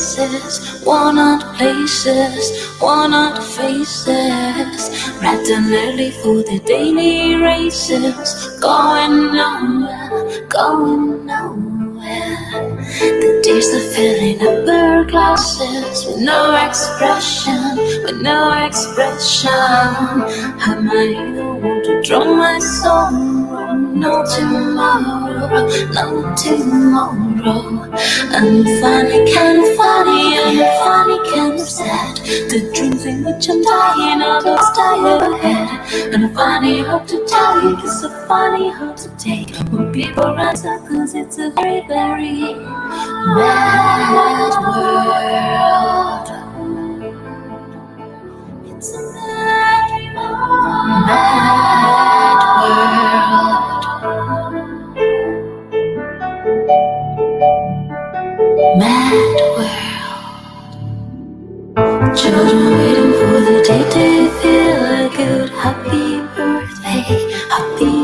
faces, worn out places, worn out faces. Regularly for the daily races, going nowhere, going nowhere. The days are filling up their glasses with no expression, with no expression. Am I the to draw my sorrow? No tomorrow, no tomorrow. I'm funny, kind of funny, I'm funny, kind of sad. The dreams in which I'm dying are those die ahead. And a funny hope to tell you, it's a funny hope to take. When people run circles, it's a very, very mad world. It's a mad, mad Mad world. Children waiting for the day they feel a good happy birthday, happy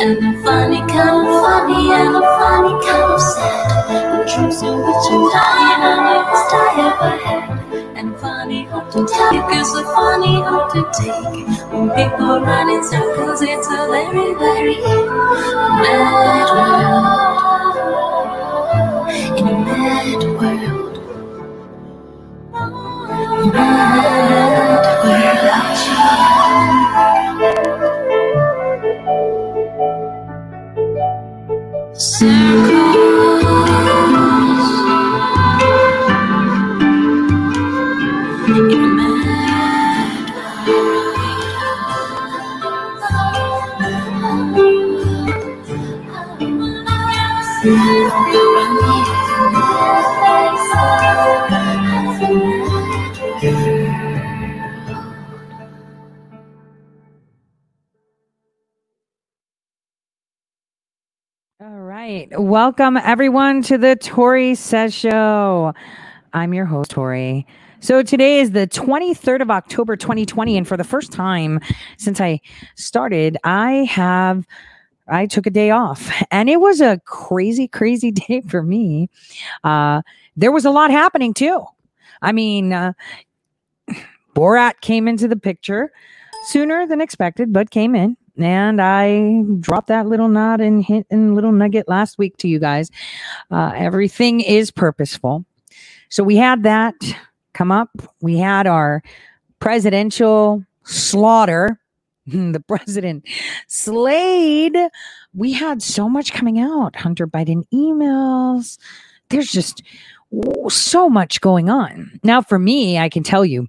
And I'm funny, kind of funny, and I'm funny, kind of sad. The truth in which I'm dying, I never die ahead. And funny hope to tell you, cause a funny hope to take. When people run in circles, it's a very, very mad world. In a mad world. Mad world. Welcome everyone to the Tori Says Show. I'm your host, Tori. So today is the 23rd of October, 2020. And for the first time since I started, I have I took a day off. And it was a crazy, crazy day for me. Uh, there was a lot happening too. I mean, uh, Borat came into the picture sooner than expected, but came in. And I dropped that little nod and hint and little nugget last week to you guys. Uh, everything is purposeful. So we had that come up. We had our presidential slaughter, the president slayed. We had so much coming out Hunter Biden emails. There's just so much going on. Now, for me, I can tell you,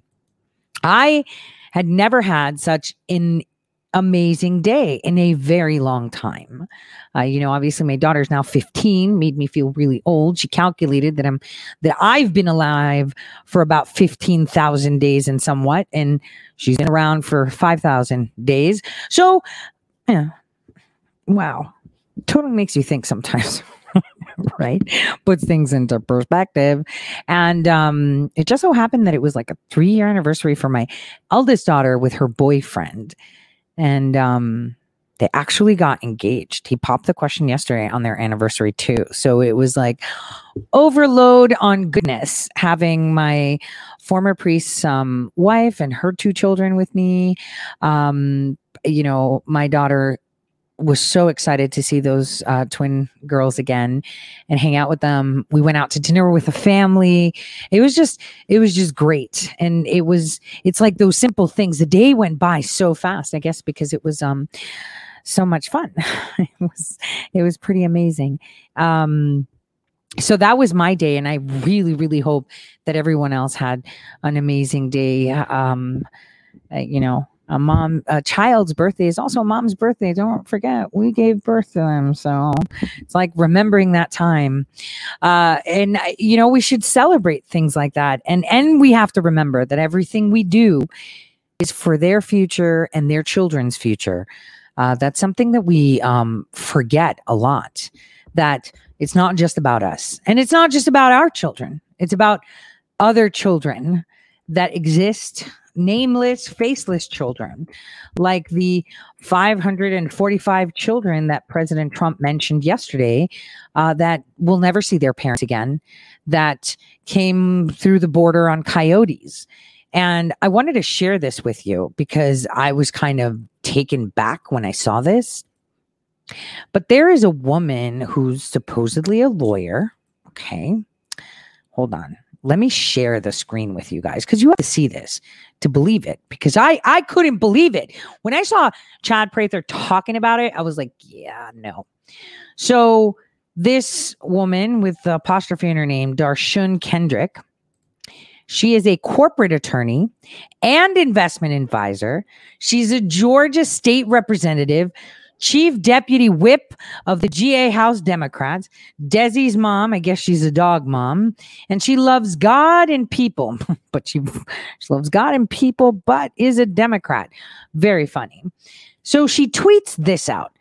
I had never had such an amazing day in a very long time. Uh, you know, obviously my daughter's now 15, made me feel really old. She calculated that I'm that I've been alive for about 15,000 days and somewhat and she's been around for 5,000 days. So, yeah. Wow. Totally makes you think sometimes. right puts things into perspective and um it just so happened that it was like a three year anniversary for my eldest daughter with her boyfriend and um they actually got engaged. He popped the question yesterday on their anniversary too. So it was like overload on goodness having my former priest's um, wife and her two children with me. Um, you know, my daughter was so excited to see those uh, twin girls again and hang out with them. We went out to dinner with a family. It was just, it was just great. And it was, it's like those simple things. The day went by so fast, I guess, because it was um so much fun. it was, it was pretty amazing. Um, so that was my day, and I really, really hope that everyone else had an amazing day. Um, uh, you know, a mom a child's birthday is also a mom's birthday don't forget we gave birth to them so it's like remembering that time uh and uh, you know we should celebrate things like that and and we have to remember that everything we do is for their future and their children's future. Uh, that's something that we um, forget a lot. That it's not just about us, and it's not just about our children. It's about other children that exist nameless, faceless children, like the 545 children that President Trump mentioned yesterday uh, that will never see their parents again, that came through the border on coyotes. And I wanted to share this with you because I was kind of taken back when I saw this. But there is a woman who's supposedly a lawyer. Okay. Hold on let me share the screen with you guys because you have to see this to believe it because I I couldn't believe it when I saw Chad Prather talking about it. I was like, yeah, no. So this woman with the apostrophe in her name, Dar'shun Kendrick, she is a corporate attorney and investment advisor. She's a Georgia state representative chief deputy whip of the GA House Democrats, Desi's mom. I guess she's a dog mom, and she loves God and people, but she, she loves God and people, but is a Democrat. Very funny. So she tweets this out.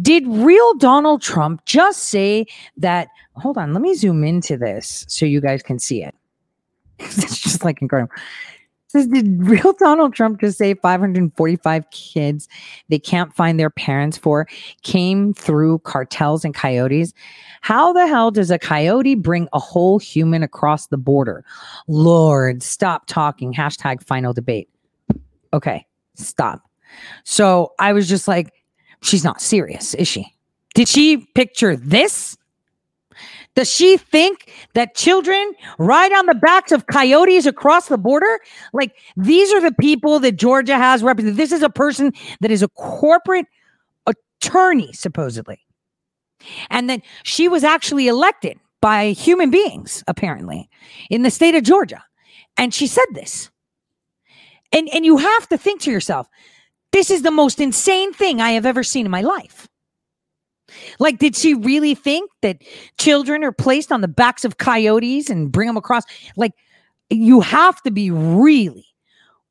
Did real Donald Trump just say that? Hold on, let me zoom into this so you guys can see it. it's just like incredible says, did real Donald Trump just say 545 kids they can't find their parents for came through cartels and coyotes? How the hell does a coyote bring a whole human across the border? Lord, stop talking. Hashtag final debate. Okay, stop. So I was just like, she's not serious, is she? Did she picture this? Does she think that children ride on the backs of coyotes across the border? Like these are the people that Georgia has represented. This is a person that is a corporate attorney, supposedly. And that she was actually elected by human beings, apparently, in the state of Georgia. And she said this. And, and you have to think to yourself, this is the most insane thing I have ever seen in my life. Like, did she really think that children are placed on the backs of coyotes and bring them across? Like, you have to be really,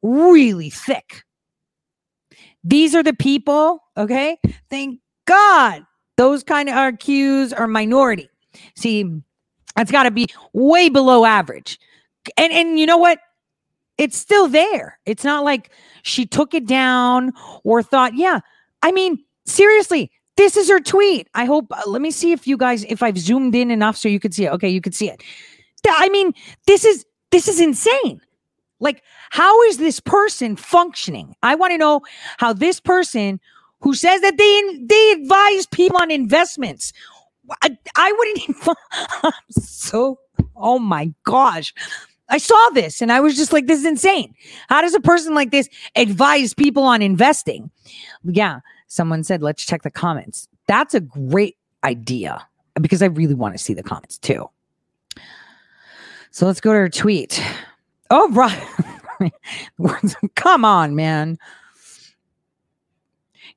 really thick. These are the people, okay? Thank God those kind of RQs are minority. See, that's got to be way below average. And and you know what? It's still there. It's not like she took it down or thought, yeah. I mean, seriously, this is her tweet. I hope. Uh, let me see if you guys, if I've zoomed in enough so you could see it. Okay, you could see it. I mean, this is this is insane. Like, how is this person functioning? I want to know how this person who says that they they advise people on investments. I, I wouldn't even. I'm so. Oh my gosh. I saw this and I was just like, this is insane. How does a person like this advise people on investing? Yeah. Someone said, let's check the comments. That's a great idea because I really want to see the comments too. So let's go to her tweet. Oh, right. Come on, man.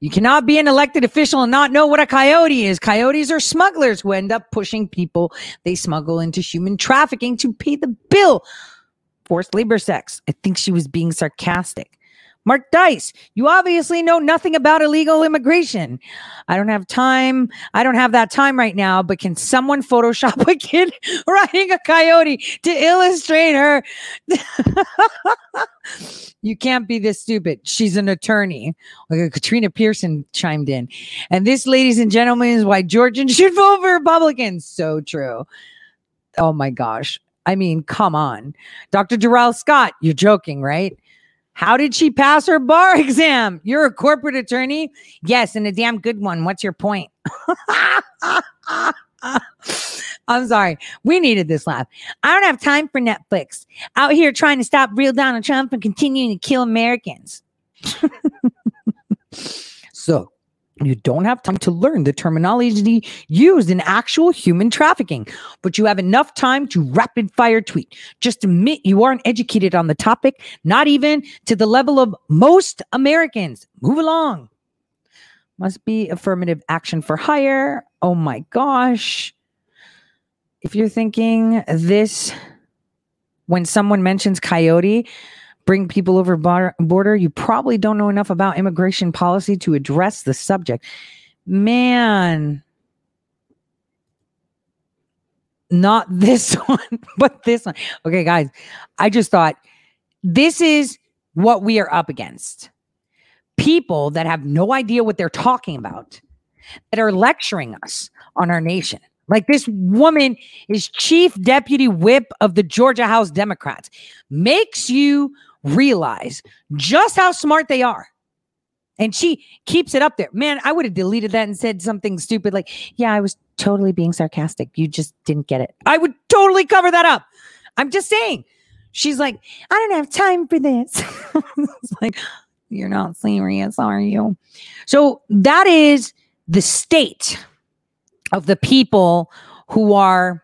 You cannot be an elected official and not know what a coyote is. Coyotes are smugglers who end up pushing people they smuggle into human trafficking to pay the bill. Forced labor sex. I think she was being sarcastic. Mark Dice, you obviously know nothing about illegal immigration. I don't have time. I don't have that time right now, but can someone Photoshop a kid riding a coyote to illustrate her? you can't be this stupid. She's an attorney. Like Katrina Pearson chimed in. And this, ladies and gentlemen, is why Georgians should vote for Republicans. So true. Oh my gosh. I mean, come on. Dr. Jarrell Scott, you're joking, right? How did she pass her bar exam? You're a corporate attorney? Yes, and a damn good one. What's your point? I'm sorry. We needed this laugh. I don't have time for Netflix. Out here trying to stop real Donald Trump and continuing to kill Americans. so, you don't have time to learn the terminology used in actual human trafficking, but you have enough time to rapid fire tweet. Just admit you aren't educated on the topic, not even to the level of most Americans. Move along. Must be affirmative action for hire. Oh my gosh. If you're thinking this, when someone mentions coyote, bring people over border. You probably don't know enough about immigration policy to address the subject. Man, not this one, but this one. Okay, guys, I just thought this is what we are up against. People that have no idea what they're talking about, that are lecturing us on our nation. Like this woman is chief deputy whip of the Georgia House Democrats, makes you realize just how smart they are. And she keeps it up there. Man, I would have deleted that and said something stupid like, yeah, I was totally being sarcastic. You just didn't get it. I would totally cover that up. I'm just saying. She's like, I don't have time for this. it's like, you're not serious, are you? So that is the state of the people who are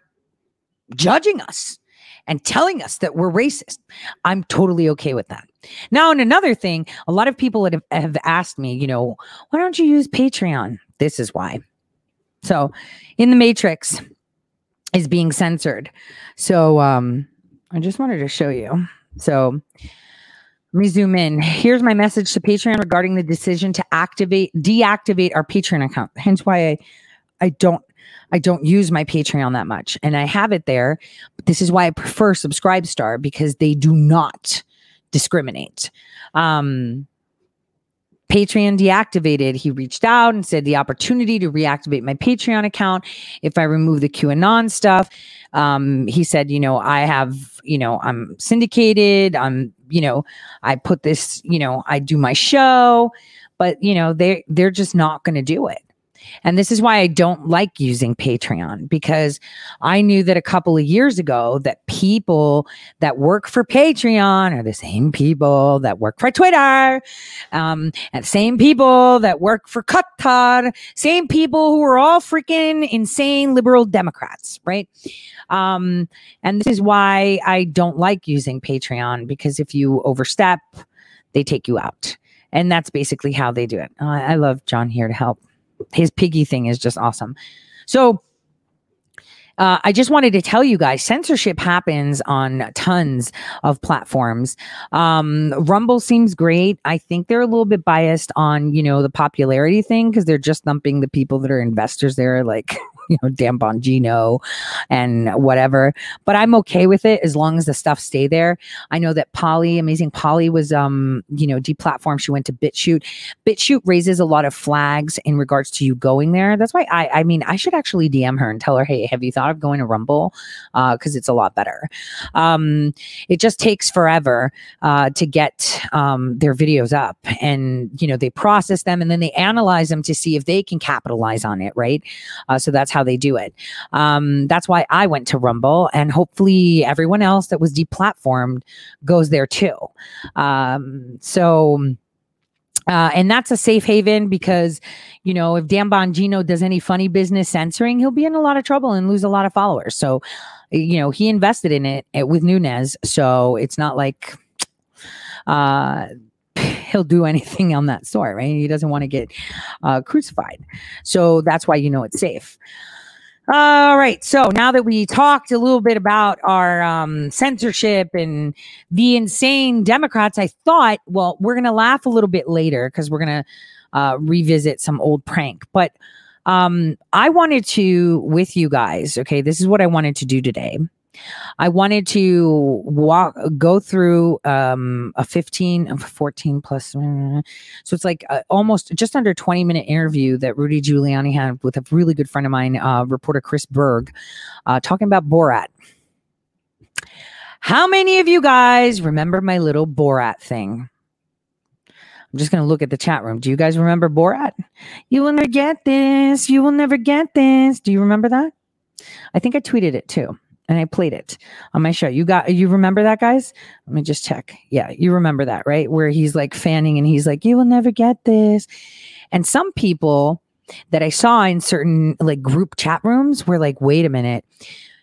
judging us and telling us that we're racist. I'm totally okay with that. Now, and another thing, a lot of people have, asked me, you know, why don't you use Patreon? This is why. So, in the Matrix is being censored. So, um, I just wanted to show you. So, let me zoom in. Here's my message to Patreon regarding the decision to activate, deactivate our Patreon account. Hence why I, I don't I don't use my Patreon that much and I have it there. But this is why I prefer Subscribestar because they do not discriminate. Um, Patreon deactivated. He reached out and said the opportunity to reactivate my Patreon account if I remove the QAnon stuff. Um, he said, you know, I have, you know, I'm syndicated. I'm, you know, I put this, you know, I do my show, but you know, they they're just not going to do it. And this is why I don't like using Patreon because I knew that a couple of years ago that people that work for Patreon are the same people that work for Twitter, um, and same people that work for Qatar, same people who are all freaking insane liberal Democrats, right? Um, and this is why I don't like using Patreon because if you overstep, they take you out. And that's basically how they do it. Uh, I love John here to help his piggy thing is just awesome. So uh, I just wanted to tell you guys censorship happens on tons of platforms. Um, Rumble seems great. I think they're a little bit biased on, you know, the popularity thing because they're just thumping the people that are investors there. Like, you know, Dan Bongino and whatever. But I'm okay with it as long as the stuff stay there. I know that Polly, amazing Polly, was um, you know, deplatformed. She went to BitChute. BitChute raises a lot of flags in regards to you going there. That's why I I mean I should actually DM her and tell her, hey, have you thought of going to Rumble? Uh, because it's a lot better. Um, it just takes forever uh, to get um, their videos up, and you know they process them and then they analyze them to see if they can capitalize on it, right? Uh, so that's how they do it. Um, that's why I went to Rumble, and hopefully everyone else that was deplatformed goes there too. Um, so. Uh, and that's a safe haven because, you know, if Dan Bongino does any funny business censoring, he'll be in a lot of trouble and lose a lot of followers. So, you know, he invested in it, it with Nunes. So it's not like uh, he'll do anything on that store, right? He doesn't want to get uh, crucified. So that's why you know it's safe. All right. So now that we talked a little bit about our um, censorship and the insane Democrats, I thought, well, we're going to laugh a little bit later because we're going to uh, revisit some old prank. But um, I wanted to, with you guys, okay, this is what I wanted to do today. I wanted to walk, go through um, a 15, 14 plus. So it's like uh, almost just under 20 minute interview that Rudy Giuliani had with a really good friend of mine, uh, reporter Chris Berg, uh, talking about Borat. How many of you guys remember my little Borat thing? I'm just going to look at the chat room. Do you guys remember Borat? You will never get this. You will never get this. Do you remember that? I think I tweeted it too and I played it on my show. You got you remember that, guys? Let me just check. Yeah, you remember that, right? Where he's like fanning and he's like, "You will never get this." And some people that I saw in certain like group chat rooms were like, "Wait a minute,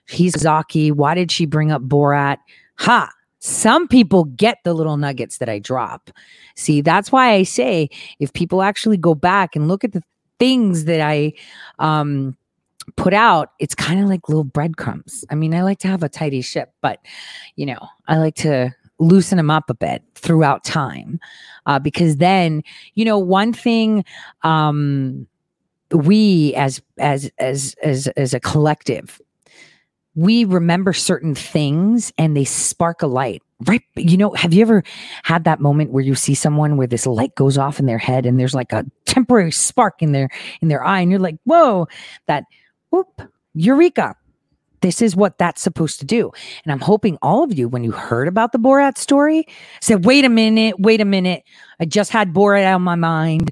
he's Zaki. Why did she bring up Borat?" Ha! Some people get the little nuggets that I drop. See, that's why I say if people actually go back and look at the things that I um put out, it's kind of like little breadcrumbs. I mean, I like to have a tidy ship, but you know, I like to loosen them up a bit throughout time. Uh, because then, you know, one thing um, we as as as as as a collective we remember certain things and they spark a light right you know have you ever had that moment where you see someone where this light goes off in their head and there's like a temporary spark in their in their eye and you're like whoa that whoop eureka this is what that's supposed to do and i'm hoping all of you when you heard about the borat story said wait a minute wait a minute i just had borat on my mind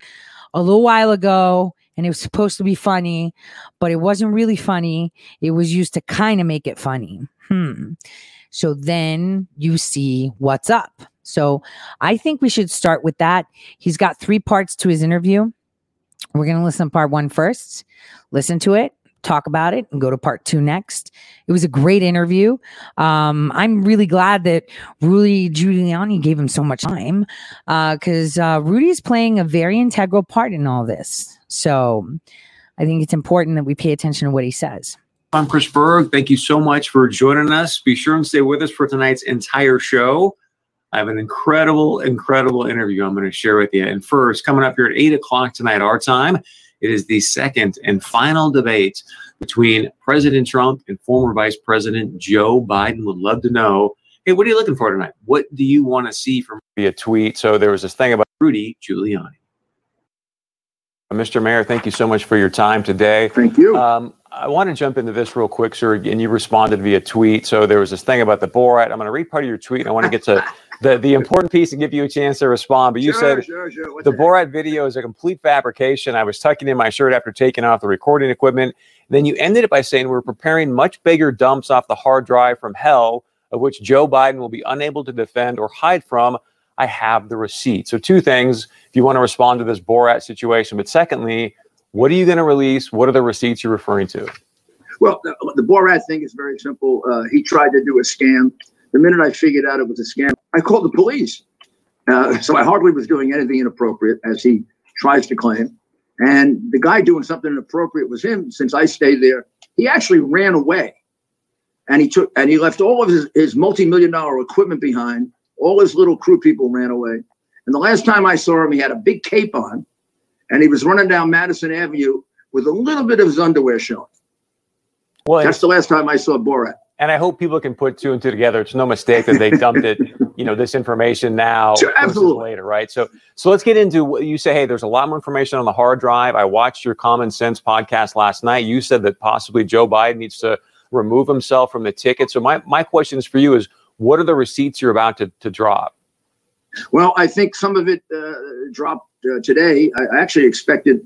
a little while ago and it was supposed to be funny, but it wasn't really funny. It was used to kind of make it funny. Hmm. So then you see what's up. So I think we should start with that. He's got three parts to his interview. We're going to listen to part one first, listen to it, talk about it and go to part two next. It was a great interview. Um, I'm really glad that Rudy Giuliani gave him so much time because uh, uh, Rudy's playing a very integral part in all this. So I think it's important that we pay attention to what he says. I'm Chris Berg. Thank you so much for joining us. Be sure and stay with us for tonight's entire show. I have an incredible, incredible interview I'm going to share with you. And first, coming up here at 8 o'clock tonight, our time, it is the second and final debate between President Trump and former Vice President Joe Biden. Would love to know. Hey, what are you looking for tonight? What do you want to see from via tweet? So there was this thing about Rudy Giuliani. Mr. Mayor, thank you so much for your time today. Thank you. Um, I want to jump into this real quick, sir. And you responded via tweet. So there was this thing about the Borat. I'm going to read part of your tweet. And I want to get to the, the important piece to give you a chance to respond. But you sure, said sure, sure. the, Borat video is a complete fabrication. I was tucking in my shirt after taking off the recording equipment. Then you ended it by saying we're preparing much bigger dumps off the hard drive from hell, of which Joe Biden will be unable to defend or hide from. I have the receipt. So, two things if you want to respond to this Borat situation. But secondly, what are you going to release? What are the receipts you're referring to? Well, the, the Borat thing is very simple. Uh, he tried to do a scam the minute I figured out it was a scam, I called the police. Uh, so I hardly was doing anything inappropriate, as he tries to claim. And the guy doing something inappropriate was him. Since I stayed there, he actually ran away, and he took and he left all of his, his multi-million dollar equipment behind. All his little crew people ran away. And the last time I saw him, he had a big cape on, and he was running down Madison Avenue with a little bit of his underwear showing. Well, that's the last time I saw Borat and I hope people can put two and two together. It's no mistake that they dumped it, you know, this information now sure, absolutely later, right? So, so let's get into what you say. Hey, there's a lot more information on the hard drive. I watched your Common Sense podcast last night. You said that possibly Joe Biden needs to remove himself from the ticket. So, my my question is for you: is what are the receipts you're about to to drop? Well, I think some of it uh, dropped uh, today. I actually expected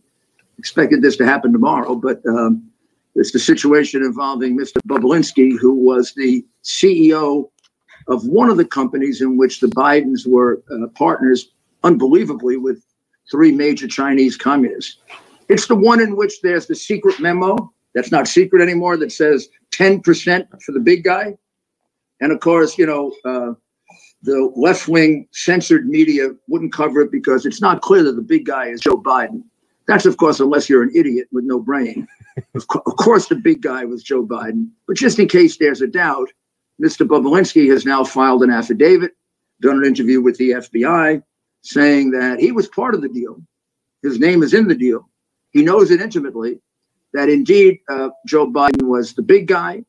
expected this to happen tomorrow, but. Um, it's the situation involving Mr. Bobulinski, who was the CEO of one of the companies in which the Bidens were uh, partners, unbelievably, with three major Chinese communists. It's the one in which there's the secret memo that's not secret anymore that says 10% for the big guy. And of course, you know, uh, the left wing censored media wouldn't cover it because it's not clear that the big guy is Joe Biden. That's, of course, unless you're an idiot with no brain. of, co- of, course, the big guy was Joe Biden. But just in case there's a doubt, Mr. Bobulinski has now filed an affidavit, done an interview with the FBI, saying that he was part of the deal. His name is in the deal. He knows it intimately that indeed uh, Joe Biden was the big guy.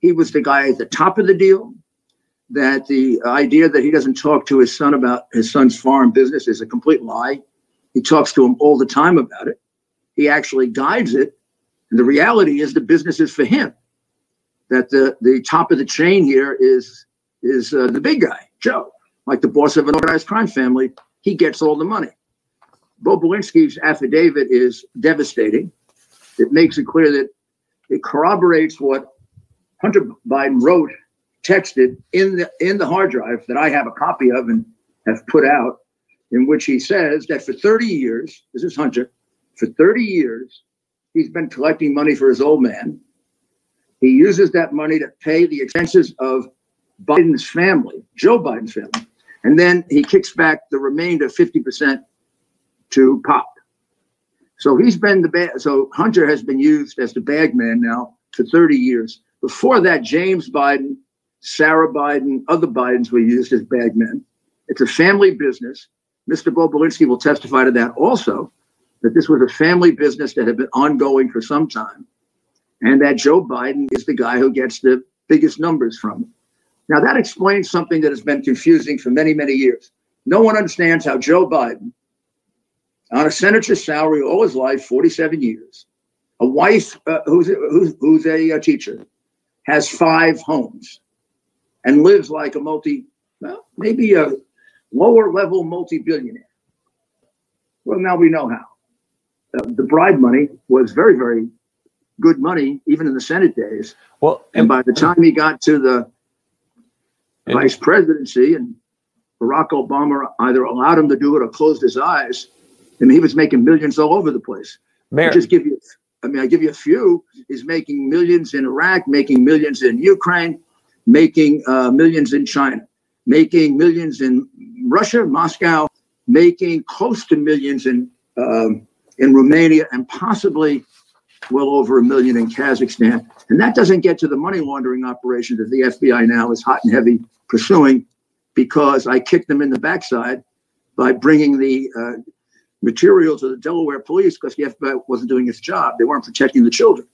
He was the guy at the top of the deal. That the idea that he doesn't talk to his son about his son's foreign business is a complete lie. He talks to him all the time about it. He actually guides it. And the reality is the business is for him. That the, the top of the chain here is is uh, the big guy, Joe, like the boss of an organized crime family. He gets all the money. Bobulinski's affidavit is devastating. It makes it clear that it corroborates what Hunter Biden wrote, texted in the in the hard drive that I have a copy of and have put out in which he says that for 30 years, this is Hunter, for 30 years, he's been collecting money for his old man. He uses that money to pay the expenses of Biden's family, Joe Biden's family. And then he kicks back the remainder 50% to Pop. So he's been the bad. So Hunter has been used as the bag man now for 30 years. Before that, James Biden Sarah Biden, other Bidens were used as bagmen. It's a family business. Mr. Bobulinski will testify to that also, that this was a family business that had been ongoing for some time, and that Joe Biden is the guy who gets the biggest numbers from it. Now, that explains something that has been confusing for many, many years. No one understands how Joe Biden, on a senator's salary all his life, 47 years, a wife uh, who's, who's, who's a, a teacher, has five homes and lives like a multi, well, maybe a lower level multi billionaire. Well, now we know how. Uh, the bribe money was very, very good money, even in the Senate days. Well, and by the time he got to the vice presidency and Barack Obama either allowed him to do it or closed his eyes, I mean, he was making millions all over the place. Mayor, just give you, I mean, I give you a few. He's making millions in Iraq, making millions in Ukraine, making uh, millions in China, making millions in Russia, Moscow, making close to millions in um, in Romania, and possibly well over a million in Kazakhstan. And that doesn't get to the money laundering operation that the FBI now is hot and heavy pursuing, because I kicked them in the backside by bringing the uh, material to the Delaware police because the FBI wasn't doing its job. They weren't protecting the children.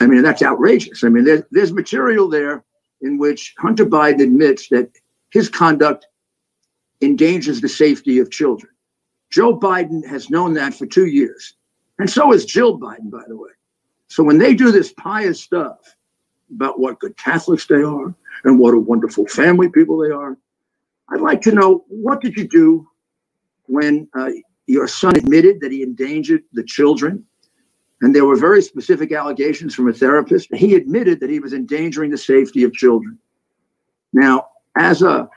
I mean, that's outrageous. I mean, there's, there's material there in which Hunter Biden admits that his conduct endangers the safety of children. Joe Biden has known that for two years. And so is Jill Biden, by the way. So when they do this pious stuff about what good Catholics they are and what a wonderful family people they are, I'd like to know what did you do when uh, your son admitted that he endangered the children? And there were very specific allegations from a therapist. He admitted that he was endangering the safety of children. Now, as a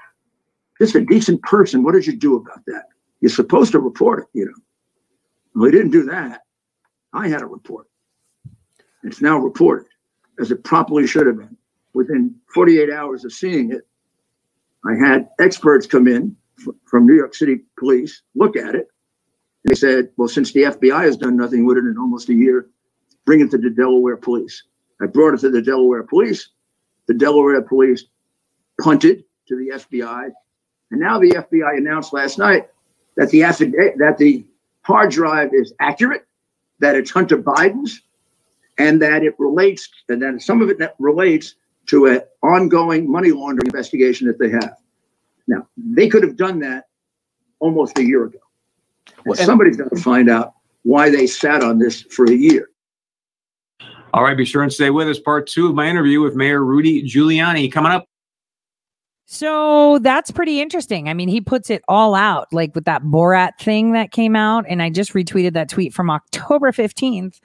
just a decent person, what did you do about that? You're supposed to report it, you know. Well, he didn't do that. I had a report. It's now reported as it properly should have been. Within 48 hours of seeing it, I had experts come in f- from New York City Police look at it. They said, well, since the FBI has done nothing with it in almost a year, bring it to the Delaware Police. I brought it to the Delaware Police. The Delaware Police punted to the FBI. And now the FBI announced last night that the affidavit, that the hard drive is accurate, that it's Hunter Biden's, and that it relates, and that some of it relates to an ongoing money laundering investigation that they have. Now, they could have done that almost a year ago. Well, somebody's got to find out why they sat on this for a year. all right, be sure and stay with us. Part two of my interview with Mayor Rudy Giuliani coming up. So that's pretty interesting. I mean, he puts it all out, like with that Borat thing that came out. And I just retweeted that tweet from October 15th,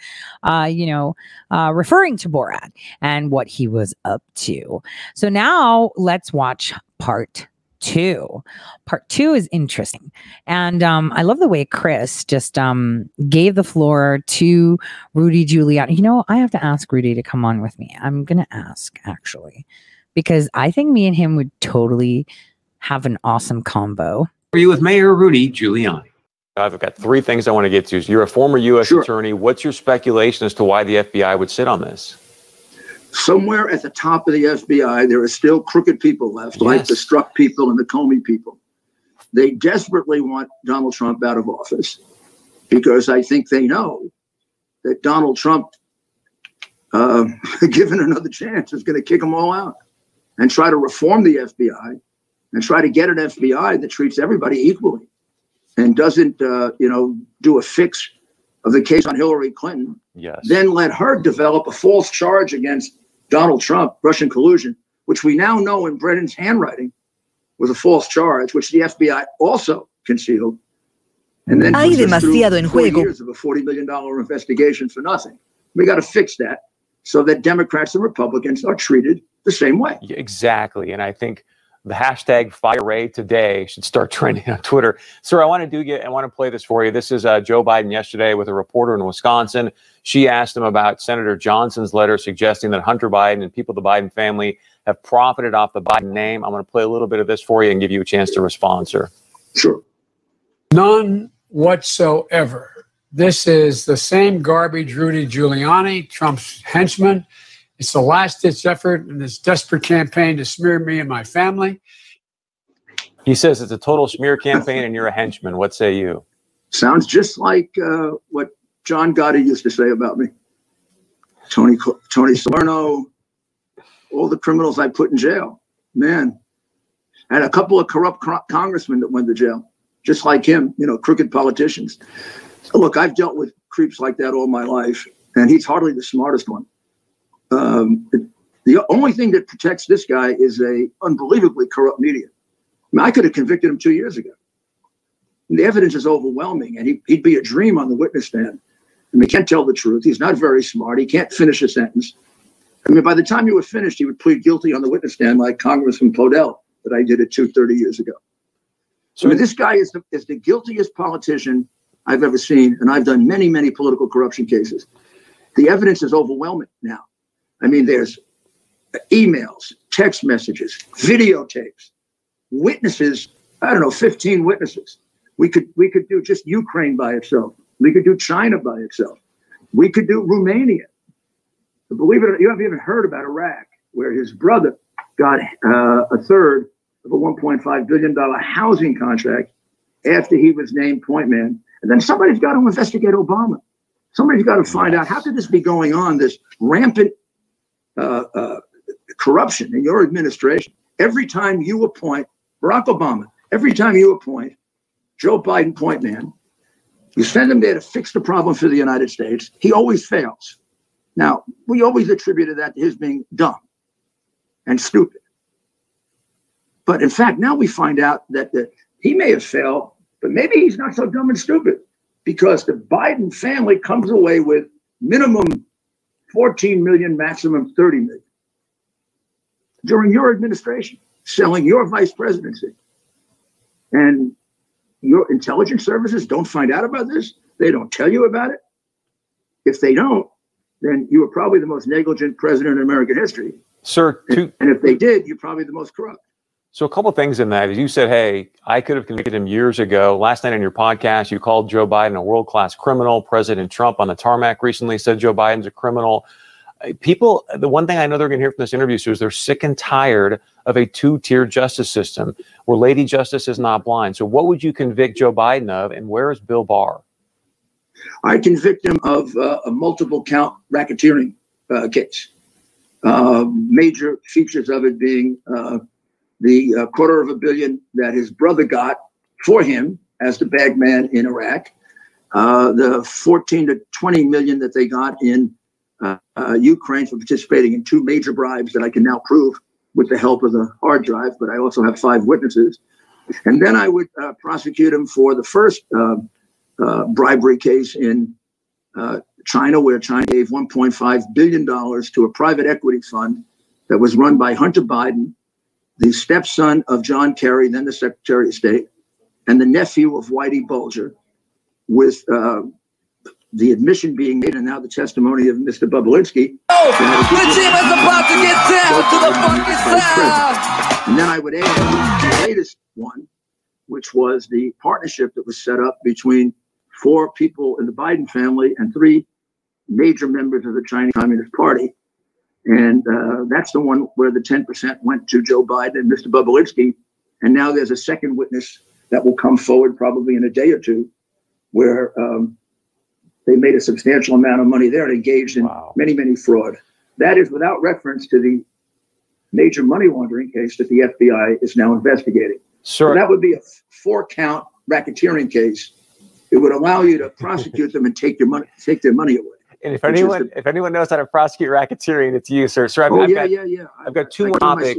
uh, you know, uh, referring to Borat and what he was up to. So now let's watch part two. Part two is interesting. And um, I love the way Chris just um, gave the floor to Rudy Giuliani. You know, I have to ask Rudy to come on with me. I'm going to ask, actually because I think me and him would totally have an awesome combo. Are you with Mayor Rudy Giuliani? I've got three things I want to get to. You're a former U.S. Sure. attorney. What's your speculation as to why the FBI would sit on this? Somewhere at the top of the FBI, there are still crooked people left, like the Strzok people and the Comey people. They desperately want Donald Trump out of office because I think they know that Donald Trump, uh, given another chance, is going to kick them all out and try to reform the FBI and try to get an FBI that treats everybody equally and doesn't, uh, you know, do a fix of the case on Hillary Clinton Yes. then let her develop a false charge against Donald Trump, Russian collusion, which we now know in Brennan's handwriting was a false charge, which the FBI also concealed. And then Hay puts us through demasiado en four juego. years of a $40 million investigation for nothing. We got to fix that so that Democrats and Republicans are treated the same way. Yeah, exactly. And I think the hashtag fire Wray today should start trending on Twitter. Sir, I want to do get I want to play this for you. This is uh, Joe Biden yesterday with a reporter in Wisconsin. She asked him about Senator Johnson's letter suggesting that Hunter Biden and people of the Biden family have profited off the Biden name. I'm going to play a little bit of this for you and give you a chance to respond, sir. Sure. None whatsoever. This is the same garbage Rudy Giuliani, Trump's henchman, It's the last ditch effort in this desperate campaign to smear me and my family. He says it's a total smear campaign and you're a henchman. What say you? Sounds just like uh, what John Gotti used to say about me. Tony Tony Salerno, all the criminals I put in jail, man, and a couple of corrupt co- congressmen that went to jail, just like him, you know, crooked politicians. Look, I've dealt with creeps like that all my life, and he's hardly the smartest one. Um, the only thing that protects this guy is a unbelievably corrupt media. I, mean, I could have convicted him two years ago. And the evidence is overwhelming, and he, would be a dream on the witness stand. I mean, he can't tell the truth. He's not very smart. He can't finish a sentence. I mean, by the time you were finished, he would plead guilty on the witness stand, like Congressman Podell that I did at two thirty years ago. So I mean, this guy is the, is the guiltiest politician I've ever seen, and I've done many, many political corruption cases. The evidence is overwhelming now. I mean, there's emails, text messages, videotapes, witnesses. I don't know, 15 witnesses. We could we could do just Ukraine by itself. We could do China by itself. We could do Romania. But believe it or not, you haven't even heard about Iraq, where his brother got uh, a third of a 1.5 billion dollar housing contract after he was named point man. And then somebody's got to investigate Obama. Somebody's got to find out how could this be going on? This rampant uh, uh, corruption in your administration. Every time you appoint Barack Obama, every time you appoint Joe Biden point man, you send him there to fix the problem for the United States. He always fails. Now, we always attributed that to his being dumb and stupid. But in fact, now we find out that the, he may have failed, but maybe he's not so dumb and stupid because the Biden family comes away with minimum 14 million, maximum 30 million during your administration, selling your vice presidency. And your intelligence services don't find out about this. They don't tell you about it. If they don't, then you were probably the most negligent president in American history. Sir, and, and if they did, you're probably the most corrupt. So a couple of things in that is you said, "Hey, I could have convicted him years ago." Last night on your podcast, you called Joe Biden a world-class criminal. President Trump on the tarmac recently said Joe Biden's a criminal. People, the one thing I know they're going to hear from this interview is they're sick and tired of a two-tier justice system where Lady Justice is not blind. So, what would you convict Joe Biden of, and where is Bill Barr? I convict him of uh, a multiple count racketeering uh, case. Uh, major features of it being uh, the uh, quarter of a billion that his brother got for him as the bag man in Iraq, uh, the 14 to 20 million that they got in Ukraine for participating in two major bribes that I can now prove with the help of the hard drive, but I also have five witnesses. And then I would prosecute him for the first uh, bribery case in uh, China, where China gave $1.5 billion to a private equity fund that was run by Hunter Biden, the stepson of John Kerry, then the Secretary of State, and the nephew of Whitey Bulger, with uh, the admission being made and now the testimony of Mr. Bobulinski. Oh, the team is about to get down to the funky sound. And then I would add the latest one, which was the partnership that was set up between four people in the Biden family and three major members of the Chinese Communist Party. And uh, that's the one where the 10% went to Joe Biden and Mr. Bobulinski. And now there's a second witness that will come forward probably in a day or two where um, they made a substantial amount of money there and engaged in wow. many, many fraud. That is without reference to the major money laundering case that the FBI is now investigating. Sure. So that would be a four count racketeering case it would allow you to prosecute them and take their money, take their money away. And if anyone, if anyone knows how to prosecute racketeering, it's you, sir. Sir, I've, oh, I've yeah, got, yeah, yeah. I've got two more topics,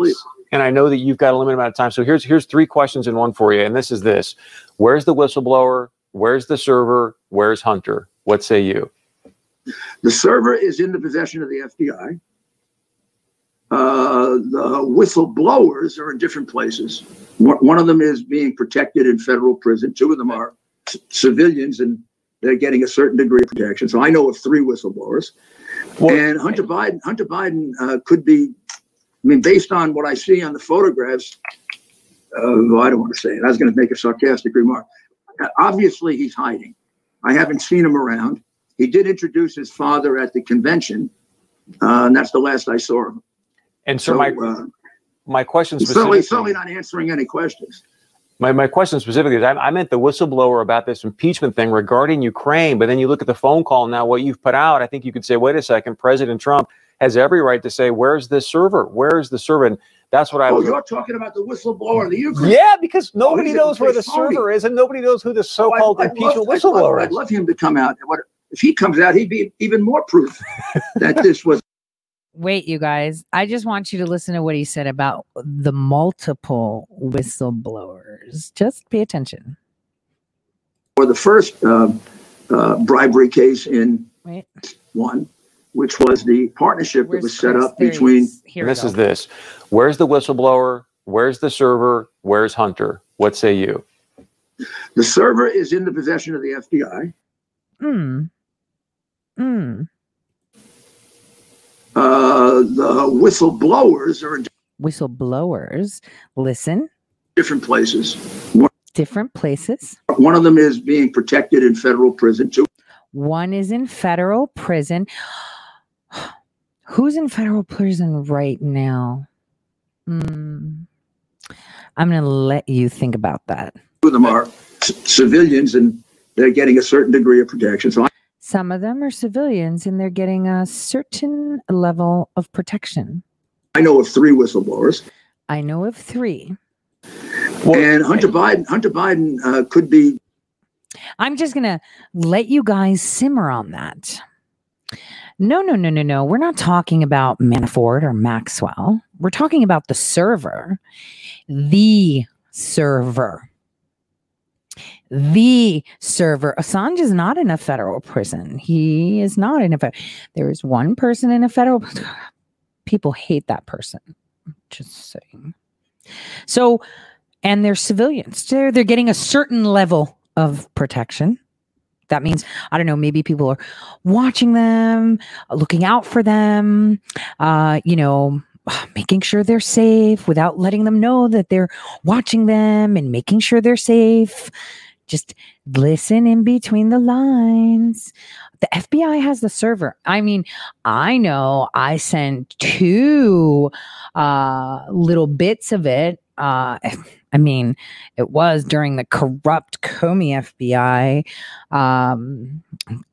and I know that you've got a limited amount of time. So here's here's three questions in one for you, and this is this: Where's the whistleblower? Where's the server? Where's Hunter? What say you? The server is in the possession of the FBI. Uh, the whistleblowers are in different places. One of them is being protected in federal prison. Two of them are civilians and they're getting a certain degree of protection. So I know of three whistleblowers. Well, and Hunter Biden, Hunter Biden uh, could be, I mean, based on what I see on the photographs, uh, well, I don't want to say it. I was going to make a sarcastic remark. Obviously, he's hiding. I haven't seen him around. He did introduce his father at the convention, Uh, and that's the last I saw him. And sir, So, my uh, my question he's certainly, certainly not answering any questions. My, my question specifically is I, I meant the whistleblower about this impeachment thing regarding Ukraine, but then you look at the phone call now, what you've put out, I think you could say, wait a second, President Trump has every right to say, where's this server? Where's the server? And that's what I Oh, was. you're talking about the whistleblower in the Ukraine. Yeah, because nobody he's a knows where the phony. server is, and nobody knows who the Oh, so-called I'd- I'd impeachment love- I'd love- whistleblower I'd love him to come out. If he comes out? He'd be even more proof that this was Wait, you guys. I just want you to listen to what he said about the multiple whistleblowers. Just pay attention. for the first uh, uh, bribery case in Wait. one, which was the partnership that was set Chris? up There between. Here this go. is this. Where's the whistleblower? Where's the server? Where's Hunter? What say you? The server is in the possession of the FBI. Mm. Mm. Uh, the whistleblowers are in Whistleblowers listen different places. different places. One of them is being protected in federal prison. Two, One is in federal prison. Who's in federal prison right now? Hmm. I'm going to let you think about that. of them are c- civilians, and they're getting a certain degree of protection. So I Some of them are civilians and they're getting a certain level of protection. I know of three whistleblowers, I know of three. Well, and Hunter Biden. Hunter Biden uh, could be I'm just going to let you guys simmer on that. No, no, no, no, no. We're not talking about Manafort or Maxwell. We're talking about the server, the server. The server. Assange is not in a federal prison. He is not in a. Fe- there is one person in a federal. People hate that person. Just saying. So, and they're civilians. They're they're getting a certain level of protection. That means I don't know. Maybe people are watching them, looking out for them. Uh, you know, making sure they're safe without letting them know that they're watching them and making sure they're safe. Just listen in between the lines. The FBI has the server. I mean, I know I sent two uh, little bits of it. Uh, I mean, it was during the corrupt Comey FBI. Um,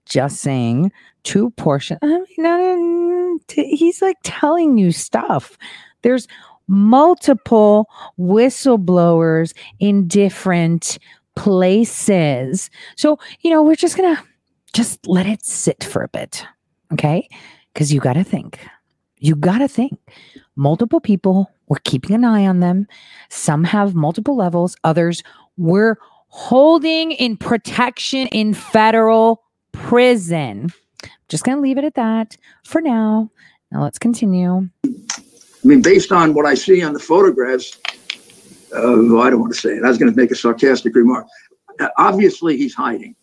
just saying, two portion. I mean, not in- t- he's like telling you stuff. There's multiple whistleblowers in different places. So, you know, we're just going to just let it sit for a bit. Okay. Because you got to think. You got to think. Multiple people, we're keeping an eye on them. Some have multiple levels, others we're holding in protection in federal prison. Just going to leave it at that for now. Now let's continue. I mean, based on what I see on the photographs, uh, I don't want to say it. I was going to make a sarcastic remark. Obviously, he's hiding.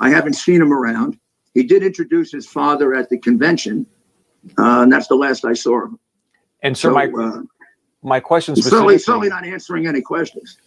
I haven't seen him around. He did introduce his father at the convention, uh, and that's the last I saw him. and sir, So, my uh, my question he's certainly, specifically, certainly not answering any questions.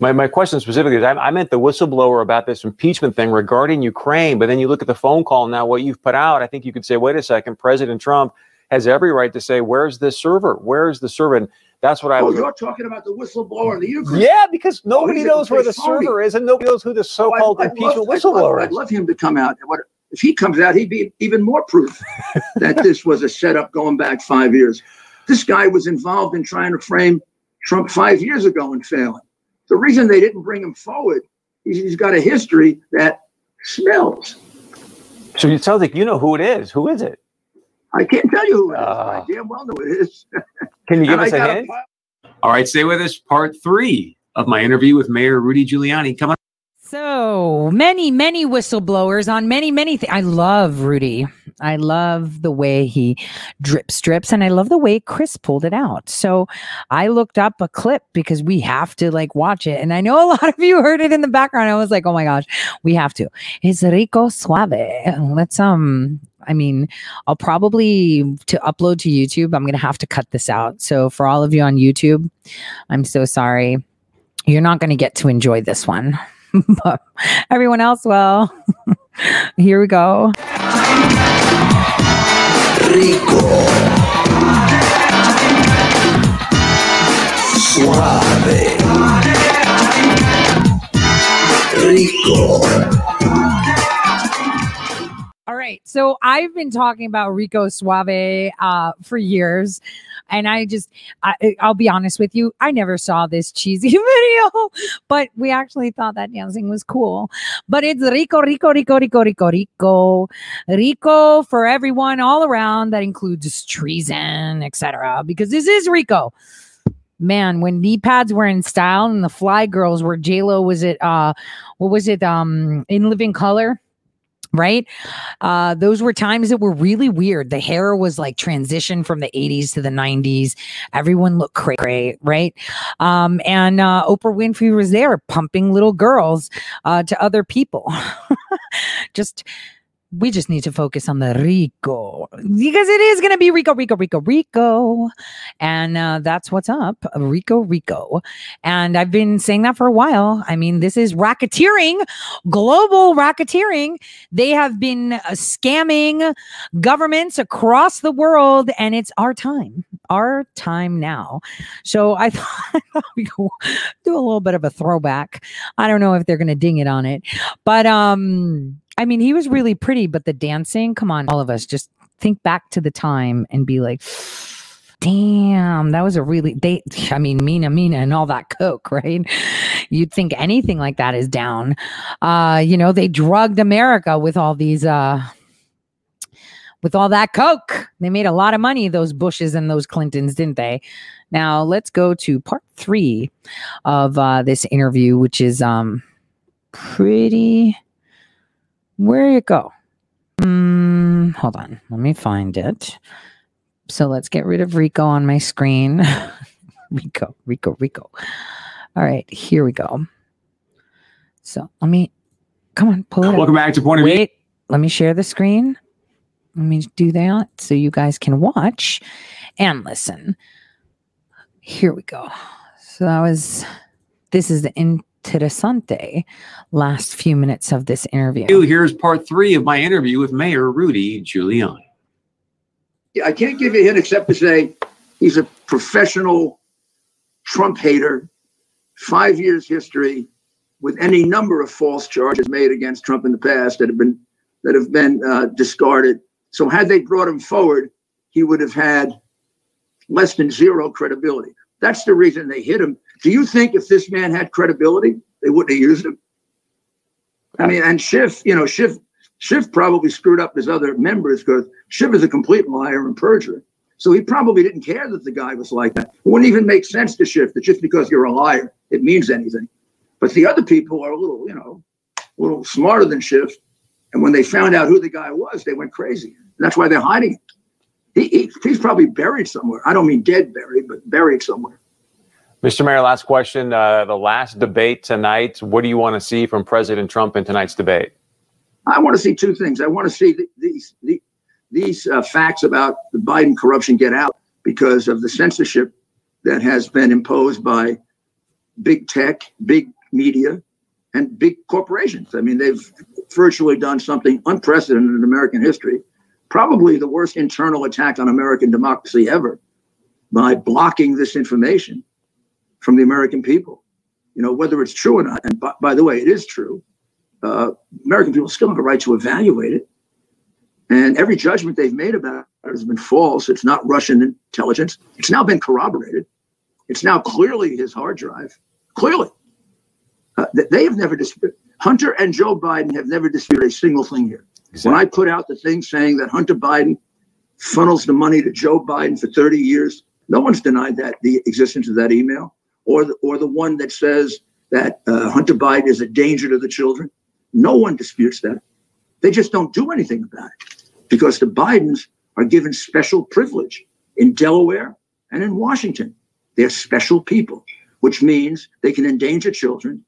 my, my question specifically is I, I meant the whistleblower about this impeachment thing regarding Ukraine, but then you look at the phone call now, what you've put out, I think you could say, wait a second, President Trump has every right to say, where's this server? Where's the server? That's what I Oh, was. you're talking about the whistleblower in the Ukraine. Yeah, because nobody he's a knows where the server is, and nobody knows who the Oh, so-called I'd- I'd impeachment love- I'd love- whistleblower I'd love him to come out. What if he comes out? He'd be even more proof that this was a setup going back five years. This guy was involved in trying to frame Trump five years ago and failing. The reason they didn't bring him forward is he's got a history that smells. So it sounds like you know who it is. Who is it? I can't tell you who it is. Ah. I damn well know who it is. Can you give And I us a got hint? All right, stay with us. Part three of my interview with Mayor Rudy Giuliani coming. So many, many whistleblowers on many, many things. I love Rudy. I love the way he drip strips and I love the way Chris pulled it out. So I looked up a clip because we have to like watch it. And I know a lot of you heard it in the background. I was like, oh my gosh, we have to. It's Rico Suave. Let's, um, I mean, I'll probably to upload to YouTube, I'm going to have to cut this out. So for all of you on YouTube, I'm so sorry. You're not going to get to enjoy this one. but everyone else will. Here we go. Rico. Suave. Rico. So I've been talking about Rico Suave uh, for years. And I just, I, I'll be honest with you, I never saw this cheesy video, but we actually thought that dancing was cool. But it's Rico, Rico, Rico, Rico, Rico, Rico, Rico for everyone all around. That includes treason, etc. Because this is Rico man, when knee pads were in style and the fly girls were J Lo was it uh what was it um in living color? Right. Uh, those were times that were really weird. The hair was like transition from the 80s to the 90s. Everyone looked cray, right? Um, and uh, Oprah Winfrey was there pumping little girls uh, to other people. Just we just need to focus on the Rico because it is going to be Rico, Rico, Rico, Rico. And uh, that's what's up. Rico, Rico. And I've been saying that for a while. I mean, this is racketeering, global racketeering. They have been uh, scamming governments across the world, and it's our time, our time now. So I thought, we do a little bit of a throwback. I don't know if they're going to ding it on it, but um, I mean, he was really pretty, but the dancing, come on, all of us, just think back to the time and be like, damn, that was a really they I mean, Mena Mena and all that coke, right? You'd think anything like that is down. Uh, you know, they drugged America with all these uh with all that coke. They made a lot of money, those Bushes and those Clintons, didn't they? Now let's go to part three of uh, this interview, which is um pretty where you go? Mm, hold on. Let me find it. So let's get rid of Rico on my screen. Rico, Rico, Rico. All right, here we go. So let me come on, pull it. up. Welcome back to Point of View. Wait, let me share the screen. Let me do that so you guys can watch and listen. Here we go. So that was this is the interessante last few minutes of this interview. Here's part three of my interview with Mayor Rudy Giuliani. I can't give you a hint except to say he's a professional Trump hater, five years history with any number of false charges made against Trump in the past that have been that have been uh, discarded. So had they brought him forward, he would have had less than zero credibility. That's the reason they hit him. Do you think if this man had credibility, they wouldn't have used him? I mean, and Schiff, you know, Schiff, Schiff probably screwed up his other members because Schiff is a complete liar and perjurer. So he probably didn't care that the guy was like that. It wouldn't even make sense to Schiff that just because you're a liar, it means anything. But the other people are a little, you know, a little smarter than Schiff. And when they found out who the guy was, they went crazy. And that's why they're hiding him. He, he, he's probably buried somewhere. I don't mean dead buried, but buried somewhere. Mr. Mayor, last question. Uh, the last debate tonight. What do you want to see from President Trump in tonight's debate? I want to see two things. I want to see th- these the, these uh, facts about the Biden corruption get out because of the censorship that has been imposed by big tech, big media, and big corporations. I mean, they've virtually done something unprecedented in American history, probably the worst internal attack on American democracy ever, by blocking this information from the American people. You know, whether it's true or not. And by, by the way, it is true. Uh, American people still have a right to evaluate it. And every judgment they've made about it has been false. It's not Russian intelligence. It's now been corroborated. It's now clearly his hard drive. Clearly. Uh, they have never disputed. Hunter and Joe Biden have never disputed a single thing here. When I put out the thing saying that Hunter Biden funnels the money to Joe Biden for 30 years, no one's denied that the existence of that email or the, or the one that says that uh, Hunter Biden is a danger to the children. No one disputes that. They just don't do anything about it because the Bidens are given special privilege in Delaware and in Washington. They're special people, which means they can endanger children,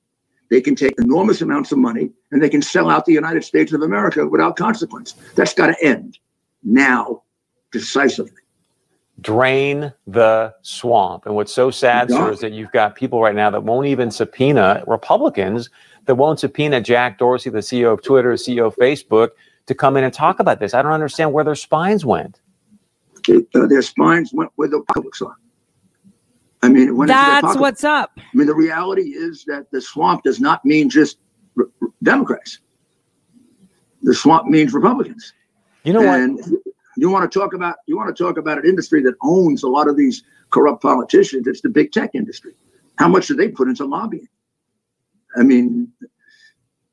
they can take enormous amounts of money, and they can sell out the United States of America without consequence. That's got to end now, decisively. Drain the swamp. And what's so sad, Yeah. sir, is that you've got people right now that won't even subpoena Republicans that won't subpoena Jack Dorsey, the CEO of Twitter, CEO of Facebook, to come in and talk about this. I don't understand where their spines went. Uh, their spines went where the pocketbooks are. I mean, when it's in their That's what's up. I mean, the reality is that the swamp does not mean just r- r- Democrats. The swamp means Republicans. You know what? You want to talk about you want to talk about an industry that owns a lot of these corrupt politicians. It's the big tech industry. How much do they put into lobbying? I mean,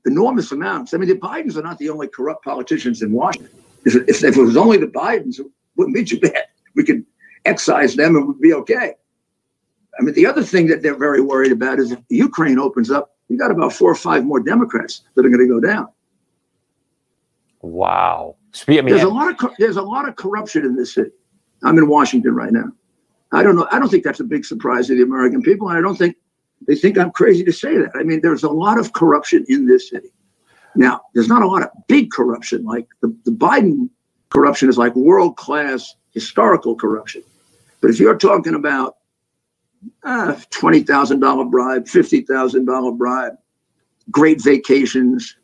enormous amounts. I mean, the Bidens are not the only corrupt politicians in Washington. If, if, if it was only the Bidens, it wouldn't be too bad. We could excise them and we'd be okay. I mean, the other thing that they're very worried about is if Ukraine opens up, you got about four or five more Democrats that are going to go down. Wow. I mean, There's a lot of there's a lot of corruption in this city. I'm in Washington right now. I don't know. I don't think that's a big surprise to the American people, and I don't think they think I'm crazy to say that. I mean, there's a lot of corruption in this city. Now, there's not a lot of big corruption. Like the, the Biden corruption is like world class historical corruption. But if you're talking about uh, twenty thousand dollar bribe, fifty thousand dollar bribe, great vacations,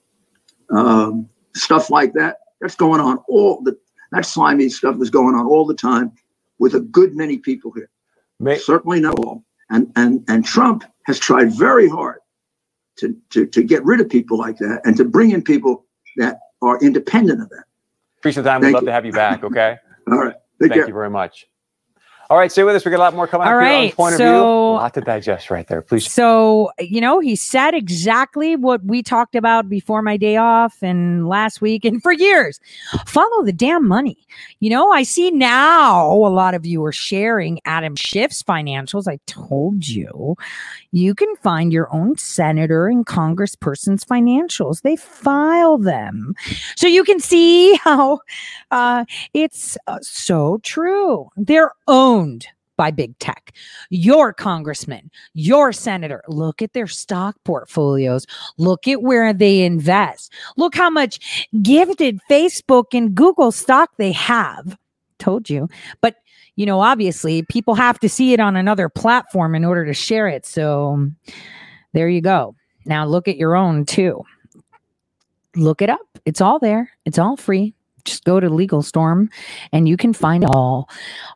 um, stuff like that, that's going on all the that slimy stuff is going on all the time with a good many people here. may, Certainly not all. And and and Trump has tried very hard to to to get rid of people like that and to bring in people that are independent of that. appreciate the time. We'd Thank love you. to have you back. Okay. All right. Take Thank care. you very much. All right, stay with us. We got a lot more coming All up right, Point of View. A so- lot to digest right there. Please. So, you know, he said exactly what we talked about before my day off and last week and for years. Follow the damn money. You know, I see now a lot of you are sharing Adam Schiff's financials. I told you, you can find your own senator and congressperson's financials. They file them. So you can see how uh, it's uh, so true. They're owned by big tech your congressman, your senator. Look at their stock portfolios. Look at where they invest. Look how much gifted Facebook and Google stock they have. Told you. But, you know, obviously people have to see it on another platform in order to share it. So there you go. Now look at your own too. Look it up. It's all there. It's all free. Just go to LegiStorm and you can find all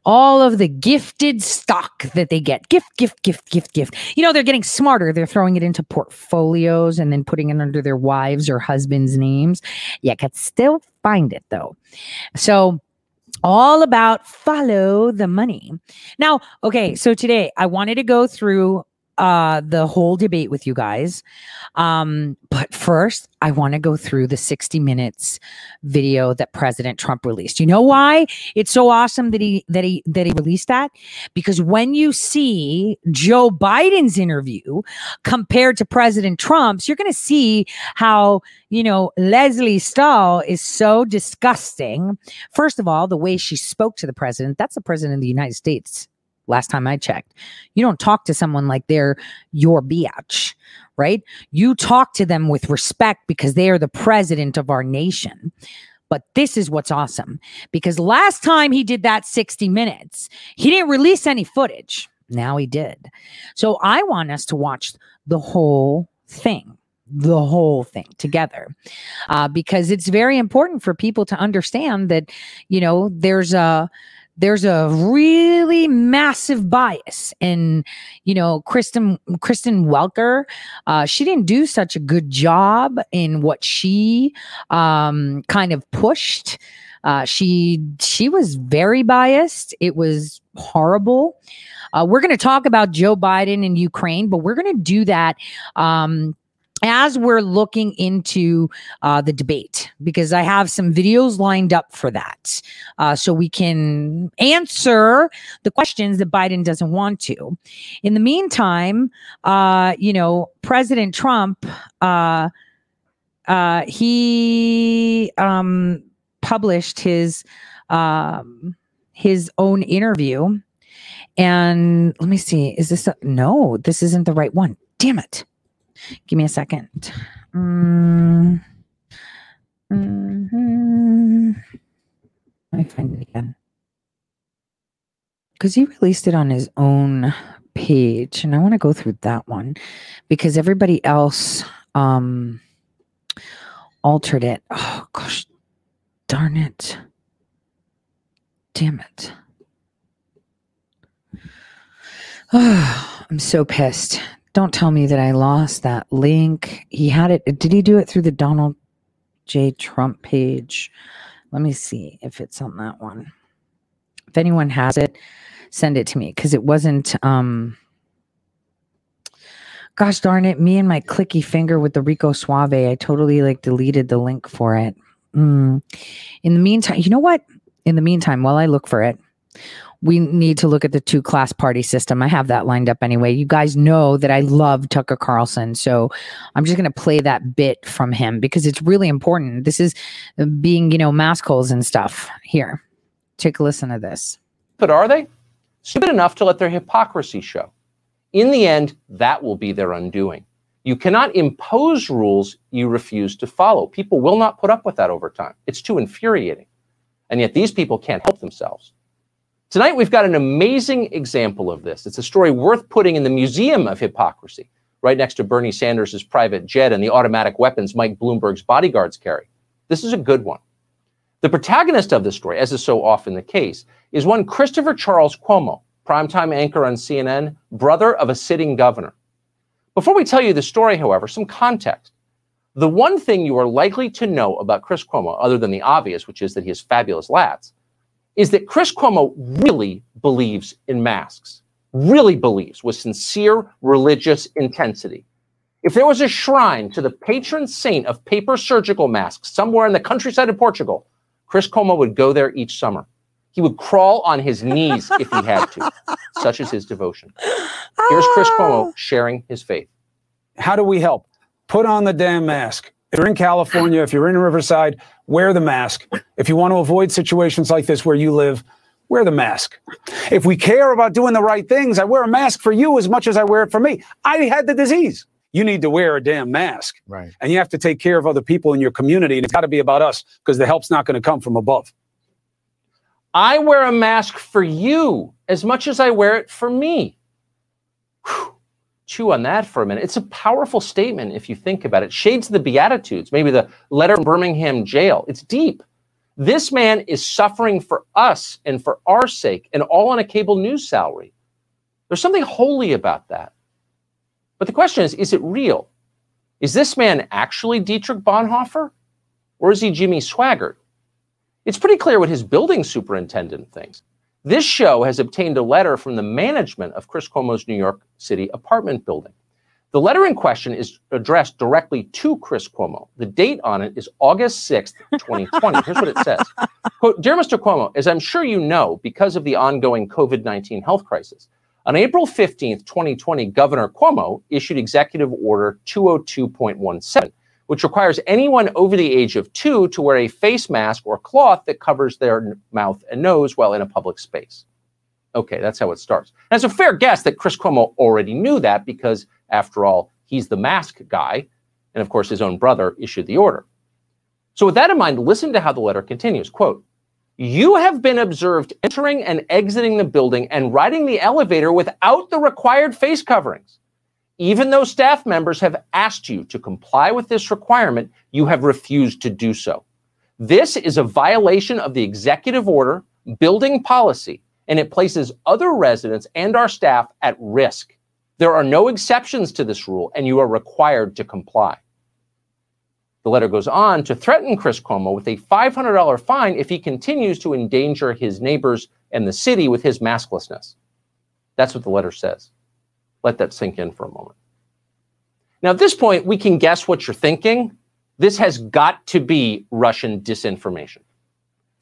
all of the gifted stock that they get. Gift, gift, gift, gift, gift. You know, they're getting smarter. They're throwing it into portfolios and then putting it under their wives or husbands' names. You can still find it though. So all about follow the money. Now, okay, so today I wanted to go through uh the whole debate with you guys. Um but first I want to go through the 60 minutes video that President Trump released. You know why? It's so awesome that he that he that he released that because when you see Joe Biden's interview compared to President Trump's, you're going to see how, you know, Leslie Stahl is so disgusting. First of all, the way she spoke to the president, that's the president of the United States. Last time I checked, you don't talk to someone like they're your biatch, right? You talk to them with respect because they are the president of our nation. But this is what's awesome because last time he did that 60 minutes, he didn't release any footage. Now he did. So I want us to watch the whole thing, the whole thing together, uh, because it's very important for people to understand that, you know, there's a, there's a really massive bias and you know kristen kristen welker. Uh, she didn't do such a good job in what she um, kind of pushed. Uh, she she was very biased. It was horrible. Uh, we're going to talk about joe biden and ukraine but we're going to do that um, as we're looking into uh, the debate, because I have some videos lined up for that, uh, so we can answer the questions that Biden doesn't want to. In the meantime, uh, you know, President Trump, uh, uh, he um, published his um, his own interview, and let me see, is this a, no? This isn't the right one. Damn it. Give me a second. Mm. Mhm. Let me find it again. Because he released it on his own page, and I want to go through that one because everybody else um altered it. Oh gosh, darn it. Damn it. I'm so pissed. Don't tell me that I lost that link. He had it. Did he do it through the Donald J. Trump page? Let me see if it's on that one. If anyone has it, send it to me because it wasn't. um Gosh darn it! Me and my clicky finger with the Rico Suave. I totally like deleted the link for it. Mm. In the meantime, you know what? In the meantime, while I look for it, we need to look at the two class party system. I have that lined up anyway. You guys know that I love Tucker Carlson. So I'm just going to play that bit from him because it's really important. This is being, you know, mask holes and stuff. Here, take a listen to this. But are they? Stupid enough to let their hypocrisy show. In the end, that will be their undoing. You cannot impose rules you refuse to follow. People will not put up with that over time. It's too infuriating. And yet these people can't help themselves. Tonight, we've got an amazing example of this. It's a story worth putting in the Museum of Hypocrisy, right next to Bernie Sanders' private jet and the automatic weapons Mike Bloomberg's bodyguards carry. This is a good one. The protagonist of this story, as is so often the case, is one Christopher Charles Cuomo, primetime anchor on CNN, brother of a sitting governor. Before we tell you the story, however, some context. The one thing you are likely to know about Chris Cuomo, other than the obvious, which is that he has fabulous lats, is that Chris Cuomo really believes in masks, really believes with sincere religious intensity. If there was a shrine to the patron saint of paper surgical masks somewhere in the countryside of Portugal, Chris Cuomo would go there each summer. He would crawl on his knees if he had to. Such is his devotion. Here's Chris ah. Cuomo sharing his faith. How do we help? Put on the damn mask. If you're in California, if you're in Riverside, wear the mask. If you want to avoid situations like this where you live, wear the mask. If we care about doing the right things, I wear a mask for you as much as I wear it for me. I had the disease. You need to wear a damn mask. Right. And you have to take care of other people in your community. And it's got to be about us because the help's not going to come from above. I wear a mask for you as much as I wear it for me. Whew. Chew on that for a minute. It's a powerful statement if you think about it. Shades of the Beatitudes, maybe the letter in Birmingham jail. It's deep. This man is suffering for us and for our sake, and all on a cable news salary. There's something holy about that. But the question is is it real? Is this man actually Dietrich Bonhoeffer? Or is he Jimmy Swaggart? It's pretty clear what his building superintendent thinks. This show has obtained a letter from the management of Chris Cuomo's New York City apartment building. The letter in question is addressed directly to Chris Cuomo. The date on it is August 6th, 2020. Here's what it says Quote, Dear Mr. Cuomo, as I'm sure you know, because of the ongoing COVID 19 health crisis, on April 15th, 2020, Governor Cuomo issued Executive Order 202.17 which requires anyone over the age of two to wear a face mask or cloth that covers their mouth and nose while in a public space. Okay, that's how it starts. And it's a fair guess that Chris Cuomo already knew that because, after all, he's the mask guy. And of course, his own brother issued the order. So, with that in mind, listen to how the letter continues. Quote, you have been observed entering and exiting the building and riding the elevator without the required face coverings. Even though staff members have asked you to comply with this requirement, you have refused to do so. This is a violation of the executive order, building policy, and it places other residents and our staff at risk. There are no exceptions to this rule, and you are required to comply. The letter goes on to threaten Chris Cuomo with a $500 fine if he continues to endanger his neighbors and the city with his masklessness. That's what the letter says. Let that sink in for a moment. Now, at this point, we can guess what you're thinking. This has got to be Russian disinformation.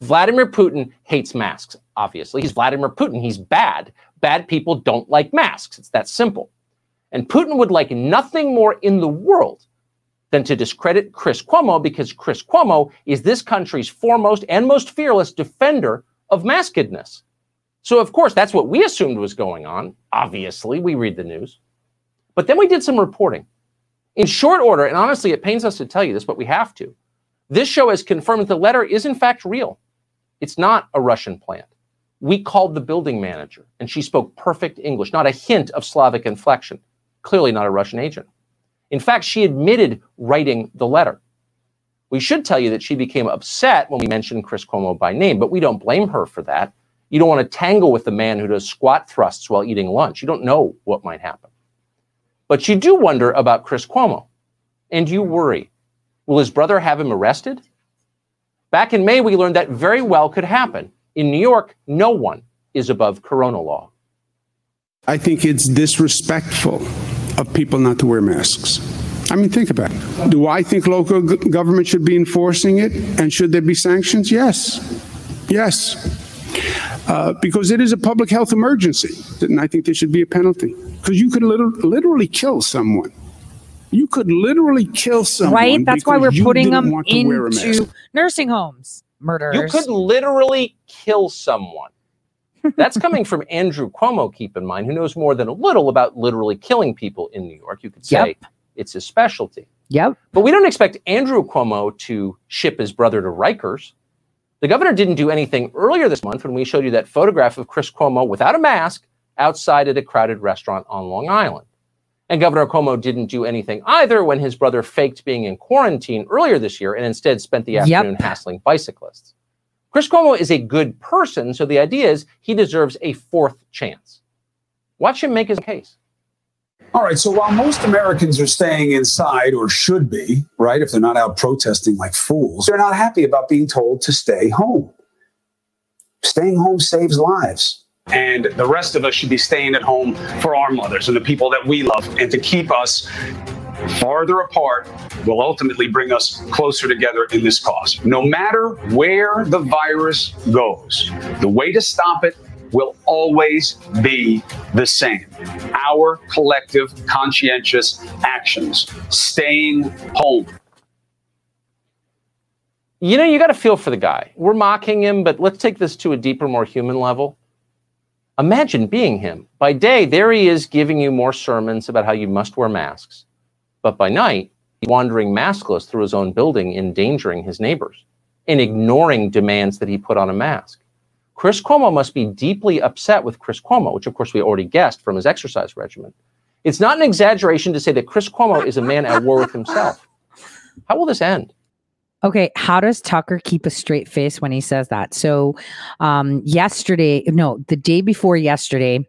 Vladimir Putin hates masks, obviously. He's Vladimir Putin. He's bad. Bad people don't like masks. It's that simple. And Putin would like nothing more in the world than to discredit Chris Cuomo because Chris Cuomo is this country's foremost and most fearless defender of maskedness. So, of course, that's what we assumed was going on. Obviously, we read the news. But then we did some reporting. In short order, and honestly, it pains us to tell you this, but we have to. This show has confirmed that the letter is in fact real. It's not a Russian plant. We called the building manager, and she spoke perfect English, not a hint of Slavic inflection. Clearly not a Russian agent. In fact, she admitted writing the letter. We should tell you that she became upset when we mentioned Chris Cuomo by name, but we don't blame her for that. You don't want to tangle with the man who does squat thrusts while eating lunch. You don't know what might happen. But you do wonder about Chris Cuomo, and you worry will his brother have him arrested? Back in May, we learned that very well could happen. In New York, no one is above corona law. I think it's disrespectful of people not to wear masks. I mean, think about it. Do I think local government should be enforcing it? And should there be sanctions? Yes. Yes. Uh, because it is a public health emergency. And I think there should be a penalty. Because you could liter- literally kill someone. You could literally kill someone. right? That's why we're putting them want to wear a mask. into nursing homes. Murderers. You could literally kill someone. That's coming from Andrew Cuomo, keep in mind, who knows more than a little about literally killing people in New York. You could say it's his specialty. Yep. But we don't expect Andrew Cuomo to ship his brother to Rikers. The governor didn't do anything earlier this month when we showed you that photograph of Chris Cuomo without a mask outside at a crowded restaurant on Long Island. And Governor Cuomo didn't do anything either when his brother faked being in quarantine earlier this year and instead spent the Yep. afternoon hassling bicyclists. Chris Cuomo is a good person, so the idea is he deserves a fourth chance. Watch him make his case. All right. So while most Americans are staying inside or should be, right, if they're not out protesting like fools, they're not happy about being told to stay home. Staying home saves lives. And the rest of us should be staying at home for our mothers and the people that we love and to keep us farther apart will ultimately bring us closer together in this cause. No matter where the virus goes, the way to stop it will always be the same. Our collective conscientious actions, staying home. You know, you got to feel for the guy. We're mocking him, but let's take this to a deeper, more human level. Imagine being him. By day, there he is giving you more sermons about how you must wear masks. But by night, wandering maskless through his own building, endangering his neighbors and ignoring demands that he put on a mask. Chris Cuomo must be deeply upset with Chris Cuomo, which of course we already guessed from his exercise regimen. It's not an exaggeration to say that Chris Cuomo is a man at war with himself. How will this end? Okay, how does Tucker keep a straight face when he says that? So, um, yesterday, no, the day before yesterday,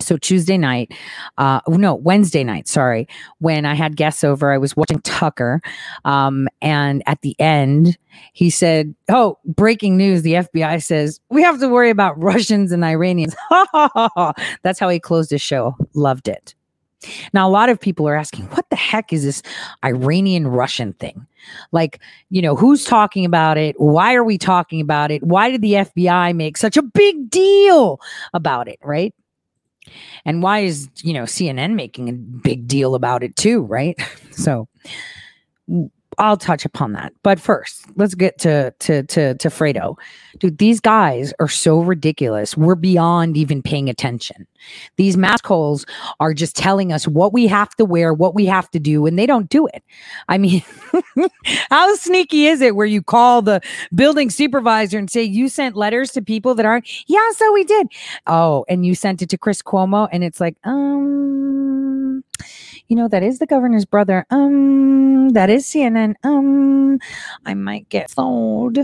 so Tuesday night, uh, no, Wednesday night, sorry, when I had guests over, I was watching Tucker, um, and at the end, he said, "Oh, breaking news! The FBI says we have to worry about Russians and Iranians." That's how he closed his show. Loved it. Now, a lot of people are asking, what the heck is this Iranian Russian thing? Like, you know, who's talking about it? Why are we talking about it? Why did the FBI make such a big deal about it? Right. And why is, you know, CNN making a big deal about it too? Right. So, I'll touch upon that. But first, let's get to to to to Fredo. Dude, these guys are so ridiculous. We're beyond even paying attention. These mask holes are just telling us what we have to wear, what we have to do, and they don't do it. I mean, how sneaky is it where you call the building supervisor and say you sent letters to people that aren't? Yeah, so we did. Oh, and you sent it to Chris Cuomo, and it's like, um, you know, that is the governor's brother. Um, that is CNN. Um, I might get sold.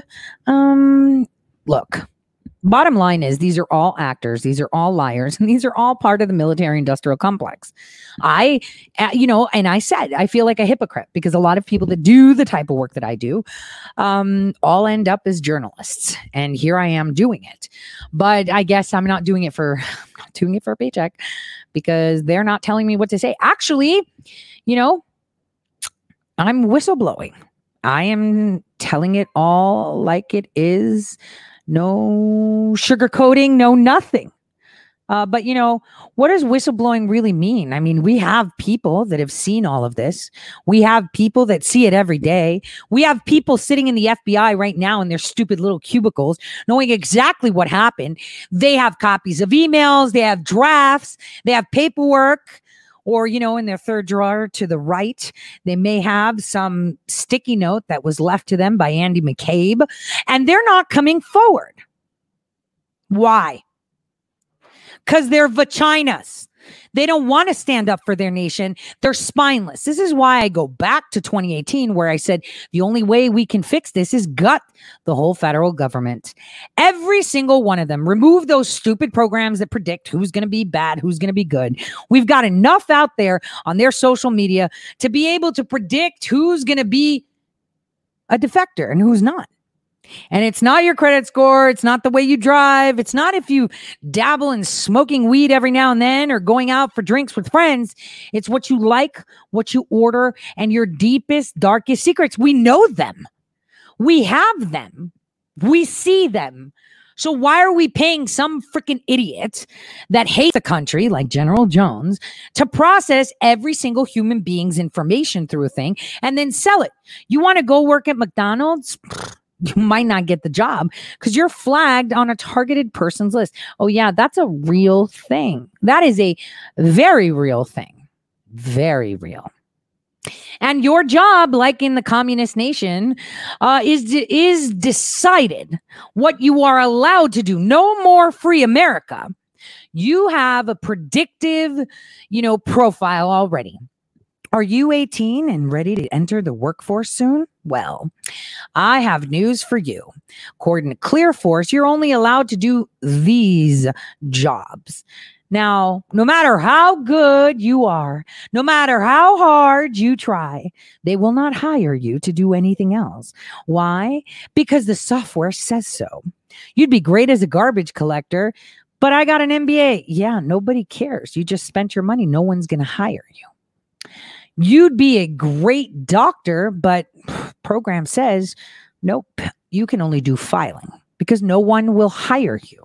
Um, look, bottom line is these are all actors, these are all liars, and these are all part of the military industrial complex. I, you know, and I said I feel like a hypocrite because a lot of people that do the type of work that I do, um, all end up as journalists, and here I am doing it. But I guess I'm not doing it for, doing it for a paycheck because they're not telling me what to say. Actually, you know, I'm whistleblowing. I am telling it all like it is. No sugarcoating, no nothing. Uh, but you know, what does whistleblowing really mean? I mean, we have people that have seen all of this. We have people that see it every day. We have people sitting in the FBI right now in their stupid little cubicles, knowing exactly what happened. They have copies of emails, they have drafts, they have paperwork or you know in their third drawer to the right they may have some sticky note that was left to them by andy mccabe and they're not coming forward. Why? Because they're vaginas they don't want to stand up for their nation. They're spineless. This is why I go back to 2018, where I said the only way we can fix this is gut the whole federal government. Every single one of them. Remove those stupid programs that predict who's going to be bad, who's going to be good. We've got enough out there on their social media to be able to predict who's going to be a defector and who's not. And it's not your credit score. It's not the way you drive. It's not if you dabble in smoking weed every now and then or going out for drinks with friends. It's what you like, what you order, and your deepest, darkest secrets. We know them. We have them. We see them. So why are we paying some freaking idiot that hates the country, like General Jones, to process every single human being's information through a thing and then sell it? You want to go work at McDonald's? You might not get the job because you're flagged on a targeted person's list. Oh, yeah, that's a real thing. That is a very real thing. Very real. And your job, like in the communist nation, uh, is is decided what you are allowed to do. No more free America. You have a predictive, you know, profile already. Are you 18 and ready to enter the workforce soon? Well, I have news for you. According to ClearForce, you're only allowed to do these jobs. Now, no matter how good you are, no matter how hard you try, they will not hire you to do anything else. Why? Because the software says so. You'd be great as a garbage collector, but I got an MBA. Yeah, nobody cares. You just spent your money. No one's going to hire you. You'd be a great doctor, but program says, nope, you can only do filing because no one will hire you.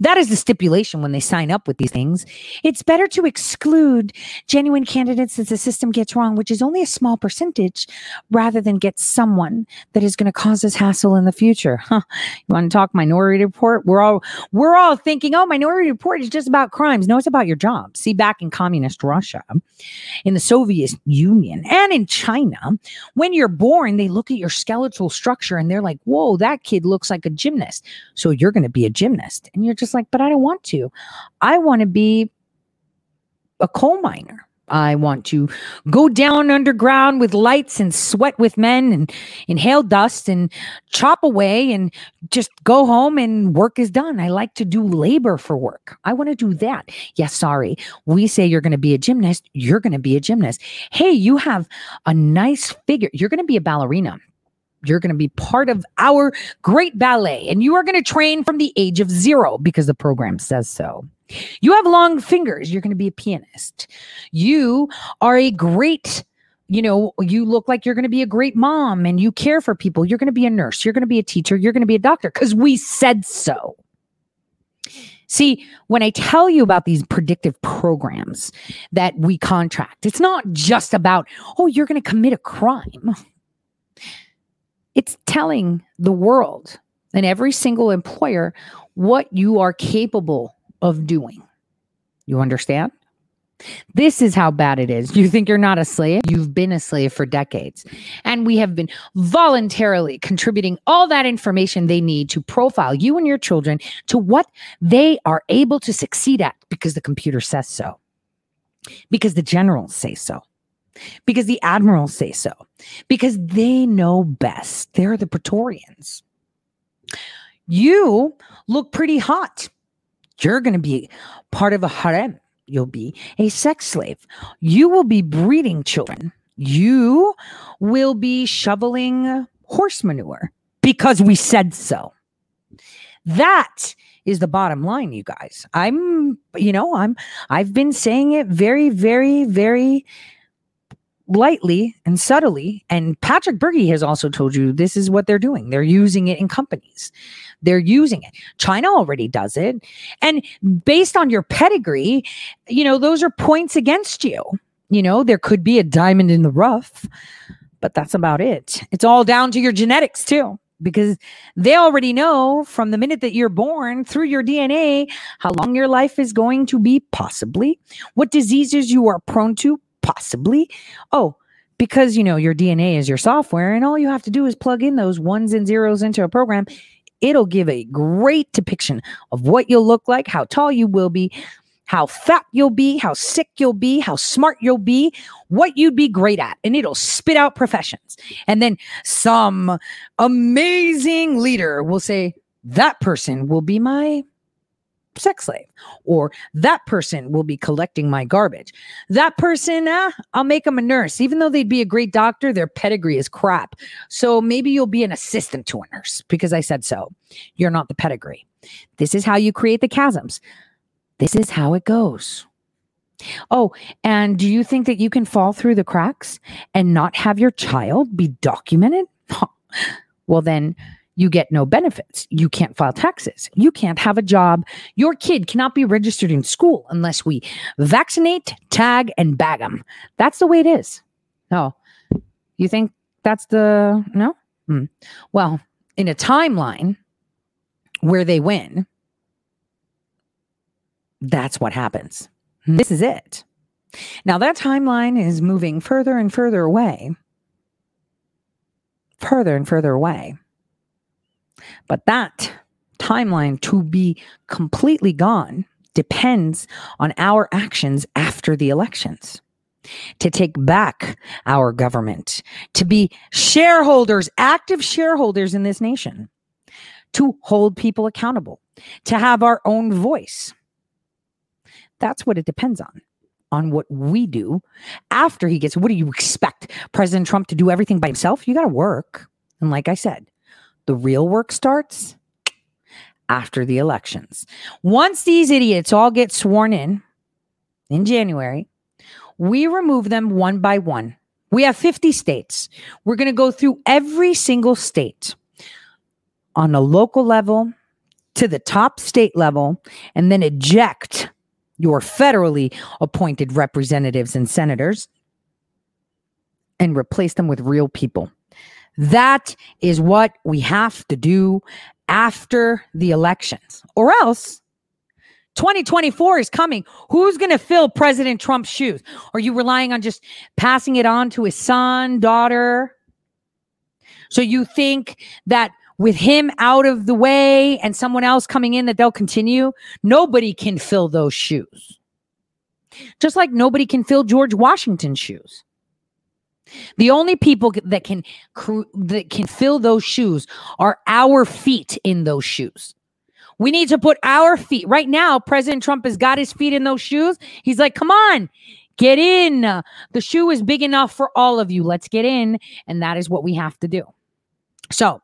That is the stipulation when they sign up with these things. It's better to exclude genuine candidates as the system gets wrong, which is only a small percentage, rather than get someone that is going to cause us hassle in the future. Huh. You want to talk minority report? We're all we're all thinking, oh, minority report is just about crimes. No, it's about your job. See, back in communist Russia, in the Soviet Union, and in China, when you're born, they look at your skeletal structure and they're like, whoa, that kid looks like a gymnast. So you're going to be a gymnast. And you're just like, but I don't want to. I want to be a coal miner. I want to go down underground with lights and sweat with men and inhale dust and chop away and just go home and work is done. I like to do labor for work. I want to do that. Yes, yeah, sorry. We say you're going to be a gymnast. You're going to be a gymnast. Hey, you have a nice figure. You're going to be a ballerina. You're going to be part of our great ballet and you are going to train from the age of zero because the program says so. You have long fingers. You're going to be a pianist. You are a great, you know, you look like you're going to be a great mom and you care for people. You're going to be a nurse. You're going to be a teacher. You're going to be a doctor because we said so. See, when I tell you about these predictive programs that we contract, it's not just about, oh, you're going to commit a crime. It's telling the world and every single employer what you are capable of doing. You understand? This is how bad it is. You think you're not a slave? You've been a slave for decades. And we have been voluntarily contributing all that information they need to profile you and your children to what they are able to succeed at because the computer says so, because the generals say so because the admirals say so, because they know best. They're the Praetorians. You look pretty hot. You're going to be part of a harem. You'll be a sex slave. You will be breeding children. You will be shoveling horse manure because we said so. That is the bottom line, you guys. I'm, you know, I'm, I've been saying it very, very, very lightly and subtly. And Patrick Bergy has also told you this is what they're doing. They're using it in companies. They're using it. China already does it. And based on your pedigree, you know, those are points against you. You know, there could be a diamond in the rough, but that's about it. It's all down to your genetics, too because they already know from the minute that you're born through your DNA how long your life is going to be, possibly, what diseases you are prone to, Possibly. Oh, because you know your DNA is your software, and all you have to do is plug in those ones and zeros into a program. It'll give a great depiction of what you'll look like, how tall you will be, how fat you'll be, how sick you'll be, how smart you'll be, what you'd be great at, and it'll spit out professions. And then some amazing leader will say, That person will be my sex slave or that person will be collecting my garbage. That person uh, i'll make them a nurse. Even though they'd be a great doctor their pedigree is crap. So maybe you'll be an assistant to a nurse because i said so. You're not the pedigree. This is how you create the chasms. This is how it goes. Oh and do you think that you can fall through the cracks and not have your child be documented? Well then you get no benefits. You can't file taxes. You can't have a job. Your kid cannot be registered in school unless we vaccinate, tag, and bag them. That's the way it is. No. You think that's the no? Hmm. Well, in a timeline where they win, that's what happens. This is it. Now, that timeline is moving further and further away. Further and further away. But that timeline to be completely gone depends on our actions after the elections. To take back our government, to be shareholders, active shareholders in this nation, to hold people accountable, to have our own voice. That's what it depends on, on what we do after he gets. What do you expect? President Trump to do everything by himself? You got to work. And like I said, the real work starts after the elections. Once these idiots all get sworn in in January, we remove them one by one. We have 50 states. We're going to go through every single state on a local level to the top state level and then eject your federally appointed representatives and senators and replace them with real people. That is what we have to do after the elections, or else 2024 is coming. Who's going to fill President Trump's shoes? Are you relying on just passing it on to his son, daughter? So you think that with him out of the way and someone else coming in that they'll continue? Nobody can fill those shoes. Just like nobody can fill George Washington's shoes. The only people that can that can fill those shoes are our feet in those shoes. We need to put our feet right now. President Trump has got his feet in those shoes. He's like, "Come on, get in. The shoe is big enough for all of you. Let's get in." And that is what we have to do. So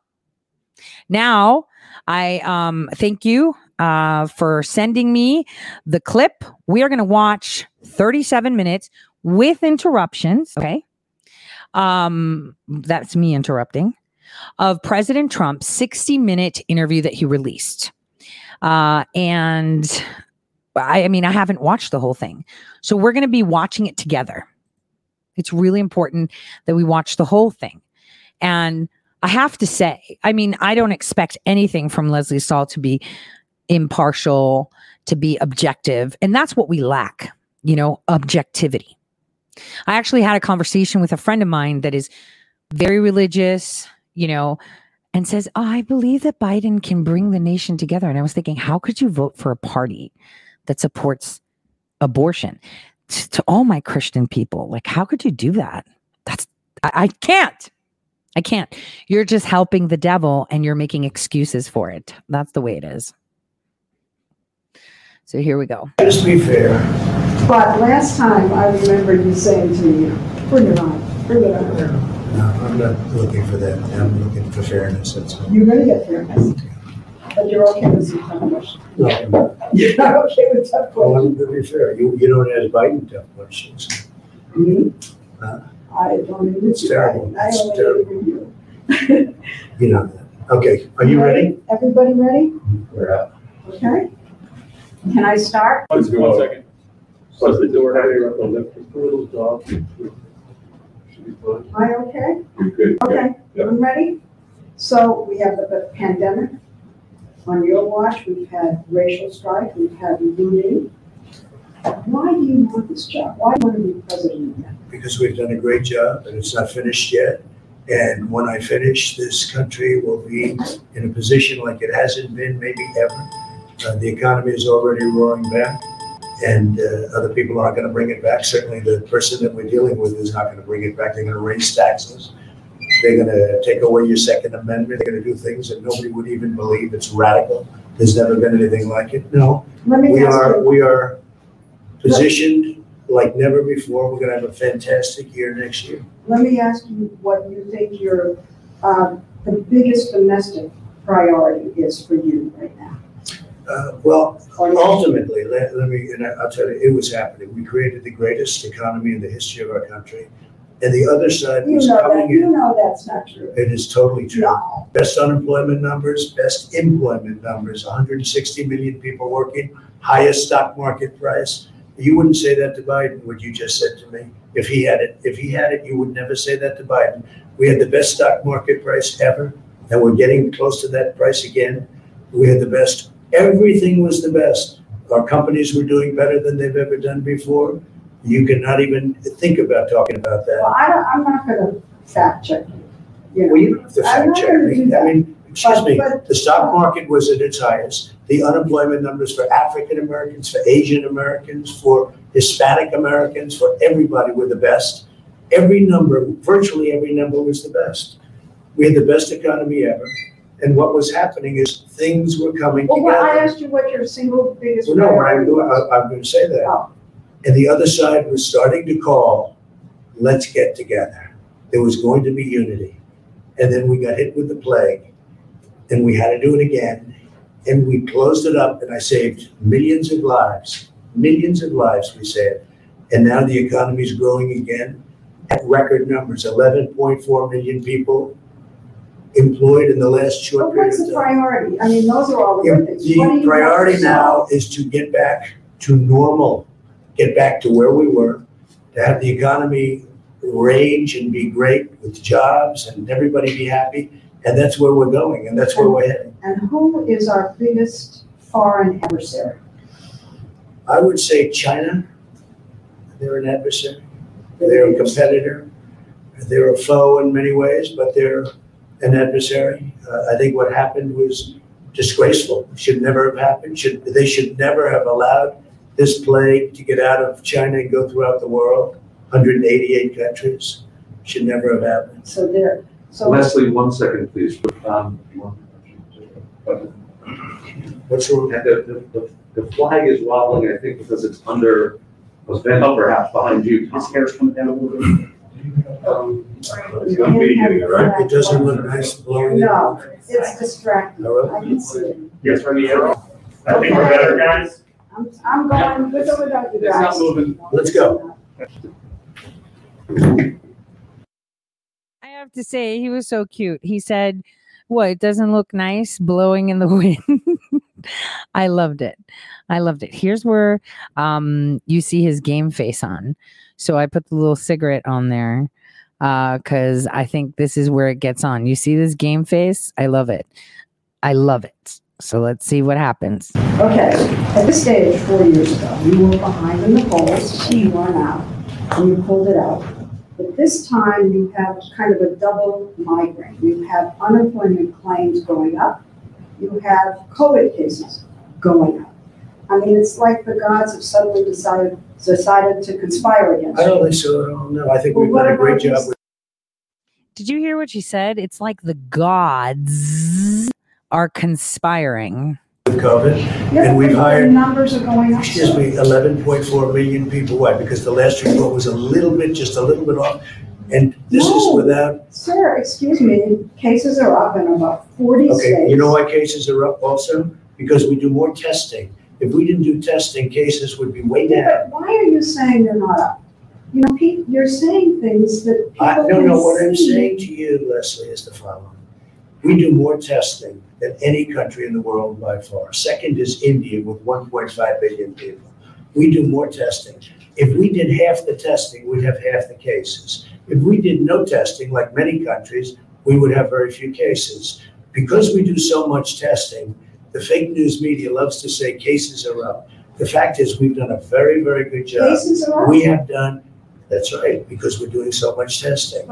now I um, thank you uh, for sending me the clip. We are going to watch 37 minutes with interruptions. Okay um, that's me interrupting, of President Trump's 60 minute interview that he released. Uh, and I, I mean, I haven't watched the whole thing. So we're going to be watching it together. It's really important that we watch the whole thing. And I have to say, I mean, I don't expect anything from Lesley Stahl to be impartial, to be objective. And that's what we lack, you know, objectivity. I actually had a conversation with a friend of mine that is very religious, you know, and says, oh, I believe that Biden can bring the nation together. And I was thinking, how could you vote for a party that supports abortion? T- to all my Christian people, like, how could you do that? That's, I, I can't. I can't. You're just helping the devil and you're making excuses for it. That's the way it is. So here we go. Just to be fair. But last time, I remember you saying to me, bring it on, bring it on. No, I'm not looking for that. I'm looking for fairness, that's all. You're gonna get fairness. But you're okay with some tough questions. No, I'm not. You're not okay with tough Well, I'm gonna be fair. You, you don't ask Biden tough questions. Me? Uh, I don't even. It's terrible. I It's only terrible. interview you. You know that. Okay, are you ready? Everybody ready? We're up. Okay. Can I start? One second. Close the door, have you the lift just a little dog. Should be fine. Am I okay? You're good. Okay, Yeah. I'm ready. So we have the pandemic. On your watch, we've had racial strife, we've had looting. Why do you want this job? Why do you want to be president again? Because we've done a great job and it's not finished yet. And when I finish, this country will be in a position like it hasn't been maybe ever. Uh, the economy is already roaring back and uh, other people aren't going to bring it back. Certainly the person that we're dealing with is not going to bring it back. They're going to raise taxes. They're going to take away your Second Amendment. They're going to do things that nobody would even believe. It's radical. There's never been anything like it. No, Let me we ask are, you, we are positioned like never before. We're gonna have a fantastic year next year. let me ask you what you think your, uh, the biggest domestic priority is for you right now. Uh, well, Or next year. ultimately, let, let me, and I- I'll tell you, it was happening. We created the greatest economy in the history of our country. And the other side You was know that, coming you in. know that's not true. It is totally true. No, Best unemployment numbers, best employment numbers, 160 million people working, highest stock market price. You wouldn't say that to Biden, what you just said to me. If he had it, if he had it, you would never say that to Biden. We had the best stock market price ever, and we're getting close to that price again. We had the best, everything was the best. Our companies were doing better than they've ever done before. You cannot even think about talking about well, that. I don't, I'm not gonna fact check you, you know. Well, you don't have to I'm fact not check gonna me. do I that. mean, excuse But- me, but- the stock market was at its highest. The unemployment numbers for African Americans, for Asian Americans, for Hispanic Americans, for everybody were the best. Every number, virtually every number was the best. We had the best economy ever. And what was happening is things were coming Well, well, I together. asked you what your single biggest Well, no, I'm priority was. I- I'm going to say that. Oh. And the other side was starting to call, let's get together. There was going to be unity. And then we got hit with the plague and we had to do it again. And we closed it up and I saved millions of lives, millions of lives we saved. And now the economy's growing again at record numbers, 11.4 million people employed in the last short But period what's of the time. priority? I mean, those are all the good things. What do The you priority want now is to get back to normal, get back to where we were, to have the economy range and be great with jobs and everybody be happy. And that's where we're going and that's where we're heading. And who is our biggest foreign adversary? I would say China, they're an adversary, they're a competitor, they're a foe in many ways, but they're an adversary. Uh, I think what happened was disgraceful, should never have happened, should, they should never have allowed this plague to get out of China and go throughout the world, 188 countries, should never have happened. So there, so Lesley, one second, please. Um, What's wrong? And the, the, the flag is wobbling, I think, because it's under, was bent up perhaps behind you. His hair's coming down a little bit. It's gonna be you, right? It doesn't look nice blowing. No, it's distracting. All right. I can see it. Yes, from the arrow. I think we're better, guys. I'm, I'm going with or without you It's not guys. moving. Let's go. I have to say, he was so cute. He said, What, it doesn't look nice blowing in the wind? I loved it. I loved it. Here's where um, you see his game face on. So I put the little cigarette on there uh, because I think this is where it gets on. You see this game face? I love it. I love it. So let's see what happens. Okay, at this stage, four years ago, you were behind in the polls, you won out, and you pulled it out. But this time, you have kind of a double migraine. You have unemployment claims going up, you have COVID cases going up. I mean, it's like the gods have suddenly decided, decided to conspire against I don't think so, I don't know. I think Well, we've what done a great about job this- with Did you hear what she said? It's like the gods are conspiring. With COVID. Yeah, And we've but the hired, numbers are going up. excuse me, 11.4 million people. Why? Because the last report was a little bit, just a little bit off. And this is without, Sir, excuse me, cases are up in about forty states. okay, you know why cases are up also? Because we do more testing. If we didn't do testing, cases would be way down. but why are you saying they're not up? You know, Pete, you're saying things that people I, don't no, no, what I'm saying to you, Lesley, is the following. We do more testing than any country in the world by far. Second is India with 1.5 billion people. We do more testing. If we did half the testing, we'd have half the cases. If we did no testing, like many countries, we would have very few cases. Because we do so much testing, the fake news media loves to say cases are up. The fact is, we've done a very, very good job. Cases are up? We have done, that's right, because we're doing so much testing.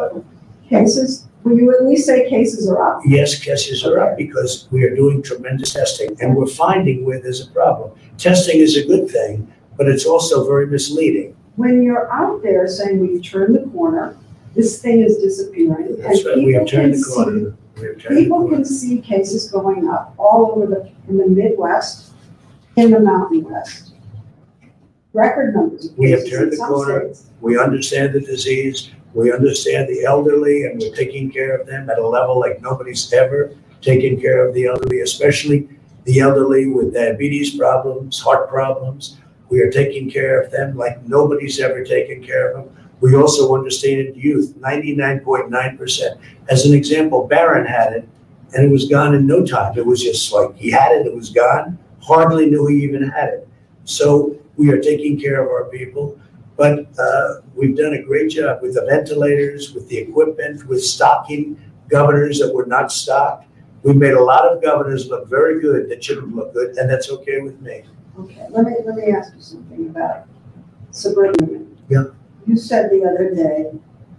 Cases, will you at least say cases are up? Yes, cases are up because we are doing tremendous testing and we're finding where there's a problem. Testing is a good thing, but it's also very misleading. When you're out there saying we've turned the corner, this thing is disappearing. That's and right, we have people turned can the corner. see We have turned the People can see cases going up all over the, in the Midwest, in the Mountain West. Record numbers of We have cases turned in the some corner. states. We understand the disease. We understand the elderly and we're taking care of them at a level like nobody's ever taken care of the elderly, especially the elderly with diabetes problems, heart problems. We are taking care of them like nobody's ever taken care of them. We also understand youth, 99.9%. As an example, Barron had it and it was gone in no time. It was just like he had it, it was gone, hardly knew he even had it. So we are taking care of our people. But uh, we've done a great job with the ventilators, with the equipment, with stocking governors that were not stocked. We made a lot of governors look very good that shouldn't look good, and that's okay with me. Okay, let me, let me ask you something about suburban women. Yeah. You said the other day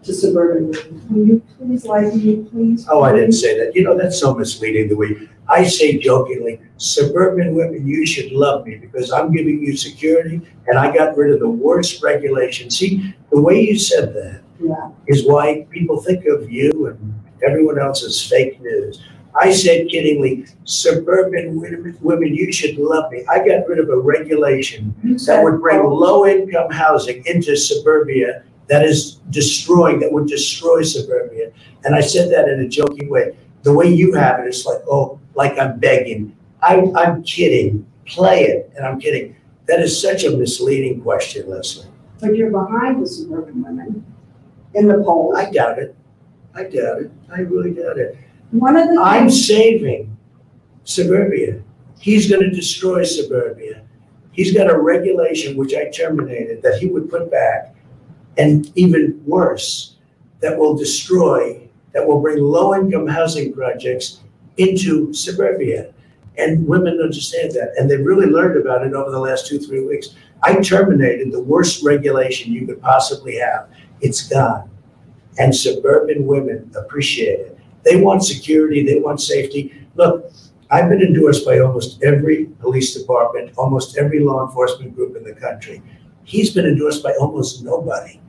to suburban women, will you please like me, please? Oh, I didn't say that. You know, that's so misleading the way I say jokingly, suburban women, you should love me because I'm giving you security and I got rid of the worst regulation. See, the way you said that Yeah, is why people think of you and everyone else as fake news. I said kiddingly, suburban women, women, you should love me. I got rid of a regulation that would bring low income housing into suburbia that is destroying, that would destroy suburbia. And I said that in a joking way. The way you have it, it's like, oh, like I'm begging. I, I'm kidding. Play it. And I'm kidding. That is such a misleading question, Lesley. But you're behind the suburban women in the polls. I doubt it. I doubt it. I really doubt it. One of the I'm things, saving suburbia. He's going to destroy suburbia. He's got a regulation which I terminated that he would put back, and even worse, that will destroy, that will bring low income housing projects into suburbia. And women understand that, and they've really learned about it over the last two, three weeks. I terminated the worst regulation you could possibly have. It's gone. And suburban women appreciate it. They want security, they want safety. Look, I've been endorsed by almost every police department, almost every law enforcement group in the country. He's been endorsed by almost nobody.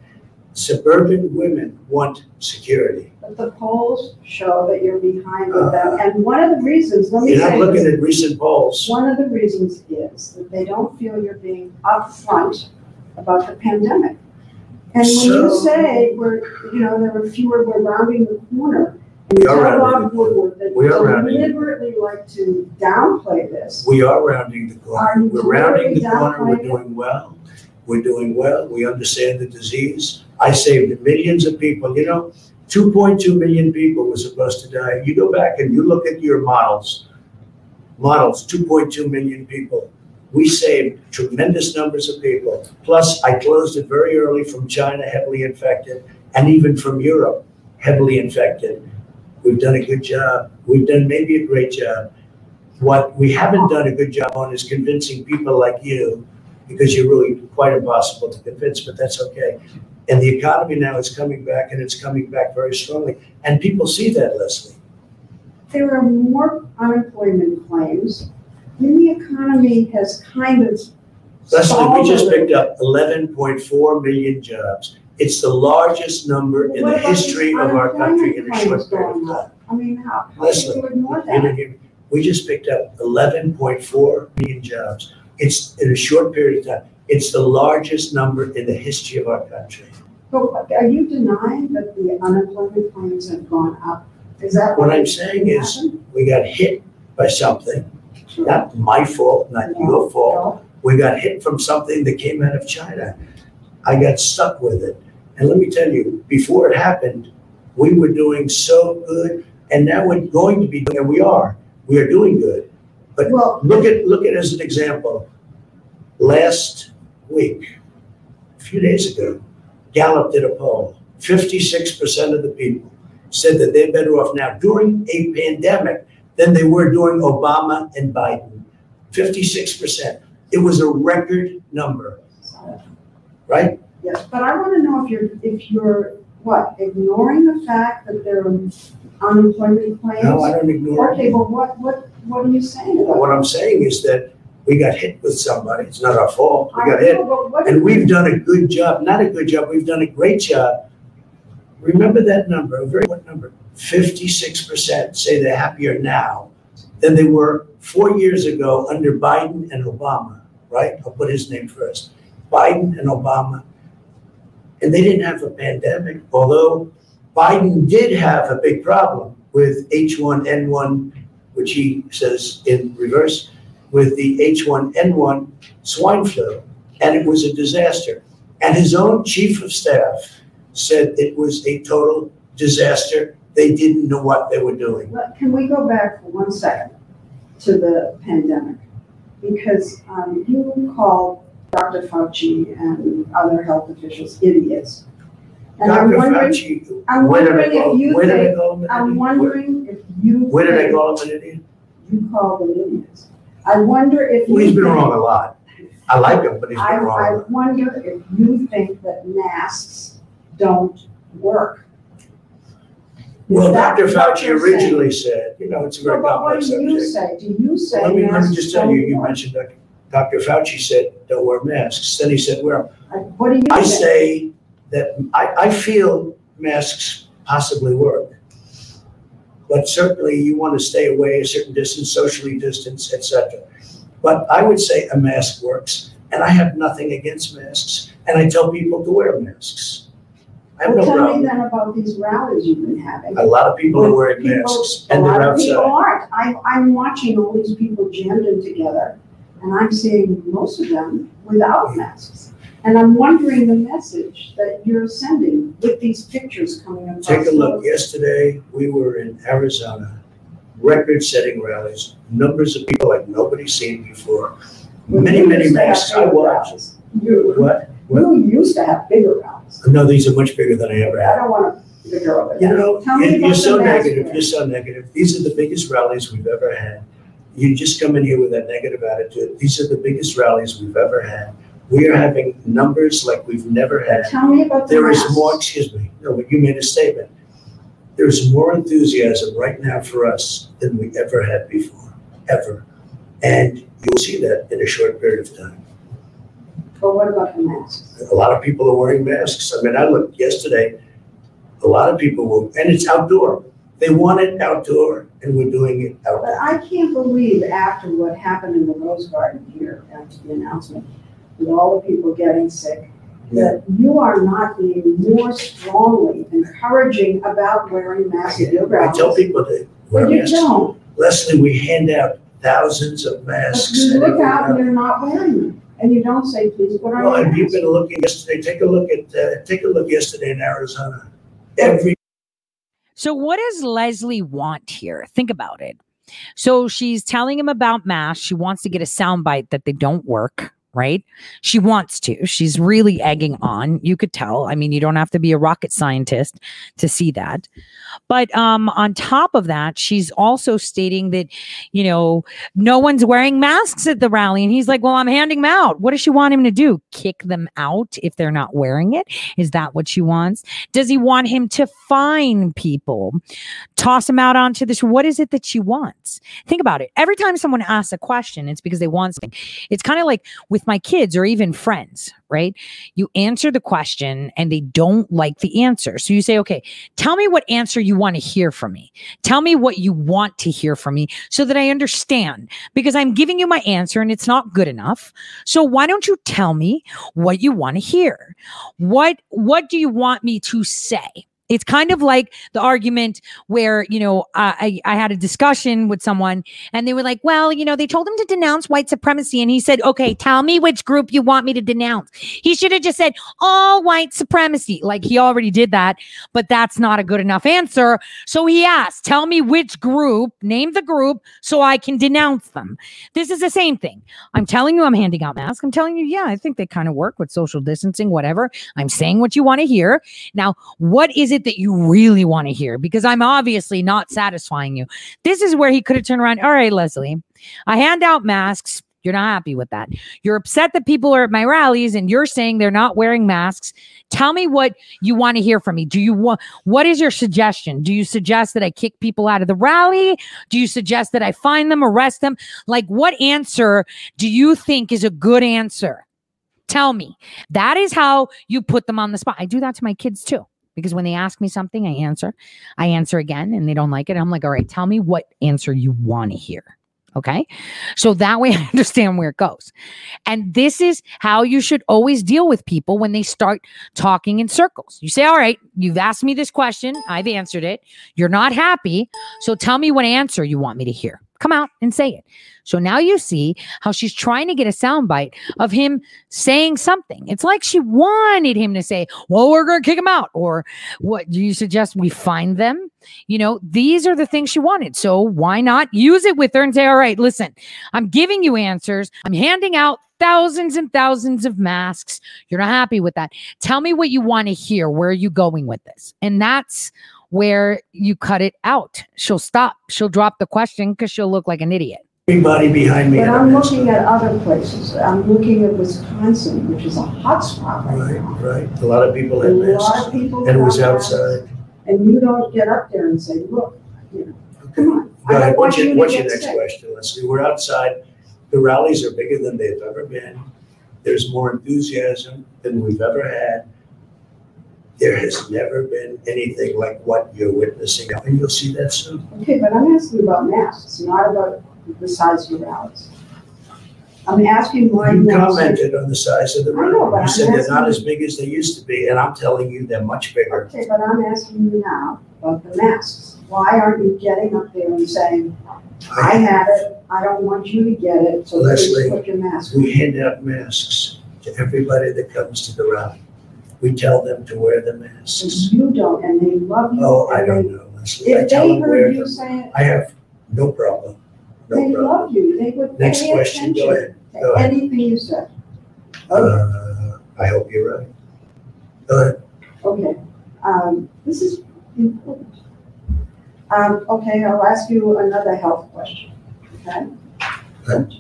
Suburban women want security. but the polls show that you're behind with them. Uh-huh. And one of the reasons, let me You're not say looking this, at recent polls. one of the reasons is that they don't feel you're being upfront about the pandemic. And when you So- say we're, you know, there are fewer, we're rounding the corner. We are tell rounding the corner. Woodward that We are rounding deliberately like to downplay this. We are rounding the Are corner. you We're rounding the corner. We're doing well. We're doing well. We understand the disease. I saved millions of people. You know, 2.2 million people were supposed to die. You go back and you look at your models, models, 2.2 million people. We saved tremendous numbers of people. Plus, I closed it very early from China, heavily infected, and even from Europe, heavily infected. We've done a good job. We've done maybe a great job. What we haven't done a good job on is convincing people like you, because you're really quite impossible to convince, but that's okay. And the economy now is coming back, and it's coming back very strongly. And people see that, Lesley. There are more unemployment claims. And the economy has kind of Lesley, we just picked up 11.4 million jobs. It's the largest number in the history of our country in a short period of time. up? I mean, how, how Lesley, you ignore that? We just picked up 11.4 million jobs. It's in a short period of time. It's the largest number in the history of our country. But are you denying that the unemployment claims have gone up? Is that What I'm is saying is, we got hit by something, not my fault, not your fault. We got hit from something that came out of China. I got stuck with it. And let me tell you, before it happened, we were doing so good, and now we're going to be doing, and we are, we are doing good. But Well, look at, look at as an example, last week, a few days ago, Gallup did a poll. Fifty-six percent of the people said that they're better off now during a pandemic than they were during Obama and Biden. Fifty-six percent. It was a record number, right? yes, but I want to know if you're, if you're, what, ignoring the fact that there are unemployment claims? No, I don't ignore Okay, it. but what, what, what are you saying about What? I'm saying is that we got hit with somebody. It's not our fault. We got hit. know, but what- And we've done a good job, not a good job, we've done a great job. Remember that number, a very what number? 56% say they're happier now than they were four years ago under Biden and Obama, right? I'll put his name first. Biden and Obama. And they didn't have a pandemic, although Biden did have a big problem with H1N1, which he says in reverse, with the H1N1 swine flu. And it was a disaster. And his own chief of staff said it was a total disaster. They didn't know what they were doing. Can we go back for one second to the pandemic? Because um, you called Dr. Fauci and other health officials idiots. And I'm Dr. wondering, Fauci, I'm where did wondering call, if you where did think, call I'm wondering if you Where did I think call him an idiot? You called them idiots. I wonder if you Well, he's been think- wrong a lot. I like him, but he's I, been wrong. a I lot. wonder if you think that masks don't work. Well, Is that Dr. what Fauci you're originally said, you know, it's a very But what complex do you subject. say? Do you say Let me, let me masks just tell you, don't you work? mentioned Dr. Dr. Fauci said, don't wear masks. Then he said, wear I- What do you I think? say that I, I feel masks possibly work. But certainly you want to stay away a certain distance, socially distance, etc. But I would say a mask works, and I have nothing against masks, and I tell people to wear masks. I have Well, no tell me then about these rallies you've been having. A lot of people are wearing People- masks, and they're A lot of people outside. aren't. I, I'm watching all these people jammed in together, and I'm seeing most of them without masks. And I'm wondering the message that you're sending with these pictures coming across. Take a look. Yesterday, we were in Arizona, record-setting rallies, numbers of people like nobody's seen before. When Many, many used to have masks. I watched. You, What? you used to have bigger rallies. No, these are much bigger than I ever had. I don't want to You know, Tell me you're so negative, you're so negative. These are the biggest rallies we've ever had. You just come in here with that negative attitude. These are the biggest rallies we've ever had. We are having numbers like we've never had. Tell me about the There is more, excuse me, no, but you made a statement. There's more enthusiasm right now for us than we ever had before, ever. And you'll see that in a short period of time. But what about the masks? A lot of people are wearing masks. I mean, I looked yesterday, a lot of people were, and it's outdoor. They want it outdoor, and we're doing it But outdoor. I can't believe after what happened in the Rose Garden here, after the announcement, with all the people getting sick, that you are not being more strongly encouraging about wearing masks at your I tell rallies. people to wear But you masks. don't. Lesley, we hand out thousands of But masks. you and look out and else. you're not wearing them, and you don't say, please put on Well, your and you've mask. been looking yesterday, take a look at, uh, take a look yesterday in Arizona. Every So, what does Lesley want here? Think about it. So, she's telling him about masks. She wants to get a soundbite that they don't work, right? She wants to. She's really egging on. You could tell. I mean, you don't have to be a rocket scientist to see that. But um, on top of that, she's also stating that, you know, no one's wearing masks at the rally. And he's like, well, I'm handing them out. What does she want him to do? Kick them out if they're not wearing it? Is that what she wants? Does he want him to fine people, toss them out onto this? What is it that she wants? Think about it. Every time someone asks a question, it's because they want something. It's kind of like with my kids or even friends, right? You answer the question and they don't like the answer. So you say, okay, tell me what answer you want to hear from me. Tell me what you want to hear from me so that I understand because I'm giving you my answer and it's not good enough. So why don't you tell me what you want to hear? What what do you want me to say? It's kind of like the argument where, you know, I, I had a discussion with someone and they were like, well, you know, they told him to denounce white supremacy. And he said, okay, tell me which group you want me to denounce. He should have just said all white supremacy. Like he already did that, but that's not a good enough answer. So he asked, tell me which group, name the group so I can denounce them. This is the same thing. I'm telling you, I'm handing out masks. I'm telling you, yeah, I think they kind of work with social distancing, whatever. I'm saying what you want to hear. Now, what is it that you really want to hear? Because I'm obviously not satisfying you. This is where he could have turned around. All right, Lesley, I hand out masks. You're not happy with that. You're upset that people are at my rallies and you're saying they're not wearing masks. Tell me what you want to hear from me. Do you want what is your suggestion? Do you suggest that I kick people out of the rally? Do you suggest that I find them, arrest them? Like what answer do you think is a good answer? Tell me. That is how you put them on the spot. I do that to my kids too because when they ask me something, I answer. I answer again and they don't like it. I'm like, all right, tell me what answer you want to hear. Okay. So that way I understand where it goes. And this is how you should always deal with people when they start talking in circles. You say, all right, you've asked me this question. I've answered it. You're not happy. So tell me what answer you want me to hear. Come out and say it. So now you see how she's trying to get a soundbite of him saying something. It's like she wanted him to say, Well, we're going to kick him out. Or what do you suggest we find them? You know, these are the things she wanted. So why not use it with her and say, All right, listen, I'm giving you answers. I'm handing out thousands and thousands of masks. You're not happy with that. Tell me what you want to hear. Where are you going with this? And that's where you cut it out. She'll stop. She'll drop the question because she'll look like an idiot. Everybody behind me. But had a I'm mask looking at other places. I'm looking at Wisconsin, which is a hot spot right Right, now. right. A lot of people A lot of people. And it was have masks, outside. And you don't get up there and say, look, you know, come on. Go ahead, what's you your, to what's your get next sick. question, Lesley? We're outside. The rallies are bigger than they've ever been. There's more enthusiasm than we've ever had. There has never been anything like what you're witnessing, and you'll see that soon. Okay, but I'm asking about masks, not about the size of the rallies. I'm asking why you You want to say. commented on the size of the I know, but rally. I'm You said they're not asking- as big as they used to be, and I'm telling you, they're much bigger. Okay, but I'm asking you now about the masks. Why aren't you getting up there and saying, I have it, I don't want you to get it, so please Lesley, put your mask on? We hand out masks to everybody that comes to the rally. We tell them to wear the masks. You don't, and they love you. Oh, I don't know, Lesley. I If tell they them wear heard you them. say it, I have no problem, no they problem. love you, they would pay Next question, go attention ahead, go to ahead. anything you said. Uh, I hope you're right. Go ahead. Okay, um, this is important. Um, okay, I'll ask you another health question, okay? Okay.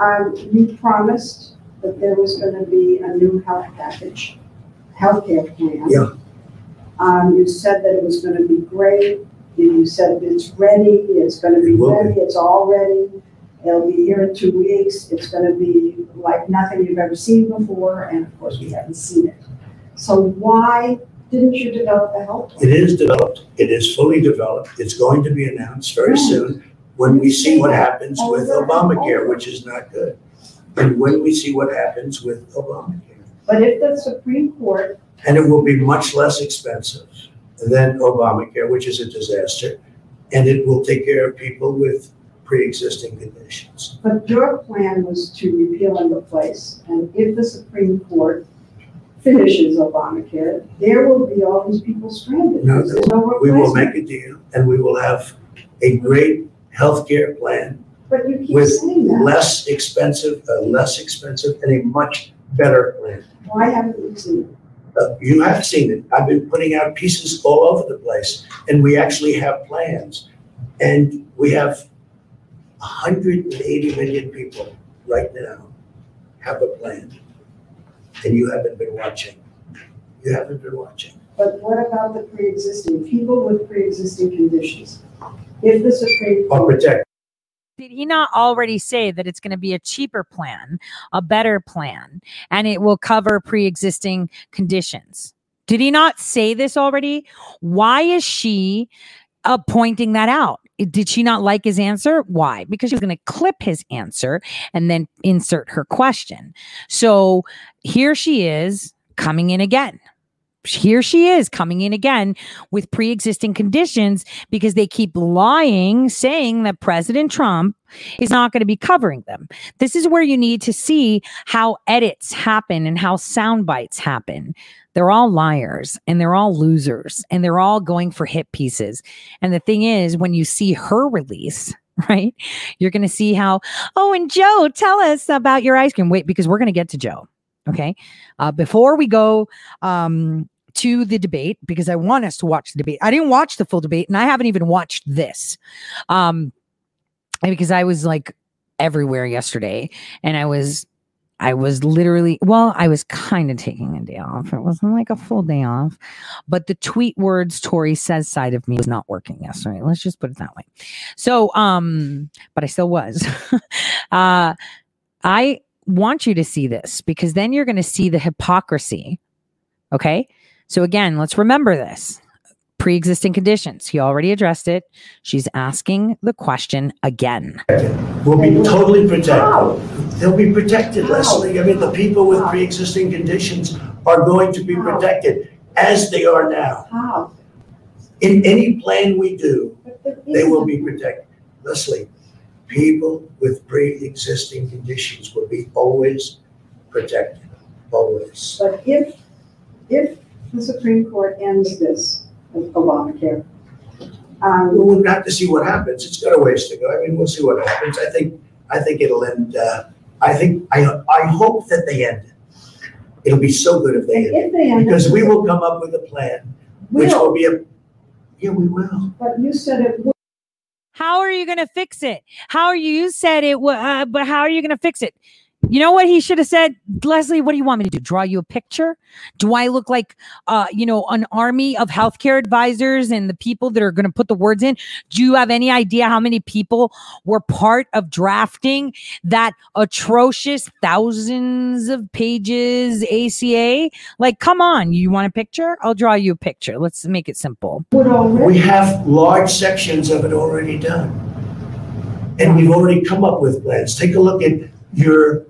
Um, you promised that there was gonna be a new health package, healthcare plan. Yeah. Um, you said that it was gonna be great, you said it's ready, it's gonna be It will be. ready, it's all ready. It'll be here in two weeks, it's gonna be like nothing you've ever seen before, and of course, we haven't seen it. So why didn't you develop the health plan? It is developed, it is fully developed, it's going to be announced very soon when we see what happens with Obamacare, which is not good. And when we see what happens with Obamacare. But if the Supreme Court, And it will be much less expensive than Obamacare, which is a disaster. And it will take care of people with pre-existing conditions. but your plan was to repeal and replace, and if the Supreme Court finishes Obamacare, there will be all these people stranded. No, There's no We will replacement. make a deal and we will have a great healthcare plan But you keep with saying that. less expensive, a less expensive and a much better plan. Why haven't we seen it? Uh, You have seen it. I've been putting out pieces all over the place, and we actually have plans. And we have hundred and eighty million people right now have a plan. And you haven't been watching. You haven't been watching. But what about the pre-existing, people with pre-existing conditions? If the Supreme I'll Court, protect. Did he not already say that it's going to be a cheaper plan, a better plan, and it will cover pre existing conditions? Did he not say this already? Why is she uh, pointing that out? Did she not like his answer? Why? Because she was going to clip his answer and then insert her question. So here she is coming in again. Here she is coming in again with pre existing conditions because they keep lying, saying that President Trump is not going to be covering them. This is where you need to see how edits happen and how sound bites happen. They're all liars and they're all losers and they're all going for hit pieces. And the thing is, when you see her release, right, you're going to see how, oh, and Joe, tell us about your ice cream. Wait, because we're going to get to Joe. Okay. Uh, before we go, um, to the debate because I want us to watch the debate. I didn't watch the full debate and I haven't even watched this. Um because I was like everywhere yesterday and I was I was literally well, I was kind of taking a day off. It wasn't like a full day off, but the tweet words Tori says side of me was not working yesterday. Let's just put it that way. So um but I still was. uh I want you to see this because then you're going to see the hypocrisy. Okay? So again, let's remember this. Pre-existing conditions. He already addressed it. She's asking the question again. We'll be totally protected. They'll be protected, Lesley. I mean, the people with pre-existing conditions are going to be protected as they are now. How? In any plan we do, they will be protected. Lesley, people with pre-existing conditions will be always protected, always. But if, if the Supreme Court ends this Obamacare, um, We'll have to see what happens. It's got a ways to go. I mean, we'll see what happens. I think, I think it'll end, uh, I think, I, I hope that they end it. It'll be so good if they and end it. if they end Because this, we will come up with a plan, which will, will be a, yeah, we will. but you said it would. How are you going to fix it? How are you, you said it, wa- uh, but how are you going to fix it? You know what he should have said, Lesley? What do you want me to do? Draw you a picture? Do I look like, uh, you know, an army of healthcare advisors and the people that are going to put the words in? Do you have any idea how many people were part of drafting that atrocious thousands of pages ACA? Like, come on, you want a picture? I'll draw you a picture. Let's make it simple. We have large sections of it already done. And we've already come up with plans. Take a look at your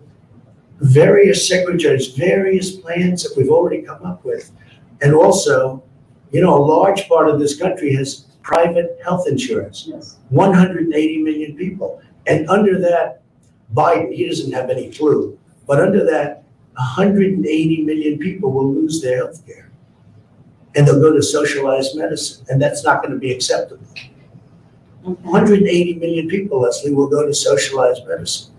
various secretaries, various plans that we've already come up with. And also, you know, a large part of this country has private health insurance. Yes. 180 million people. And under that, Biden, he doesn't have any clue, but under that, 180 million people will lose their health care. And they'll go to socialized medicine, and that's not going to be acceptable. Okay. 180 million people, Lesley, will go to socialized medicine.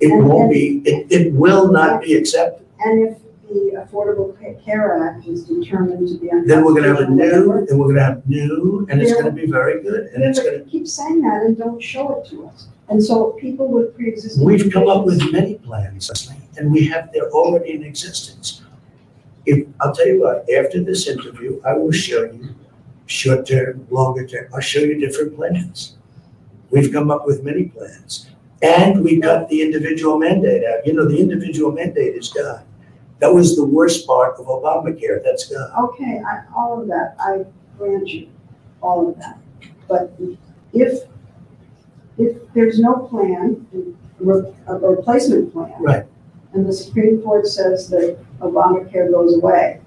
It And- won't be, it, it will not be accepted. And if the Affordable Care Act is determined to be unconstitutional. Then we're gonna have a new, then we're gonna have new, and it's gonna be very good, and it's gonna, keep saying that and don't show it to us. And so people with pre-existing. we've come up with conditions- many plans, Lesley, and we have, they're already in existence. If, I'll tell you what, after this interview, I will show you short term, longer term, I'll show you different plans. We've come up with many plans. And we cut the individual mandate out. You know, the individual mandate is gone. That was the worst part of Obamacare. That's gone. Okay, I, all of that, I grant you, all of that. But if, if there's no plan, a replacement plan. Right. And the Supreme Court says that Obamacare goes away,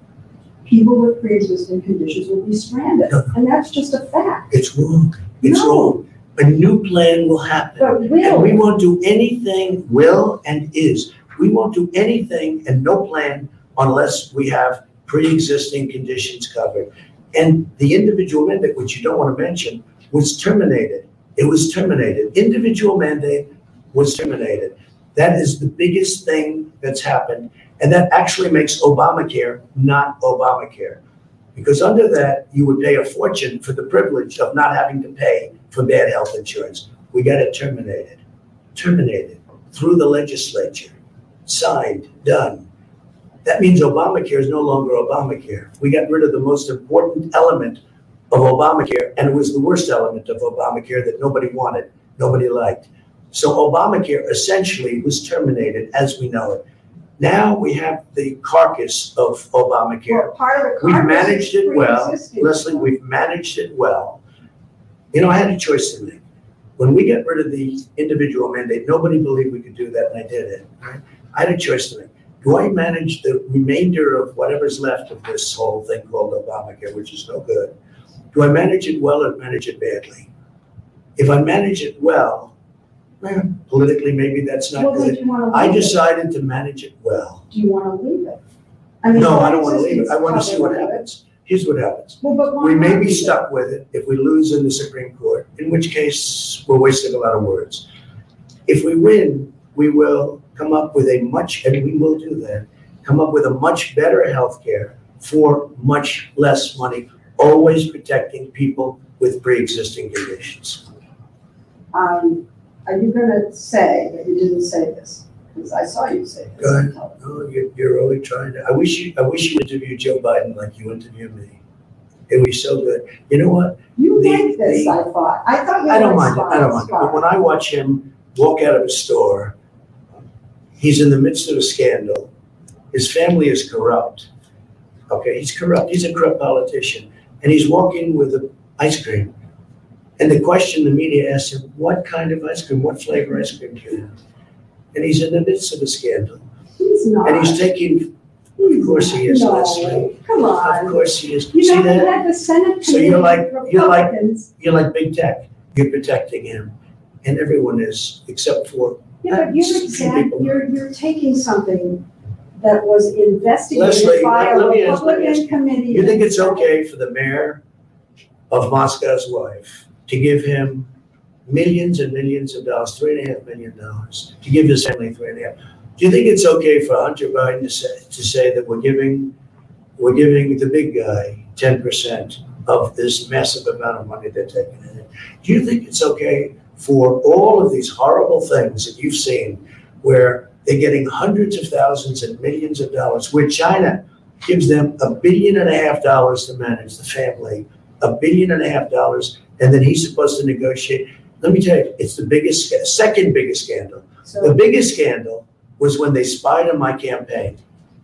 people with pre-existing conditions will be stranded. No. And that's just a fact. It's wrong. It's No. wrong. A new plan will happen. But And we will, won't do anything, will and is. We won't do anything and no plan unless we have pre-existing conditions covered. And the individual mandate, which you don't want to mention, was terminated. It was terminated. Individual mandate was terminated. That is the biggest thing that's happened. And that actually makes Obamacare not Obamacare. Because under that, you would pay a fortune for the privilege of not having to pay for bad health insurance. We got it terminated, terminated through the legislature, signed, done. That means Obamacare is no longer Obamacare. We got rid of the most important element of Obamacare, and it was the worst element of Obamacare that nobody wanted, nobody liked. So Obamacare essentially was terminated as we know it. Now we have the carcass of Obamacare. well, part of the. We've managed it well. Lesley, we've managed it well. You know, I had a choice to make. When we got rid of the individual mandate, nobody believed we could do that, and I did it. right? I had a choice to make. Do I manage the remainder of whatever's left of this whole thing called Obamacare, which is no good? Do I manage it well or manage it badly? If I manage it well, well, politically, maybe that's not Well, good. do you wanna I leave it? decided to manage it well. Do you wanna leave it? I mean, No, I don't want to leave it. I want to see what happens. Here's what happens. Well, but why We may not be stuck with it if we lose in the Supreme Court, in which case we're wasting a lot of words. If we win, we will come up with a much, and we will do that, come up with a much better health care for much less money, always protecting people with pre-existing conditions. Um, are you gonna say that you didn't say this? Because I saw you say this. Go ahead. Oh, you're, you're really trying to, I wish you, I wish you interviewed Joe Biden like you interviewed me. It would be so good. You know what? You The- like this, the- I thought. I thought you I don't mind it, I don't mind it, but when I watch him walk out of a store, he's in the midst of a scandal, his family is corrupt. Okay, he's corrupt. He's a corrupt politician. And he's walking with a ice cream. And the question the media asks him, what kind of ice cream? What flavor ice cream do you have? And he's in the midst of a scandal. He's not. And he's taking, of course he is, No, Lesley. Come on. Of course he is. You See know, that? had the Senate So you're like- you're like- You're like big tech. You're protecting him. And everyone is, except for Yeah, but you're uh, exact, you're, you're taking something that was investigated Lesley, by a let- ask- let me ask Republican committee. You think it's okay for the mayor of Moscow's wife to give him millions and millions of dollars, three and a half million dollars, to give his family three and a half? Do you think it's okay for Hunter Biden to say, to say that we're giving, we're giving the big guy ten percent of this massive amount of money they're taking in? Do you think it's okay for all of these horrible things that you've seen where they're getting hundreds of thousands and millions of dollars, where China gives them a billion and a half dollars to manage the family, a billion and a half dollars, and then he's supposed to negotiate. Let me tell you, it's the biggest, second biggest scandal. The biggest scandal was when they spied on my campaign.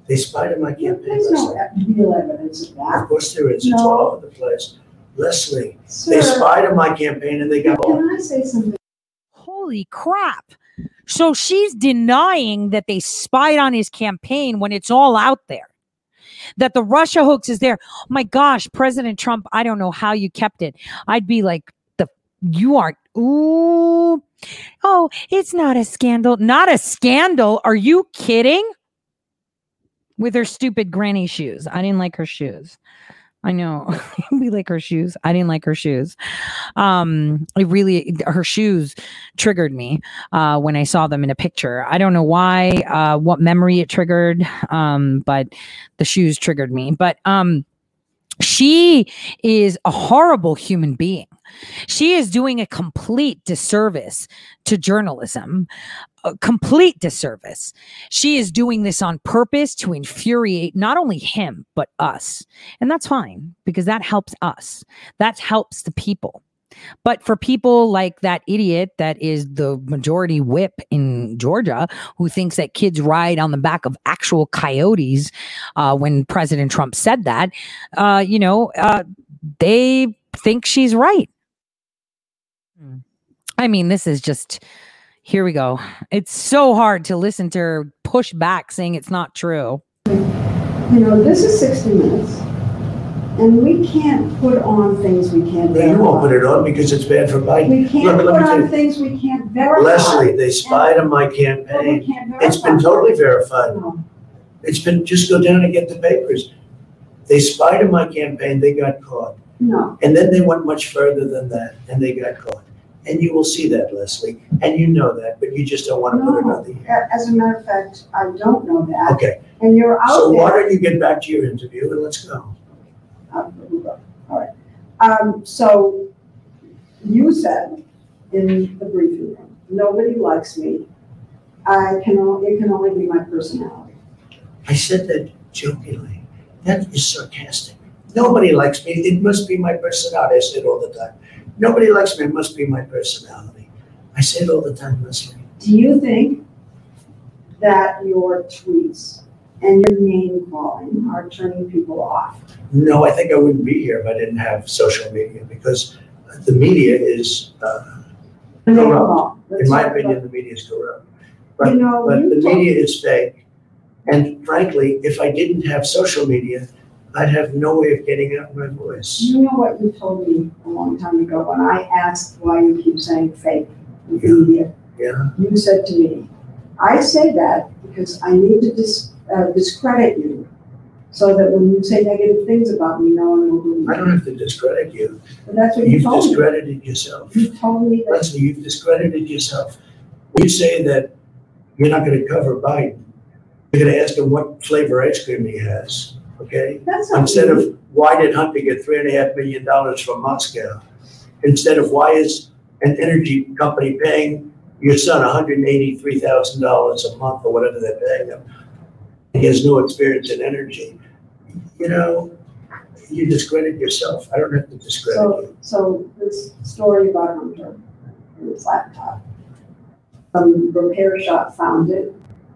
They spied on my campaign. there's no real evidence of that. Of course there is. It's all over the place. Lesley, Sir, they spied on my campaign and they got all. can I say something? Holy crap. So she's denying that they spied on his campaign when it's all out there. That the Russia hoax is there. Oh my gosh, President Trump, I don't know how you kept it. I'd be like, the you aren't. Ooh. Oh, it's not a scandal. Not a scandal. Are you kidding? With her stupid granny shoes. I didn't like her shoes. I know. we like her shoes. I didn't like her shoes. Um, it really her shoes triggered me uh when I saw them in a picture. I don't know why, uh what memory it triggered, um, but the shoes triggered me. But um she is a horrible human being. She is doing a complete disservice to journalism, a complete disservice. She is doing this on purpose to infuriate not only him, but us. And that's fine because that helps us. That helps the people. But for people like that idiot that is the majority whip in Georgia, who thinks that kids ride on the back of actual coyotes, uh, when President Trump said that, uh, you know, uh, they think she's right. I mean, this is just here we go. It's so hard to listen to her push back saying it's not true. You know, this is 60 Minutes, and we can't put on things we can't No, you won't put it on because it's bad for Biden. We can't Look, put let me tell on you. things we can't verify. Lesley, they spied on my But we campaign. can't verify. It's been totally verified. No. It's been, just go down and get the papers. They spied on my campaign, they got caught. No, And then they went much further than that, and they got caught. And you will see that, Lesley, and you know that, but you just don't want to put it on the air. A- as a matter of fact, I don't know that, Okay, and you're out. so out why there. don't you get back to your interview and let's go? Uh, All right. Um, so you said in the briefing room, nobody likes me. I can, o- it can only be my personality. I said that jokingly. That is sarcastic. Nobody likes me. It must be my personality. I say it all the time. Nobody likes me. It must be my personality. I say it all the time, Lesley. Do you think that your tweets and your name calling are turning people off? No, I think I wouldn't be here if I didn't have social media because the media is, uh, Corrupt. In my opinion, the media is corrupt. You But, know, but you the media is fake. And frankly, if I didn't have social media, I'd have no way of getting out my voice. You know what you told me a long time ago when I asked why you keep saying fake with Yeah. media? Yeah. You said to me, I say that because I need to dis, uh, discredit you so that when you say negative things about me, no one will believe I don't have to discredit you. But that's what you You've told me. discredited yourself. You told me that, Lesley, you've discredited yourself. You say that you're not gonna cover Biden. You're gonna ask him what flavor ice cream he has, okay? that's not Instead of, why did Hunter get three and a half million dollars from Moscow? Instead of, why is an energy company paying your son hundred and eighty-three thousand dollars a month or whatever they're paying him? He has no experience in energy. You know, you discredit yourself. I don't have to discredit So, you. so this story about Hunter and his laptop. Some repair shop found it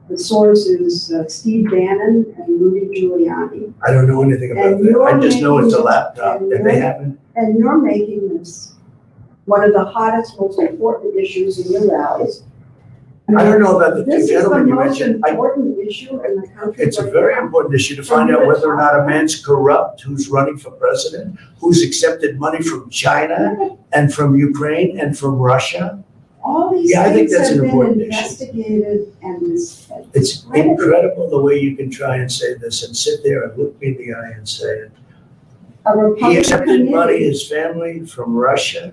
The source is uh, Steve Bannon and Rudy Giuliani. I don't know anything about And that. you're I just know it's a making- laptop and and they you're- haven't, And you're making this one of the hottest, most important issues in your rallies. I don't know about the two This is the gentlemen you most mentioned. I- important issue in the country. It's a right very now. important issue to find out whether or not a man's corrupt, who's running for president, who's accepted money from China and from Ukraine and from Russia. All these Yeah, I think things that's have an been important issue. investigated and this. It's incredible the way you can try and say this and sit there and look me in the eye and say it. A He Republican accepted money, committee. his family, from Russia,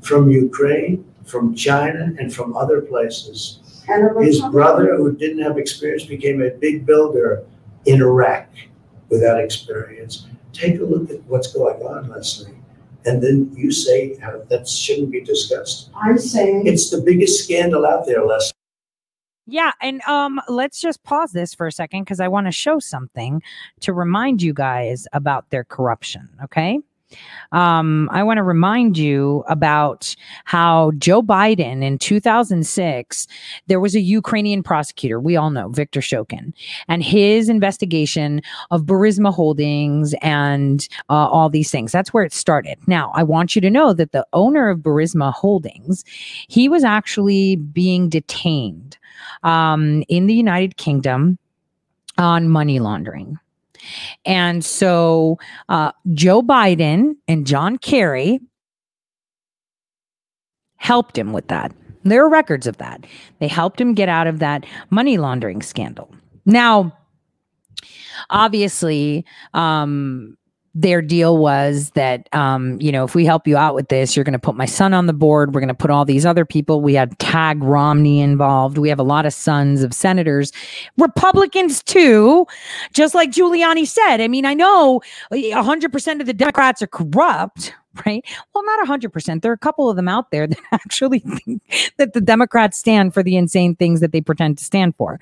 from Ukraine, from China, and from other places. And a His Republican- brother, who didn't have experience, became a big builder in Iraq without experience. Take a look at what's going on, Lesley. And then you say how that shouldn't be discussed. I'm saying. It's the biggest scandal out there, Lesley. Yeah, and um let's just pause this for a second cuz I want to show something to remind you guys about their corruption, okay? Um I want to remind you about how Joe Biden in 2006 there was a Ukrainian prosecutor, we all know, Victor Shokin, and his investigation of Burisma Holdings and uh, all these things. That's where it started. Now, I want you to know that the owner of Burisma Holdings, he was actually being detained um, in the United Kingdom on money laundering. And so uh, Joe Biden and John Kerry helped him with that. There are records of that. They helped him get out of that money laundering scandal. Now, obviously, um, their deal was that um, you know if we help you out with this you're going to put my son on the board. We're going to put all these other people. We had Tagg romney involved. We have a lot of sons of senators republicans too just like giuliani said. I mean i know 100% of the democrats are corrupt right? Well not 100% there are a couple of them out there that actually think that the democrats stand for the insane things that they pretend to stand for.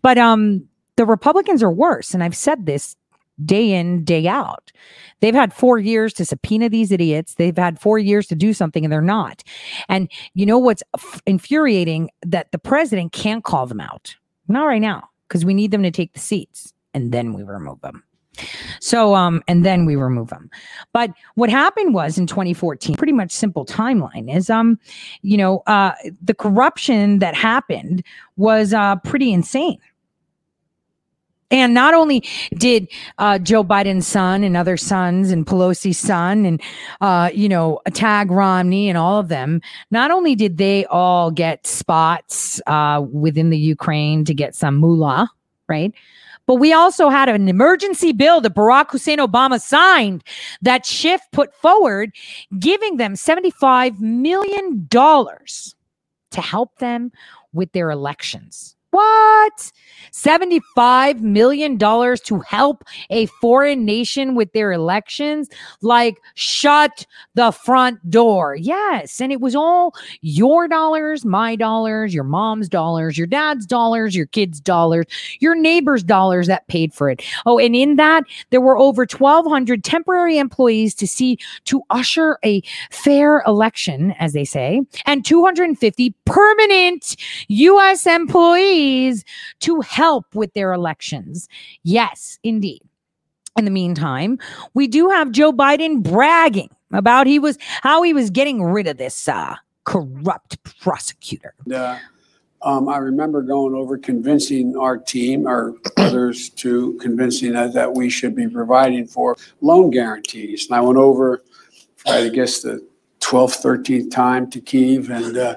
But um the republicans are worse and i've said this day in, day out. They've had four years to subpoena these idiots. They've had four years to do something and they're not. And you know what's infuriating? That the president can't call them out. Not right now, because we need them to take the seats and then we remove them. So, um, and then we remove them. But what happened was in 2014, pretty much simple timeline is, um, you know, uh, the corruption that happened was uh, pretty insane. And not only did uh, Joe Biden's son and other sons and Pelosi's son and, uh, you know, Tagg Romney and all of them, not only did they all get spots uh, within the Ukraine to get some moolah, right? But we also had an emergency bill that Barack Hussein Obama signed that Schiff put forward, giving them $75 million to help them with their elections. What? $75 million to help a foreign nation with their elections? Like, shut the front door. Yes. And it was all your dollars, my dollars, your mom's dollars, your dad's dollars, your kids' dollars, your neighbor's dollars that paid for it. Oh, and in that, there were over 1,200 temporary employees to see to usher a fair election, as they say, and 250 permanent U.S. employees to help with their elections. Yes, indeed. In the meantime, we do have Joe Biden bragging about he was how he was getting rid of this uh, corrupt prosecutor. Uh, um, I remember going over convincing our team or others to convincing us that we should be providing for loan guarantees. And I went over, I guess, the 12th, 13th time to Kiev, and uh,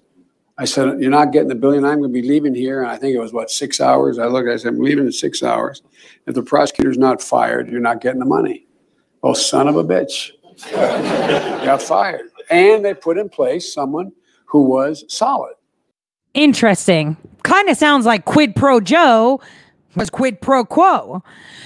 I said, "You're not getting the billion. I'm going to be leaving here." And I think it was what six hours. I looked. I said, "I'm leaving in six hours. If the prosecutor's not fired, you're not getting the money." Oh, son of a bitch! Got fired, and they put in place someone who was solid. Interesting. Kind of sounds like Quid Pro Joe was quid pro quo.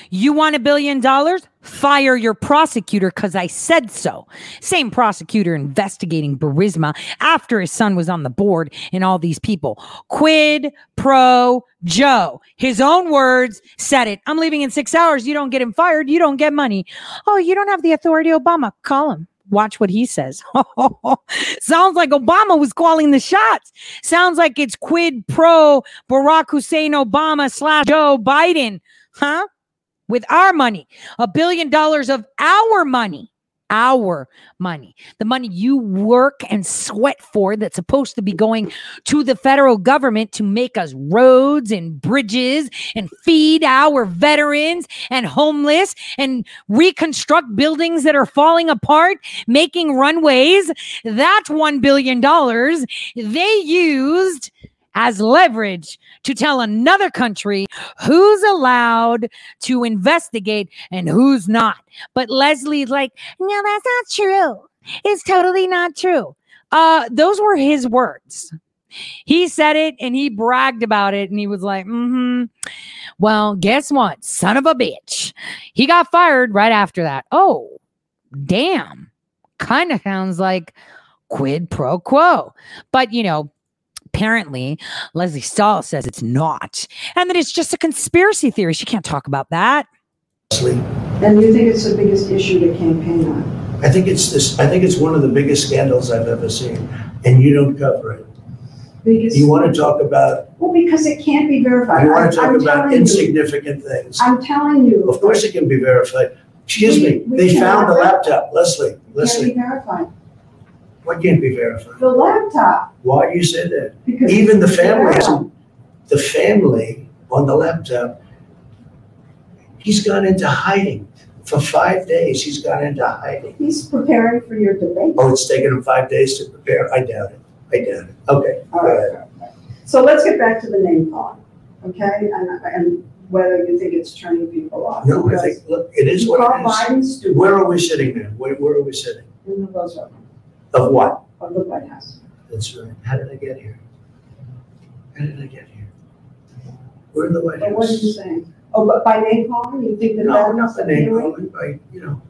You want a billion dollars? Fire your prosecutor because I said so. Same prosecutor investigating Burisma after his son was on the board and all these people. Quid pro Joe. His own words said it. I'm leaving in six hours. You don't get him fired. You don't get money. Oh, you don't have the authority, Obama. Call him. Watch what he says. Sounds like Obama was calling the shots. Sounds like it's quid pro Barack Hussein Obama slash Joe Biden, huh? With our money, a billion dollars of our money, our money, the money you work and sweat for that's supposed to be going to the federal government to make us roads and bridges and feed our veterans and homeless and reconstruct buildings that are falling apart, making runways. That's $1 billion they used as leverage to tell another country who's allowed to investigate and who's not. But Lesley's like, no, that's not true. It's totally not true. Uh, those were his words. He said it and he bragged about it and he was like, mm-hmm. Well, guess what? Son of a bitch. He got fired right after that. Oh, damn. Kind of sounds like quid pro quo. But, you know, apparently Lesley Stahl says it's not, and that it's just a conspiracy theory. She can't talk about that. Lesley. And you think it's the biggest issue to campaign on? I think it's this, I think it's one of the biggest scandals I've ever seen, and you don't cover it. Biggest, You want to talk about, well, because it can't be verified. you want to talk I'm about telling you. insignificant things. I'm telling you. Of course it can be verified. Excuse me, We- we they found the laptop, Lesley, Can't be Lesley, verified. What can't be verified? The laptop, Why do you say that? because. Even the family, hasn't- the family on the laptop, he's gone into hiding. For five days, he's gone into hiding. He's preparing for your debate. Oh, it's taken him five days to prepare? I doubt it. I doubt it. Okay, All right. So let's get back to the name calling, okay? And, and whether you think it's turning people off. No, I Because think, look, it is You what call it is. Biden stupid Where are we sitting then? Where, where are we sitting? in the Roosevelt Of what? of the White House. That's right. How did I get here? How did I get here? We're in the White But what are you House. saying? Oh, but by name calling, you think that No, that's not the name calling, by, you know,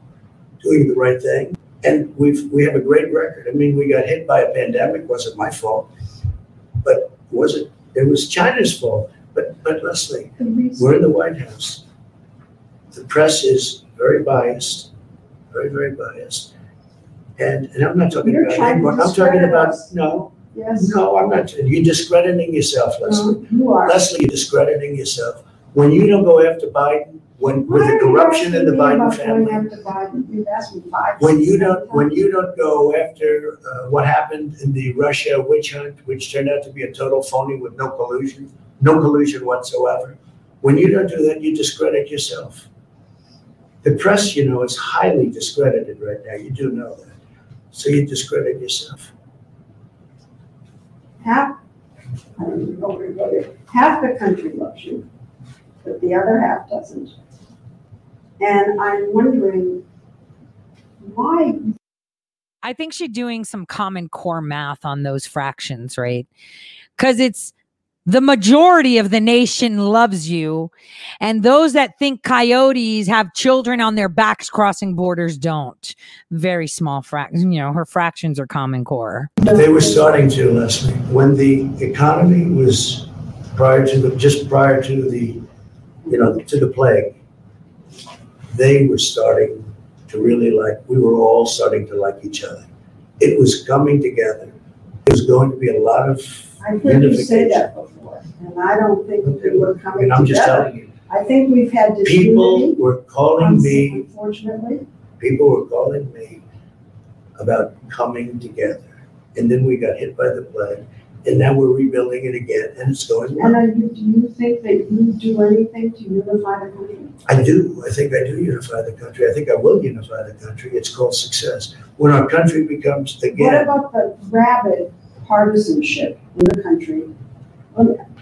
doing the right thing. And we've, we have a great record. I mean, we got hit by a pandemic, wasn't my fault. But was it, it was China's fault. But, but Lesley, The reason- we're in the White House. The press is very biased, very, very biased. And, and I'm not talking You're about trying to anyone, I'm talking discredit about, us. no, Yes, no, I'm not, you're discrediting yourself, Lesley. no, you are. Lesley, you're discrediting yourself. When you don't go after Biden, when, with Why the are you corruption in the asking me Biden about going family, after Biden? You've asked me five. when you don't, when you don't go after uh, what happened in the Russia witch hunt, which turned out to be a total phony with no collusion, no collusion whatsoever, when you don't do that, you discredit yourself. The press, you know, is highly discredited right now. You do know that. So you discredit yourself. half, I don't know where to go there. half the country loves you, but the other half doesn't. And I'm wondering why, I think she's doing some common core math on those fractions, right? Because it's the majority of the nation loves you, and those that think coyotes have children on their backs crossing borders don't. Very small fraction, you know, her fractions are common core. They were starting to, Lesley, when the economy was prior to the, just prior to the, you know, to the plague, they were starting to really like, we were all starting to like each other. It was coming together. It was going to be a lot of I heard you say unification. that before, and I don't think that we're coming And I'm just together. telling you, I think we've had people disunity, were calling me, unfortunately. people were calling me about coming together. And then we got hit by the plague, and now we're rebuilding it again, and it's going. And are you, do you think that you do anything to unify the country? I do. I think I do unify the country. I think I will unify the country. It's called success. When our country becomes, together What again, about the rabid partisanship in the country?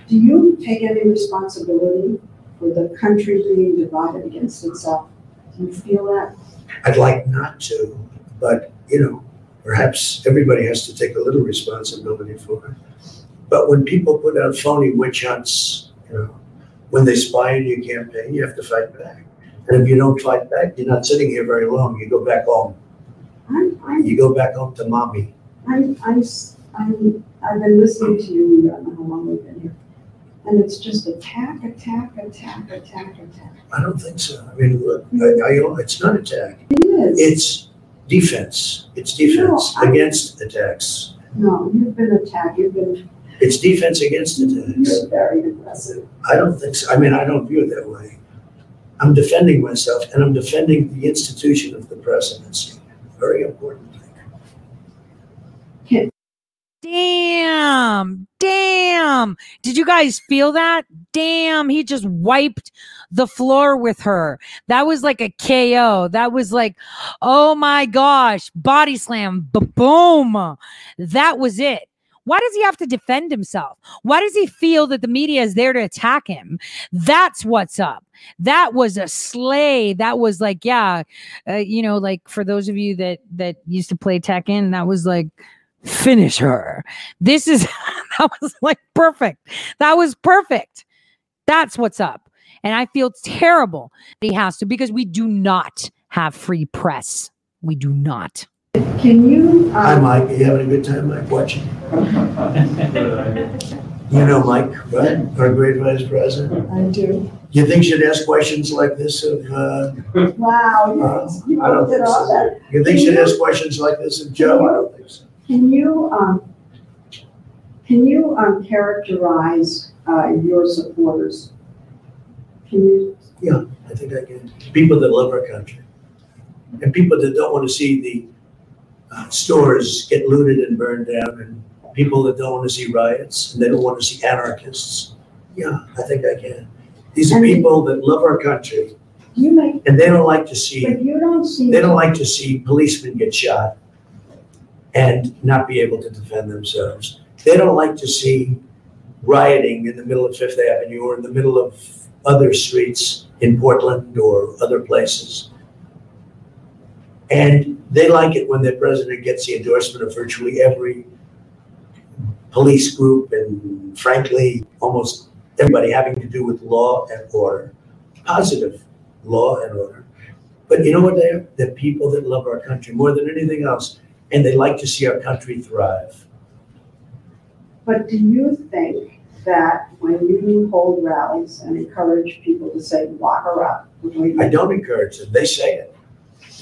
Do you take any responsibility for the country being divided against itself? Do you feel that? I'd like not to, but, you know, perhaps everybody has to take a little responsibility for it. But when people put out phony witch hunts, you know, When they spy on your campaign, you have to fight back. And if you don't fight back, you're not sitting here very long. You go back home. I'm, I'm, You go back home to mommy. I'm, I'm, I'm, I've been listening to you, I don't know how long we've been here. And it's just attack, attack, attack, attack, attack. I don't think so. I mean, look, I, I, it's not attack. It is. It's defense. It's defense No, I- against attacks. No, you've been attacked, you've been, It's defense against attacks. you're very aggressive. I don't think so. I mean, I don't view it that way. I'm defending myself and I'm defending the institution of the presidency. Very important. Damn. Damn. Did you guys feel that? Damn. He just wiped the floor with her. That was like a KO. That was like, oh my gosh, body slam. Boom. That was it. Why does he have to defend himself? Why does he feel that the media is there to attack him? That's what's up. That was a slay. That was like, yeah, uh, you know, like for those of you that that used to play Tekken, that was like finish her. This is that was like perfect. That was perfect. That's what's up. And I feel terrible that he has to because we do not have free press. We do not. Can you, Hi, um, Mike. Are you having a good time, Mike, watching? You know Mike, right? Our great vice president. I do. You think she'd ask questions like this of, uh, Wow, Uh, you, you I don't think so. you think she'd ask questions like this of Joe? I don't think so. Can you, um, can you, um, characterize, uh, your supporters? Can you, Yeah, I think I can. People that love our country. And people that don't want to see the uh, stores get looted and burned down, and people that don't want to see riots, and they don't want to see anarchists. Yeah, I think I can. These are people that love our country, you make, and they don't like to see, but you don't see. they don't like to see policemen get shot and not be able to defend themselves. They don't like to see rioting in the middle of Fifth Avenue or in the middle of other streets in Portland or other places. And they like it when their president gets the endorsement of virtually every police group and frankly, almost everybody having to do with law and order, positive law and order. But you know what they're? They're people that love our country more than anything else, and they like to see our country thrive. But do you think that when you hold rallies and encourage people to say, lock her up? the way you I don't encourage them, they say it.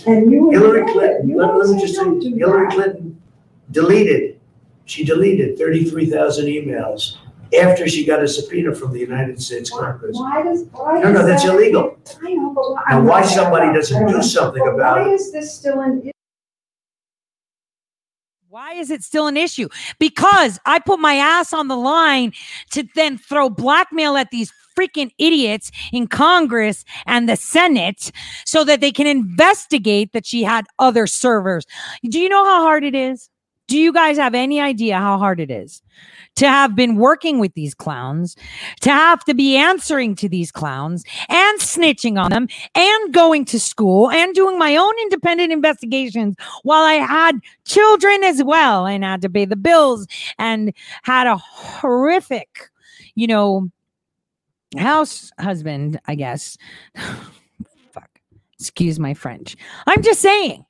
And you. Hillary. Clinton, You let, let me just say, Hillary that. Clinton deleted, she deleted thirty-three thousand emails after she got a subpoena from the United States Congress. Why does, why? No, no, that's that- illegal. I know, but why? And why somebody doesn't do something about Why it? is this still an Why is it still an issue? Because I put my ass on the line to then throw blackmail at these freaking idiots in Congress and the Senate so that they can investigate that she had other servers. Do you know how hard it is? Do you guys have any idea how hard it is to have been working with these clowns, to have to be answering to these clowns and snitching on them and going to school and doing my own independent investigations while I had children as well and had to pay the bills and had a horrific, you know, house husband, I guess. Fuck. Excuse my French. I'm just saying.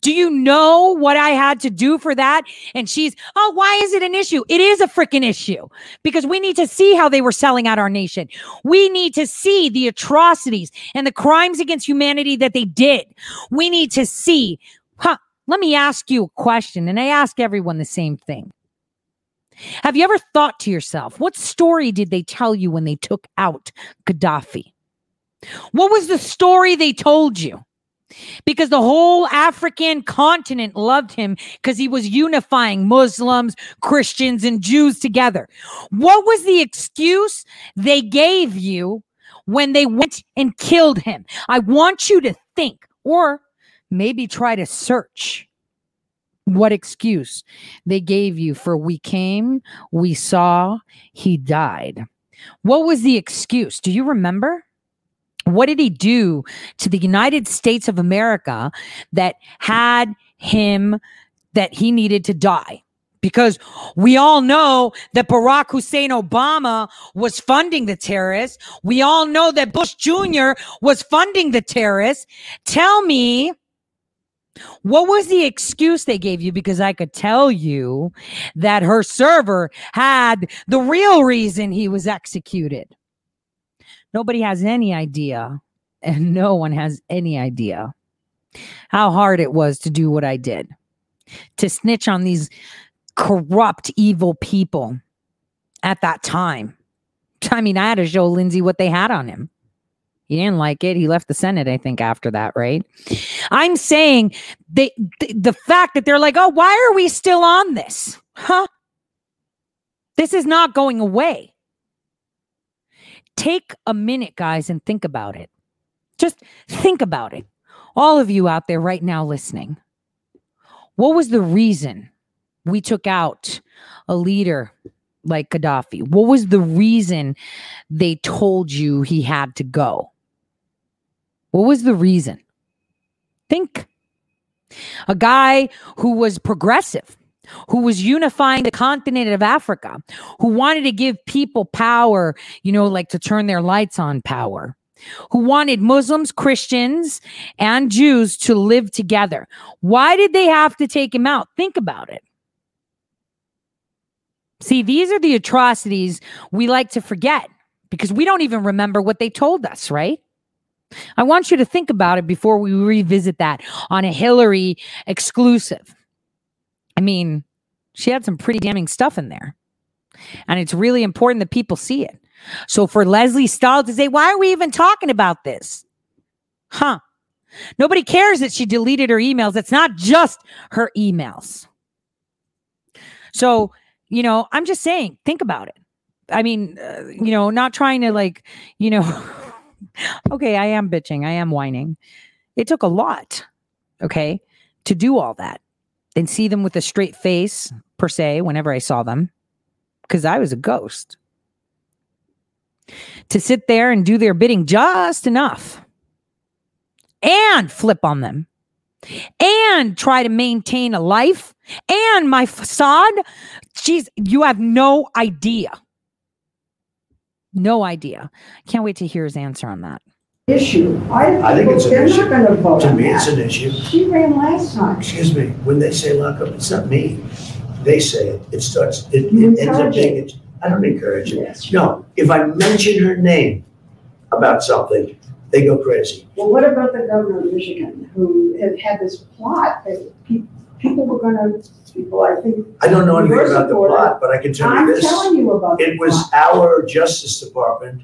Do you know what I had to do for that? And she's, oh, why is it an issue? It is a freaking issue because we need to see how they were selling out our nation. We need to see the atrocities and the crimes against humanity that they did. We need to see, huh? Let me ask you a question, and I ask everyone the same thing. Have you ever thought to yourself, what story did they tell you when they took out Gaddafi? What was the story they told you? Because the whole African continent loved him because he was unifying Muslims, Christians, and Jews together. What was the excuse they gave you when they went and killed him? I want you to think, or maybe try to search what excuse they gave you for we came, we saw, he died. What was the excuse? Do you remember? What did he do to the United States of America that had him that he needed to die? because we all know that Barack Hussein Obama was funding the terrorists. We all know that Bush Jr. was funding the terrorists. Tell me, what was the excuse they gave you? Because I could tell you that her server had the real reason he was executed. Nobody has any idea, and no one has any idea how hard it was to do what I did to snitch on these corrupt, evil people at that time. I mean, I had to show Lindsay what they had on him. He didn't like it. He left the Senate, I think, after that, right? I'm saying the, the fact that they're like, oh, why are we still on this? Huh? This is not going away. Take a minute, guys, and think about it. Just think about it. All of you out there right now listening. What was the reason we took out a leader like Gaddafi? What was the reason they told you he had to go? What was the reason? Think. A guy who was progressive, who was unifying the continent of Africa, who wanted to give people power, you know, like to turn their lights on power, who wanted Muslims, Christians, and Jews to live together. Why did they have to take him out? Think about it. See, these are the atrocities we like to forget because we don't even remember what they told us, right? I want you to think about it before we revisit that on a Hillary exclusive. I mean, she had some pretty damning stuff in there. And it's really important that people see it. So for Lesley Stahl to say, why are we even talking about this? Huh. Nobody cares that she deleted her emails. It's not just her emails. So you know, I'm just saying, think about it. I mean, uh, you know, not trying to like, you know, okay, I am bitching, I am whining. It took a lot, okay, to do all that and see them with a straight face, per se, whenever I saw them, because I was a ghost. To sit there and do their bidding just enough and flip on them and try to maintain a life and my facade. Jeez, you have no idea. No idea. Can't wait to hear his answer on that. Issue. I, I think it's an they're issue. not gonna vote To on me, it's that. an issue. She ran last time. Excuse me, when they say lock up, it's not me. They say it. It starts, it You it ends up encourage being, it. I don't encourage it. Yes. No, if I mention her name about something, they go crazy. Well, what about the governor of Michigan, who had had this plot that pe- people were gonna, people, I think. I don't know anything about the plot, but I can tell you I'm this. telling you about the It was plot. our Justice Department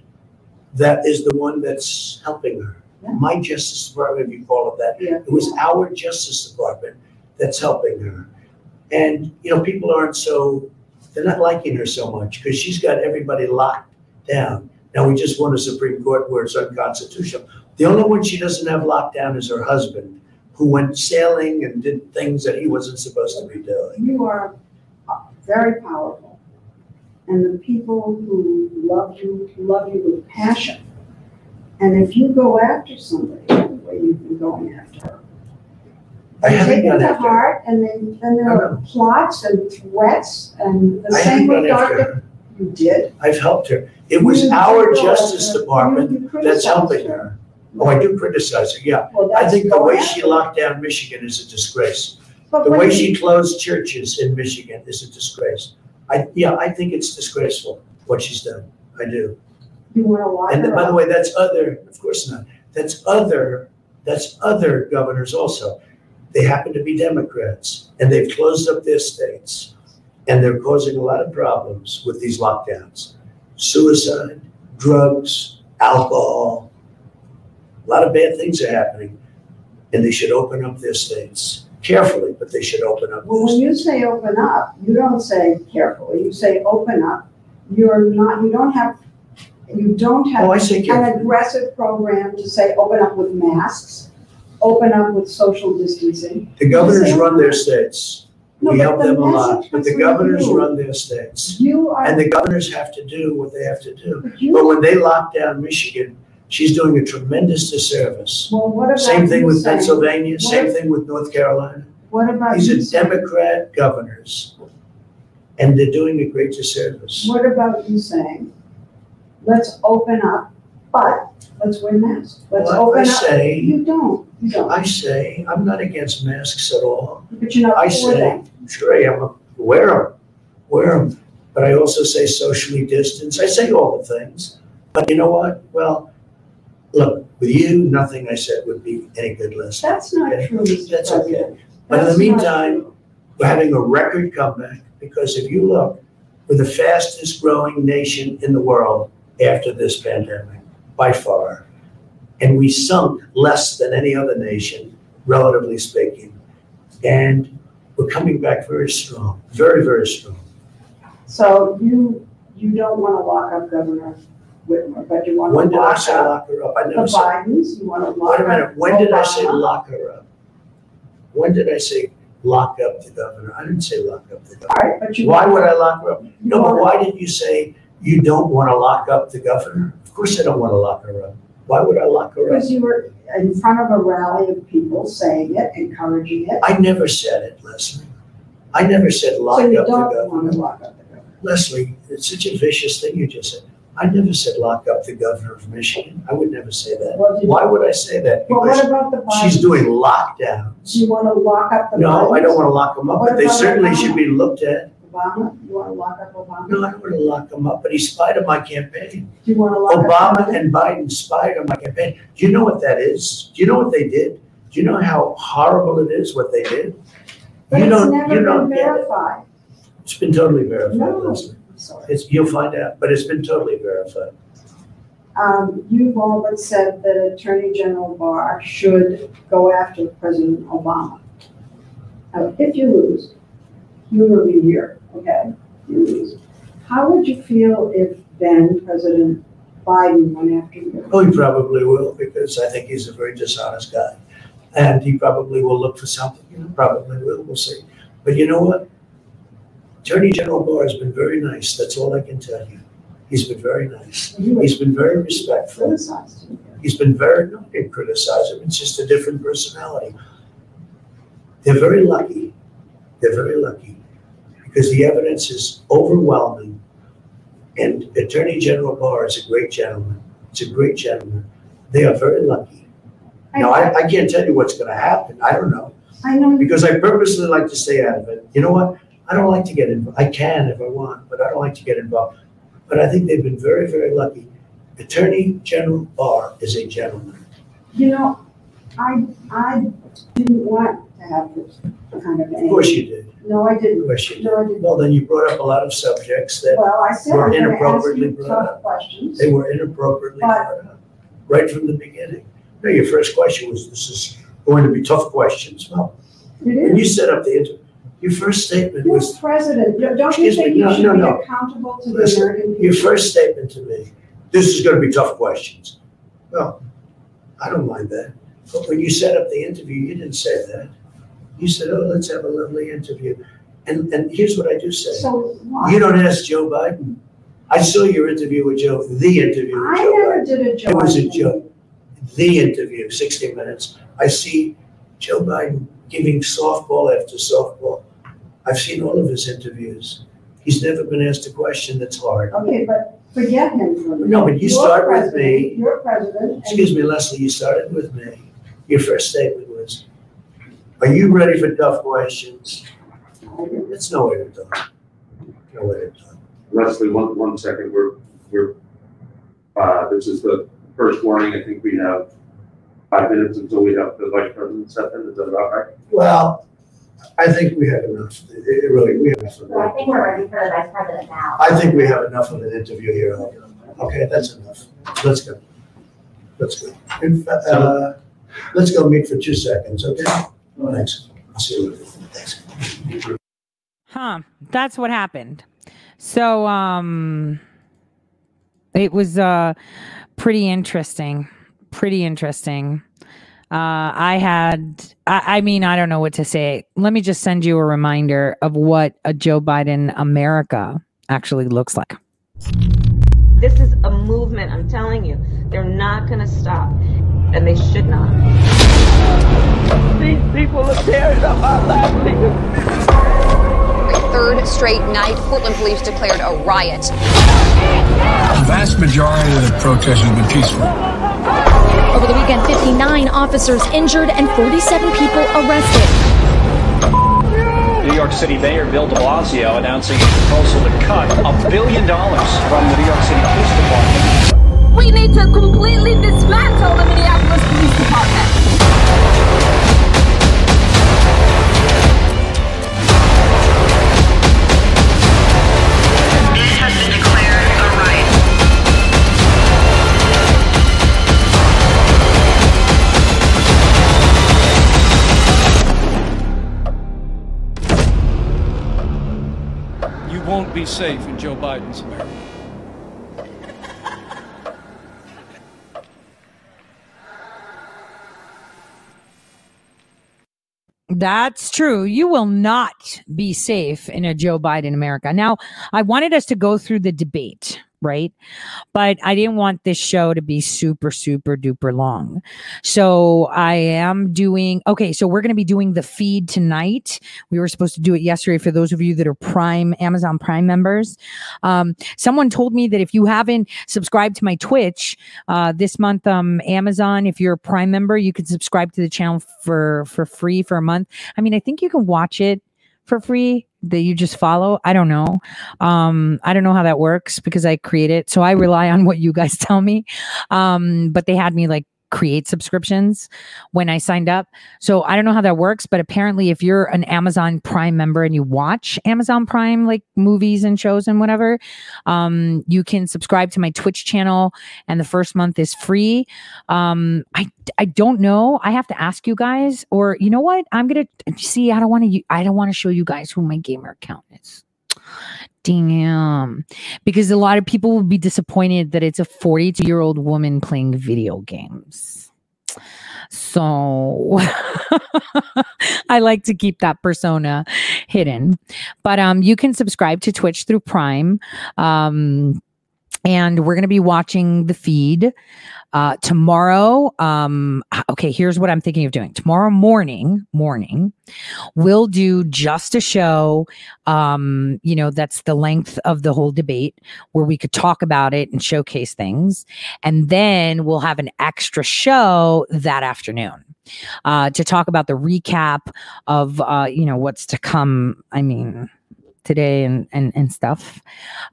that is the one that's helping her. Yeah. My Justice Department, if you call it that. Yeah. It was our Justice Department that's helping her. And, you know, people aren't so, they're not liking her so much because she's got everybody locked down. Now, we just won a Supreme Court where it's unconstitutional. The only one she doesn't have locked down is her husband, who went sailing and did things that he wasn't supposed to be doing. You are uh, very powerful. And the people who love you, love you with passion. And if you go after somebody the way you've been going after her, I haven't take it gone to after her. heart and then, then there are plots and threats and the I same with gone after Dr. her. You did. I've helped her. It was You our did Justice Department you- that's criticized helping her. Oh, I do criticize her, yeah. Well, I that's think the way she locked down Michigan is a disgrace. But The when way you- she closed churches in Michigan is a disgrace. I, yeah, I think it's disgraceful what she's done. I do. You wanna lock And her by the way, that's other, of course not. That's other, that's other governors also. They happen to be Democrats and they've closed up their states. And they're causing a lot of problems with these lockdowns. Suicide, drugs, alcohol. A lot of bad things are happening. And they should open up their states carefully, but they should open up. Well, when you say open up, you don't say carefully, you say open up. You're not, you don't have, you don't have Oh, I an carefully. aggressive program to say open up with masks, open up with social distancing. The governors run their states. No, We but help the them a lot, message but the governors you. run their states. You are, And the governors have to do what they have to do. but But when they lock down Michigan, she's doing a tremendous disservice. well, what about Same thing with Pennsylvania, same thing with North Carolina. What about These are saying, Democrat governors. and they're doing a great disservice. What about you saying, let's open up, but let's wear masks? Let's Well, I open up. say- You don't, you don't, I say, I'm not against masks at all. but you're not I say, them. sure I am, wear them, wear them. But I also say socially distance. I say all the things. But you know what? Well, look, with you, nothing I said would be any good listening. That's not Okay. true, Mr. That's okay. But in the That's not meantime, true. We're having a record comeback because if you look, we're the fastest growing nation in the world after this pandemic, by far. And we sunk less than any other nation, relatively speaking. And we're coming back very strong, very, very strong. So you, you don't want to lock up Governor Whitmer, but you want When to did I lock say up lock her up? I the never said. Bidens, you want to lock Wait up a minute, when did I say Obama. lock her up? When did I say lock up the governor? I didn't say lock up the governor. Right, but you. Why would I lock her up? you No, but wanna- why did you say you don't want to lock up the governor? Of course I don't want to lock her up. Why would I lock her up? Because you were in front of a rally of people saying it, encouraging it. I never said it, Lesley. I never said lock So you up the don't want governor. to lock up the governor. Lesley, it's such a vicious thing you just said. I never said lock up the governor of Michigan. I would never say that. Well, did- Why would I say that? Well, what Because about the she's doing Do lockdowns. you want to lock up the Bidens? No, I don't want to lock them up, but they certainly should be looked at. Obama, you want to lock up Obama? No, I don't want to lock them up, but he spied on my campaign. Do you want to lock up? Obama and Biden spied on my campaign. Do you know what that is? Do you know what they did? Do you know how horrible it is what they did? But You it's don't, never you been don't get it. verified. It's been totally verified, No. Lesley. It's, you'll find out, but it's been totally verified. Um, you've all but said that Attorney General Barr should go after President Obama. Now, if you lose, you will be here, okay? You lose. How would you feel if then President Biden went after you? Oh, he probably will, because I think he's a very dishonest guy. And he probably will look for something, you know, probably will, we'll see. But you know what? Attorney General Barr has been very nice, that's all I can tell you. He's been very nice. He's been very respectful. criticized. He's been very, no, I didn't criticize him, it's just a different personality. They're very lucky. They're very lucky because the evidence is overwhelming. And Attorney General Barr is a great gentleman. He's a great gentleman. They are very lucky. Now, I, I can't tell you what's going to happen. I don't know I know, because I purposely like to stay out of it. You know what? I don't like to get involved. I can if I want, but I don't like to get involved. But I think they've been very, very lucky. Attorney General Barr is a gentleman. you know, I, I didn't want to have this kind of. Of course you did. No, I Of didn't. course you did. No, I didn't. Well, then you brought up a lot of subjects that Well, I said Were I'm gonna ask inappropriately you brought tough up. questions. they were inappropriately brought up, right from the beginning. No, your first question was, this is going to be tough questions. Well, It when you set up the, inter- your first statement You're was, president. Don't you Excuse me, think you no, should no, be no. accountable to the Listen, American people? your first statement to me, this is going to be tough questions. Well, I don't mind that. But when you set up the interview, you didn't say that. You said, oh, let's have a lovely interview. And, and here's what I do say. So why? You don't ask Joe Biden. I saw your interview with Joe, the interview with I Joe never Biden. did a job. It was a joke. The interview, 60 minutes. I see Joe Biden giving softball after softball. I've seen all of his interviews. He's never been asked a question that's hard. Okay, but forget him for a minute. No, but you You're start with president, me. You're president. and- Excuse me, Lesley, you started with me. Your first statement was, are you ready for tough questions? That's no way to talk. No way to talk. Lesley, one, one second, we're, we're, uh, this is the first warning, I think we have five minutes until we have the vice president step in, is that about right? Well, I think we have enough. It- it really, we have enough. of So I that. think we're ready for the vice president now. I think we have enough of an interview here. Okay, that's enough. Let's go. Let's go. In fa- uh, let's go meet for two seconds, okay? Thanks. I'll see you later. Thanks. Huh. That's what happened. So um it was uh pretty interesting. Pretty interesting. Uh I had I, I mean, I don't know what to say. Let me just send you a reminder of what a Joe Biden America actually looks like. This is a movement, I'm telling you. They're not going to stop, and they should not. These people are tearing up our livelihood. third straight night, Portland police declared a riot. The vast majority of the protest has been peaceful. Over the weekend, 59 officers injured and 47 people arrested. New York City Mayor Bill de Blasio announcing a proposal to cut a billion dollars from the New York City Police Department. We need to completely dismantle the Minneapolis Police Department. Be safe in Joe Biden's America. That's true. You will not be safe in a Joe Biden America. Now, I wanted us to go through the debate, right? But I didn't want this show to be super, super duper long. So I am doing, okay, so we're going to be doing the feed tonight. We were supposed to do it yesterday for those of you that are Prime, Amazon Prime members. Um, someone told me that if you haven't subscribed to my Twitch uh, this month, um, Amazon, if you're a Prime member, you can subscribe to the channel for for free for a month. I mean, I think you can watch it for free that you just follow. I don't know. Um, I don't know how that works because I create it. So I rely on what you guys tell me. Um, but they had me like create subscriptions when I signed up. So I don't know how that works, but apparently if you're an Amazon Prime member and you watch Amazon Prime like movies and shows and whatever, um, you can subscribe to my Twitch channel and the first month is free. Um, I I don't know. I have to ask you guys or you know what? I'm to see I don't want to I don't want to show you guys who my gamer account is. Damn. Because a lot of people will be disappointed that it's a 42 year old woman playing video games. So I like to keep that persona hidden. But um you can subscribe to Twitch through Prime. Um and we're going to be watching the feed uh tomorrow um okay here's what i'm thinking of doing. Tomorrow morning morning we'll do just a show um you know that's the length of the whole debate where we could talk about it and showcase things. And then we'll have an extra show that afternoon uh to talk about the recap of uh you know what's to come. I mean today and and and stuff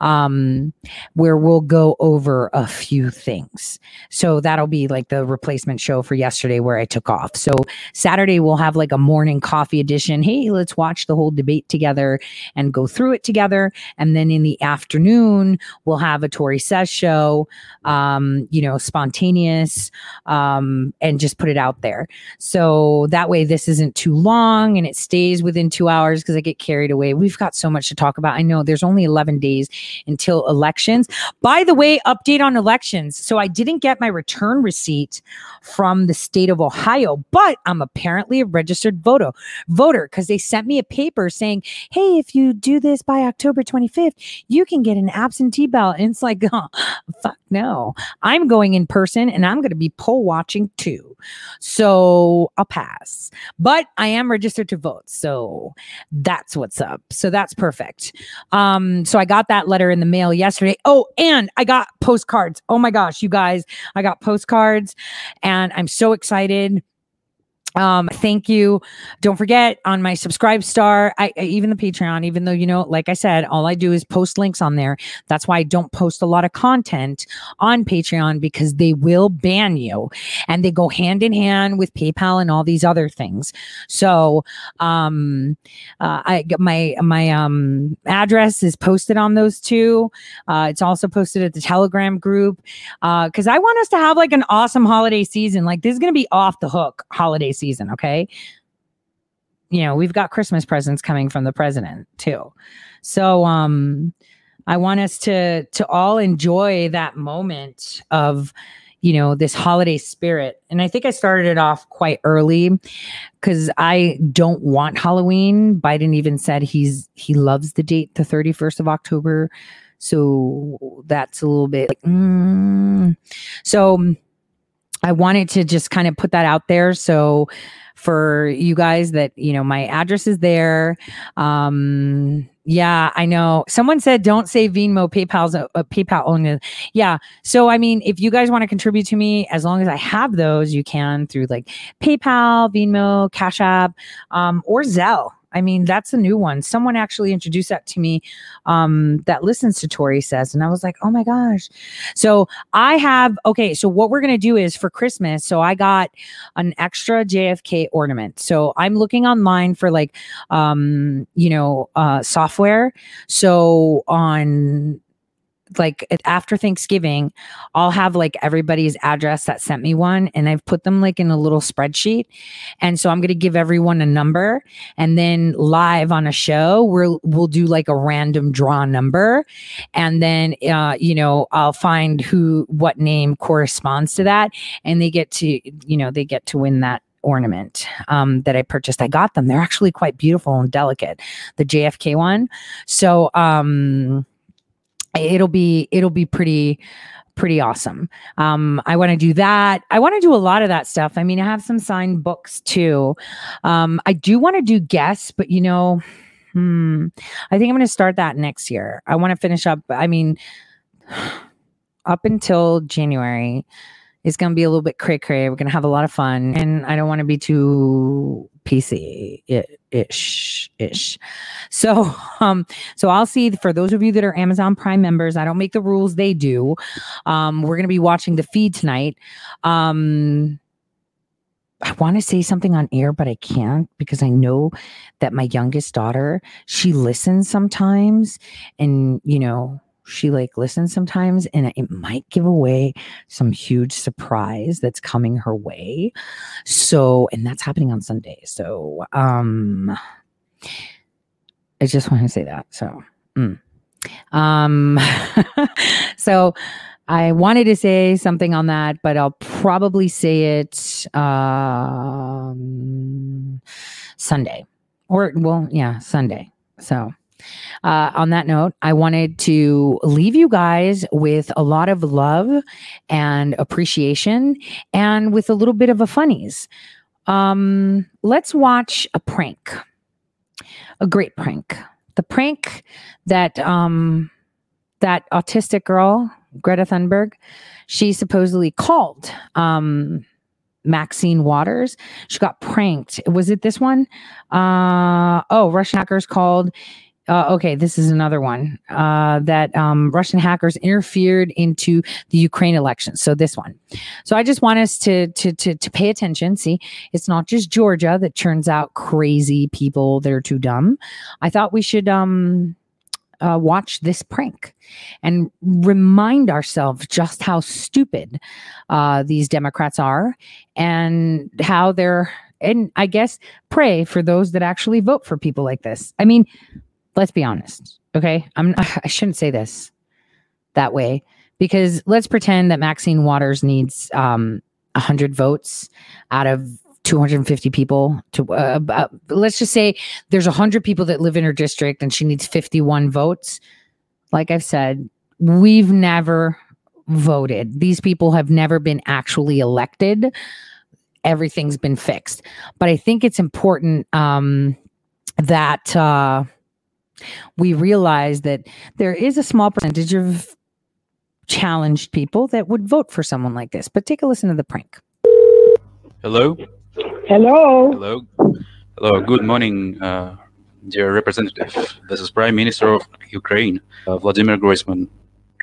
um where we'll go over a few things. So that'll be like the replacement show for yesterday where i took off. So saturday we'll have like a morning coffee edition. Hey let's watch the whole debate together and go through it together. And then in the afternoon we'll have a tori says show um you know spontaneous um and just put it out there. So that way this isn't too long and it stays within two hours because i get carried away. We've got so much to talk about. I know there's only 11 days until elections. By the way, update on elections. So I didn't get my return receipt from the state of Ohio, but I'm apparently a registered voter voter because they sent me a paper saying, "Hey, if you do this by October 25th, you can get an absentee ballot." And it's like, oh, fuck no. I'm going in person and I'm going to be poll watching too. So I'll pass. But I am registered to vote. So that's what's up. So that's perfect. Um, so I got that letter in the mail yesterday. Oh, and I got postcards. Oh my gosh, you guys, I got postcards and I'm so excited. Um, thank you. Don't forget on my subscribe star, I, I- even the Patreon, even though you know, like I said, all I do is post links on there. That's why I don't post a lot of content on Patreon because they will ban you and they go hand in hand with PayPal and all these other things. So um uh, I my my um address is posted on those two. Uh, it's also posted at the Telegram group uh because I want us to have like an awesome holiday season. Like this is gonna be off the hook holiday season. Okay, you know we've got Christmas presents coming from the president too, so um I want us to to all enjoy that moment of you know this holiday spirit and i think i started it off quite early because i don't want halloween biden even said he's he loves the date the 31st of october so that's a little bit like mm. so I wanted to just kind of put that out there. So for you guys that, you know, my address is there. Um, yeah, I know. Someone said don't say Venmo, PayPal's a, a PayPal only. Yeah. So I mean, if you guys want to contribute to me, as long as I have those, you can through like PayPal, Venmo, Cash App, um, or Zelle. I mean, that's a new one. Someone actually introduced that to me um, that listens to Tori says. And I was like, oh my gosh. So I have, okay, so what we're going to do is for Christmas, so I got an extra JFK ornament. So I'm looking online for like, um, you know, uh, software. So on like after Thanksgiving, I'll have like everybody's address that sent me one and I've put them like in a little spreadsheet. And so I'm going to give everyone a number and then live on a show we'll we'll do like a random draw number and then uh you know, I'll find who what name corresponds to that and they get to you know, they get to win that ornament um, that I purchased. I got them. They're actually quite beautiful and delicate. The JFK one. So um it'll be it'll be pretty pretty awesome. Um i want to do that. I want to do a lot of that stuff. I mean i have some signed books too. Um i do want to do guests but you know hmm i think i'm going to start that next year. I want to finish up i mean up until january is going to be a little bit cray cray we're going to have a lot of fun and i don't want to be too pc ish ish so um so i'll see for those of you that are amazon prime members i don't make the rules they do. Um we're going to be watching the feed tonight. Um I want to say something on air, but I can't because I know that my youngest daughter, she listens sometimes and, you know, she like listens sometimes and it might give away some huge surprise that's coming her way. So, and that's happening on Sunday. So, um, I just want to say that. So, mm. um, so I wanted to say something on that, but I'll probably say it um, Sunday or, well, yeah, Sunday. So, uh, on that note, I wanted to leave you guys with a lot of love and appreciation and with a little bit of a funnies. Um, let's watch a prank, a great prank. The prank that um, that autistic girl, Greta Thunberg, she supposedly called um, Maxine Waters. She got pranked. Was it this one? Uh, oh, Russian hackers called. Uh, okay, this is another one uh, that um, Russian hackers interfered into the Ukraine election. So this one. So I just want us to to to to pay attention. See, it's not just Georgia that turns out crazy people that are too dumb. I thought we should um uh, watch this prank and remind ourselves just how stupid uh, these Democrats are and how they're, and I guess pray for those that actually vote for people like this. I mean, let's be honest, okay? I'm, I shouldn't say this that way because let's pretend that Maxine Waters needs um, 100 votes out of 250 people to uh, uh, let's just say there's 100 people that live in her district and she needs 51 votes. Like i've said we've never voted. These people have never been actually elected. Everything's been fixed. But i think it's important um, that uh, we realize that there is a small percentage of challenged people that would vote for someone like this but take a listen to the prank Hello. Hello. Hello. Hello. Good morning, uh, dear representative. This is Prime Minister of Ukraine, uh, Vladimir Groysman.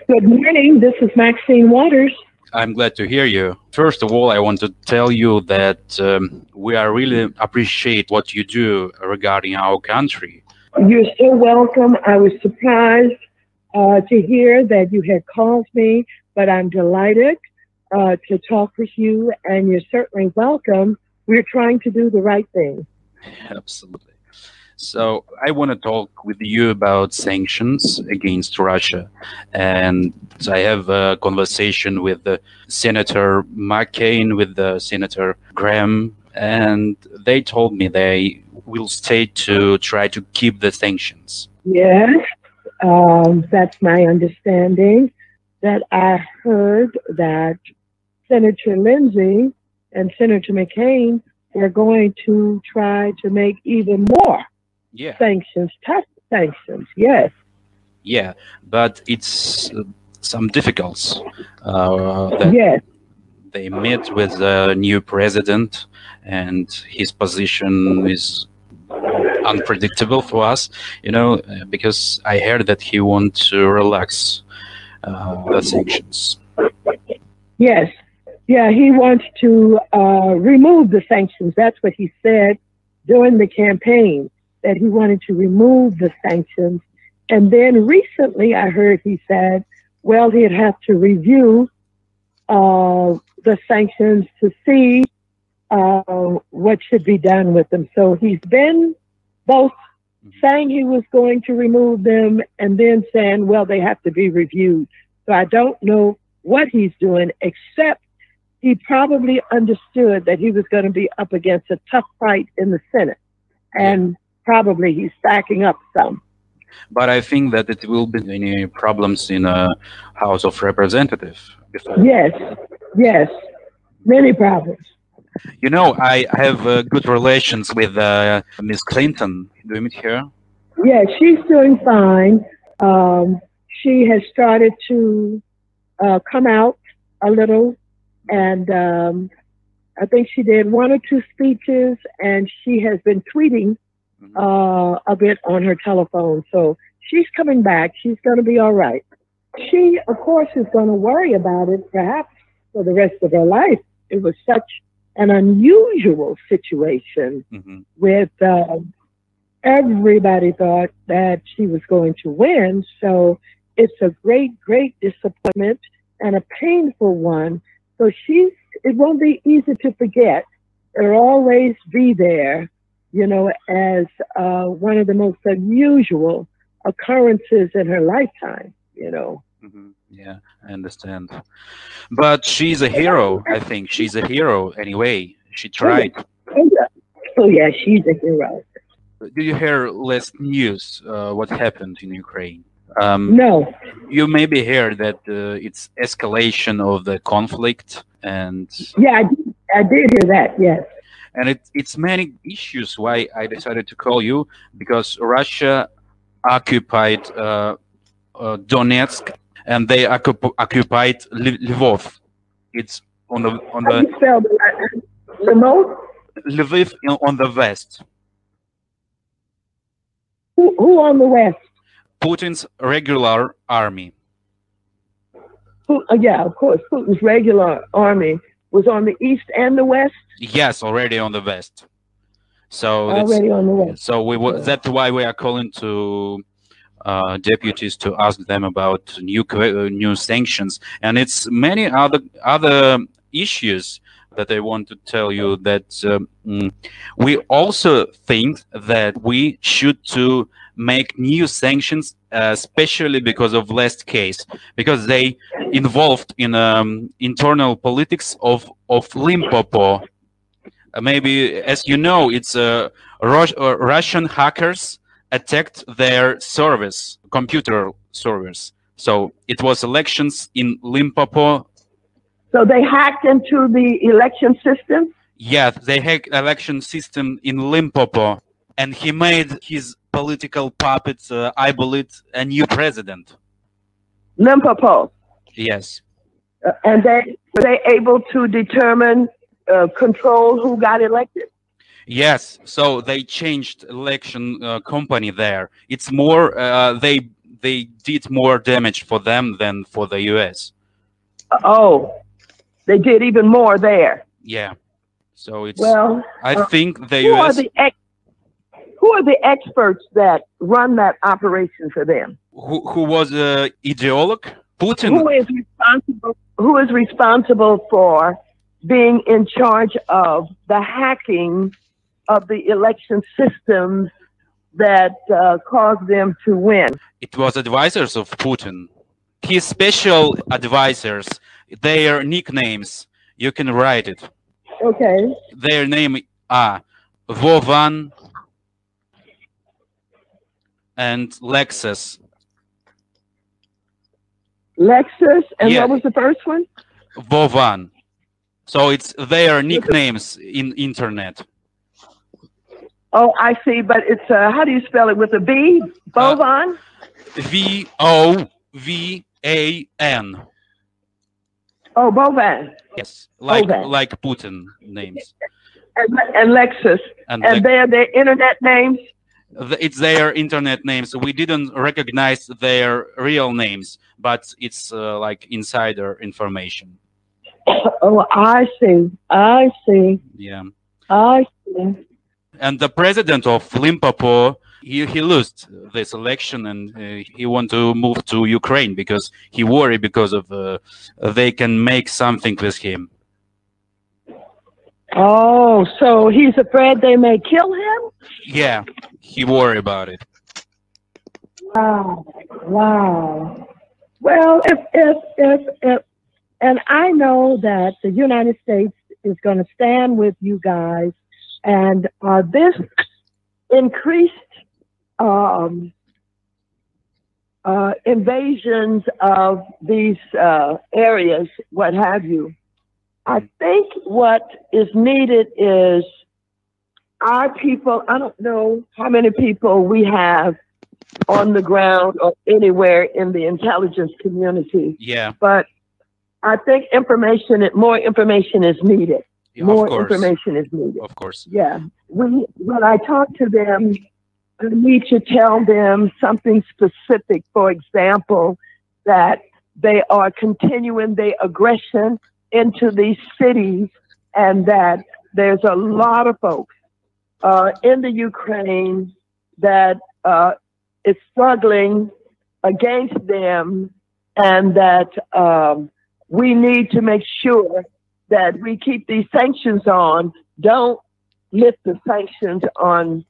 Good morning. This is Maxine Waters. I'm glad to hear you. First of all, I want to tell you that um, we are really appreciate what you do regarding our country. You're so welcome. I was surprised uh, to hear that you had called me, but I'm delighted uh, to talk with you, and you're certainly welcome. We're trying to do the right thing. Absolutely. So I want to talk with you about sanctions against Russia, and I have a conversation with the Senator McCain, with the Senator Graham, and they told me they will stay to try to keep the sanctions. Yes, um, that's my understanding. That I heard that Senator Lindsey and Senator McCain were going to try to make even more Yeah. sanctions, tough sanctions. Yes. Yeah, but it's uh, some difficulties. Uh, Yes. They met with the new president, and his position is unpredictable for us. You know, uh, because I heard that he wants to relax uh, the sanctions. Yes. Yeah, he wants to uh, remove the sanctions. That's what he said during the campaign, that he wanted to remove the sanctions. And then recently I heard he said, well, he'd have to review uh, the sanctions to see uh, what should be done with them. So he's been both saying he was going to remove them and then saying, well, they have to be reviewed. So I don't know what he's doing, except he probably understood that he was going to be up against a tough fight in the Senate. And probably he's stacking up some. But I think that it will be any problems in a House of Representatives. Yes, yes, many problems. You know, I have uh, good relations with uh, Miss Clinton. Do you meet her? Yeah, she's doing fine. Um, she has started to uh, come out a little, and um, I think she did one or two speeches, and she has been tweeting uh, a bit on her telephone. So she's coming back. She's going to be all right. She, of course, is going to worry about it perhaps for the rest of her life. It was such an unusual situation with uh, everybody thought that she was going to win. So it's a great, great disappointment and a painful one. So she's, it won't be easy to forget. It'll always be there, you know, as uh, one of the most unusual occurrences in her lifetime, you know. Yeah, I understand. But she's a hero, I think. She's a hero anyway. She tried. Oh, yeah. Oh, yeah, she's a hero. Did you hear last news? Uh, what happened in Ukraine? Um, No. You maybe heard that uh, it's escalation of the conflict, and Yeah, I did, I did hear that, yes. And it, it's many issues. Why I decided to call you because Russia occupied uh, uh, Donetsk and they occup- occupied Lvov. It's on the on the Lviv on the west. Who, who on the west? Putin's regular army. Who, uh, yeah, of course. Putin's regular army was on the east and the west. Yes, already on the west. So that's- Already on the west. So we wa- that's why we are calling to uh, deputies to ask them about new uh, new sanctions, and it's many other other issues that I want to tell you that um, we also think that we should to make new sanctions, uh, especially because of last case, because they involved in um, internal politics of of Limpopo. Uh, maybe, as you know, it's uh, Rus- uh, Russian hackers attacked their service, computer servers. So it was elections in Limpopo. So they hacked into the election system. Yeah, they hacked election system in Limpopo, and he made his political puppets, uh, I believe, a new president. Limpopo. Yes. Uh, and they were they able to determine, uh, control who got elected? Yes, so they changed election uh, company there. It's more uh, they they did more damage for them than for the U.S. Oh, they did even more there. Yeah, so it's. Well, I uh, think the who are the ex- who are the experts that run that operation for them? who who was uh, ideologue Putin. Who is responsible? Who is responsible for being in charge of the hacking of the election systems that uh, caused them to win? It was advisors of Putin. His special advisors, their nicknames, you can write it. Okay. Their name are Vovan and Lexus. Lexus, and Yeah. what was the first one? Vovan. So it's their nicknames in internet. Oh, I see, but it's uh, how do you spell it with a B? Bovan. V O V A N. Oh, Bovan. Yes, like Bovan. like Putin names. And, and Lexus. And And, Lex- they're their internet names. It's their internet names. We didn't recognize their real names, but it's uh, like insider information. Oh, I see. I see. Yeah. I see. And the president of Limpopo, he, he lost this election and uh, he want to move to Ukraine because he worry because of uh, they can make something with him. Oh, so he's afraid they may kill him? Yeah, he worry about it. Wow. Wow. Well, if, if, if, if, and I know that the United States is going to stand with you guys, and uh, this increased um, uh, invasions of these uh, areas, what have you. I think what is needed is our people. I don't know how many people we have on the ground or anywhere in the intelligence community, Yeah, but I think information, more information is needed. Yeah, more of course. information is needed. Of course. Yeah. When, when I talk to them, I need to tell them something specific. For example, that they are continuing their aggression into these cities and that there's a lot of folks uh, in the Ukraine that uh, is struggling against them and that um, we need to make sure that we keep these sanctions on. Don't lift the sanctions on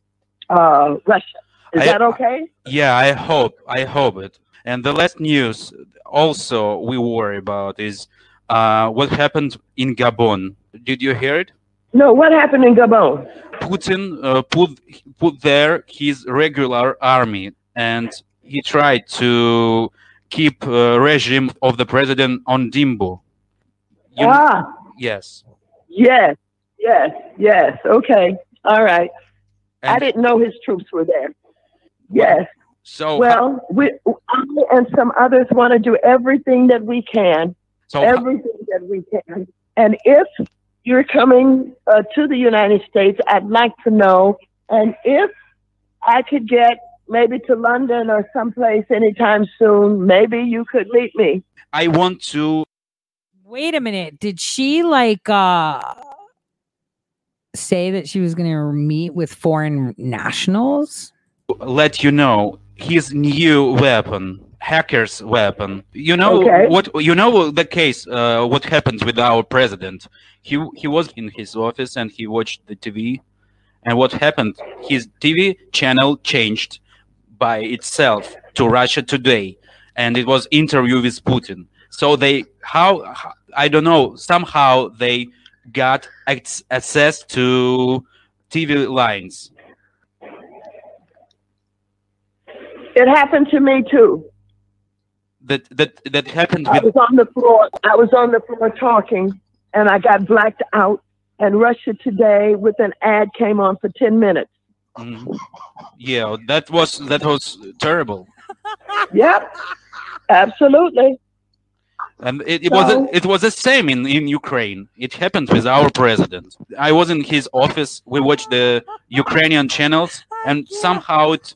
uh, Russia. Is I- that okay? Yeah, I hope. I hope it. And the last news also we worry about is uh, what happened in Gabon. Did you hear it? No, what happened in Gabon? Putin uh, put put there his regular army, and he tried to keep uh, regime of the president on Dimbo. You- ah, Yes. yes, yes, yes. Okay, all right. I didn't know his troops were there. Yes. So Well, we, I and some others want to do everything that we can, So- everything that we can. And if you're coming uh, to the United States, I'd like to know. And if I could get maybe to London or someplace anytime soon, maybe you could meet me. I want to Wait a minute. Did she like uh say that she was going to meet with foreign nationals? let you know his new weapon hacker's weapon. You know Okay. what you know the case uh, what happened with our president. He he was in his office and he watched the tv and what happened? His tv channel changed by itself to russia today. And it was interview with putin. So they how how- i don't know somehow they got access to tv lines. It happened to me too. That that that happened I was on the floor. I was on the floor talking, and I got blacked out. And Russia Today, with an ad, came on for ten minutes. Mhm. Yeah, that was that was terrible, Yep, absolutely. And it, it was it was the same in in Ukraine. It happened with our president. I was in his office. We watched the Ukrainian channels, and somehow it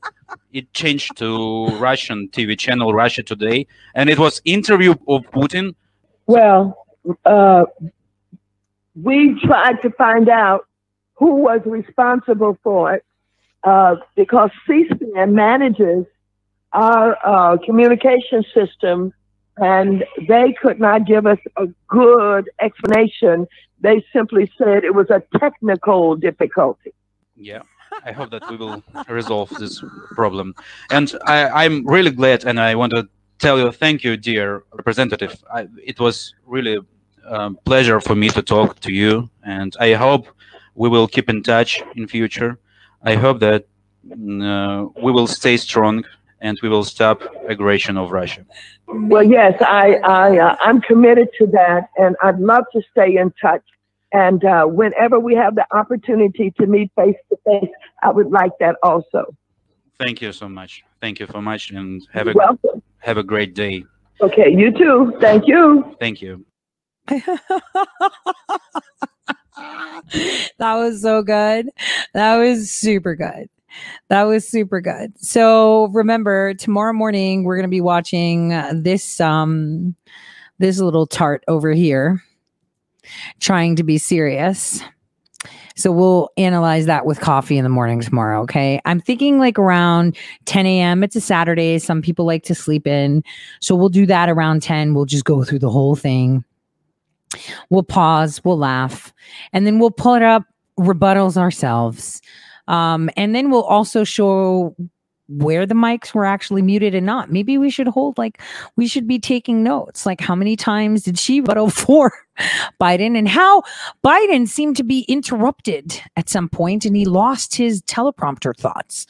it changed to Russian TV channel Russia Today, and it was interview of Putin. Well, uh, we tried to find out who was responsible for it uh, because C-SPAN manages our uh, communication system, and they could not give us a good explanation. They simply said it was a technical difficulty. Yeah, I hope that we will resolve this problem. And I, I'm really glad, and I want to tell you thank you, dear representative. I, it was really a pleasure for me to talk to you, and I hope we will keep in touch in future. I hope that uh, we will stay strong and we will stop aggression of Russia. Well, yes, I, I, uh, I'm committed to that, and I'd love to stay in touch. And uh, whenever we have the opportunity to meet face to face, I would like that also. Thank you so much. Thank you so much, and have a welcome. have a great day. Okay, you too. Thank you. Thank you. that was so good. That was super good. That was super good. So remember, tomorrow morning we're going to be watching uh, this um this little tart over here trying to be serious. So we'll analyze that with coffee in the morning tomorrow. Okay. I'm thinking like around 10 a.m. It's a Saturday. Some people like to sleep in. So we'll do that around 10. We'll just go through the whole thing. We'll pause, we'll laugh, and then we'll put up rebuttals ourselves. Um, and then we'll also show where the mics were actually muted and not. Maybe we should hold like we should be taking notes. Like how many times did she rebuttal for Biden and how Biden seemed to be interrupted at some point and he lost his teleprompter thoughts.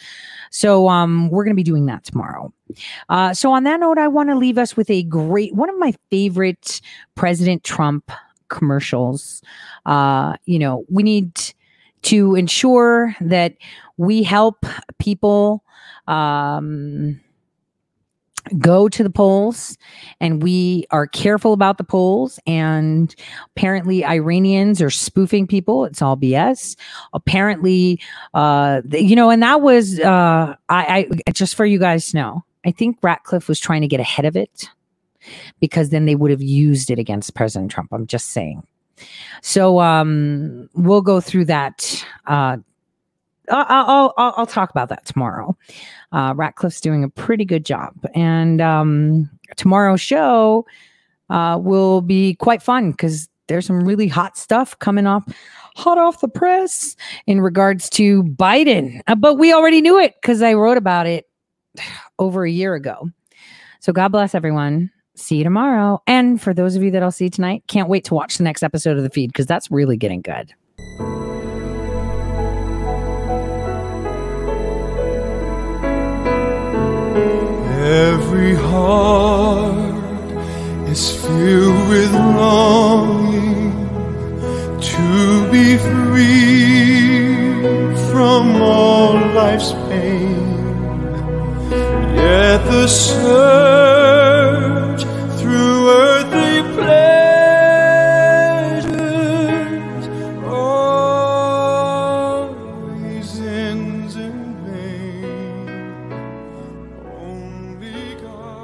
So um we're gonna be doing that tomorrow. Uh, so on that note, I want to leave us with a great one of my favorite President Trump commercials. Uh, you know, we need to ensure that we help people um, go to the polls and we are careful about the polls and apparently iranians are spoofing people. It's all bs apparently uh you know and that was uh i i just for you guys to know i think ratcliffe was trying to get ahead of it because then they would have used it against president trump. I'm just saying so um we'll go through that uh I'll, I'll, I'll, talk about that tomorrow. Uh, Ratcliffe's doing a pretty good job. And um, tomorrow's show uh, will be quite fun because there's some really hot stuff coming off hot off the press in regards to Biden. Uh, but we already knew it because I wrote about it over a year ago. So God bless everyone. See you tomorrow. And for those of you that I'll see tonight, can't wait to watch the next episode of the feed because that's really getting good. Every heart is filled with longing to be free from all life's pain. Yet the earthly place.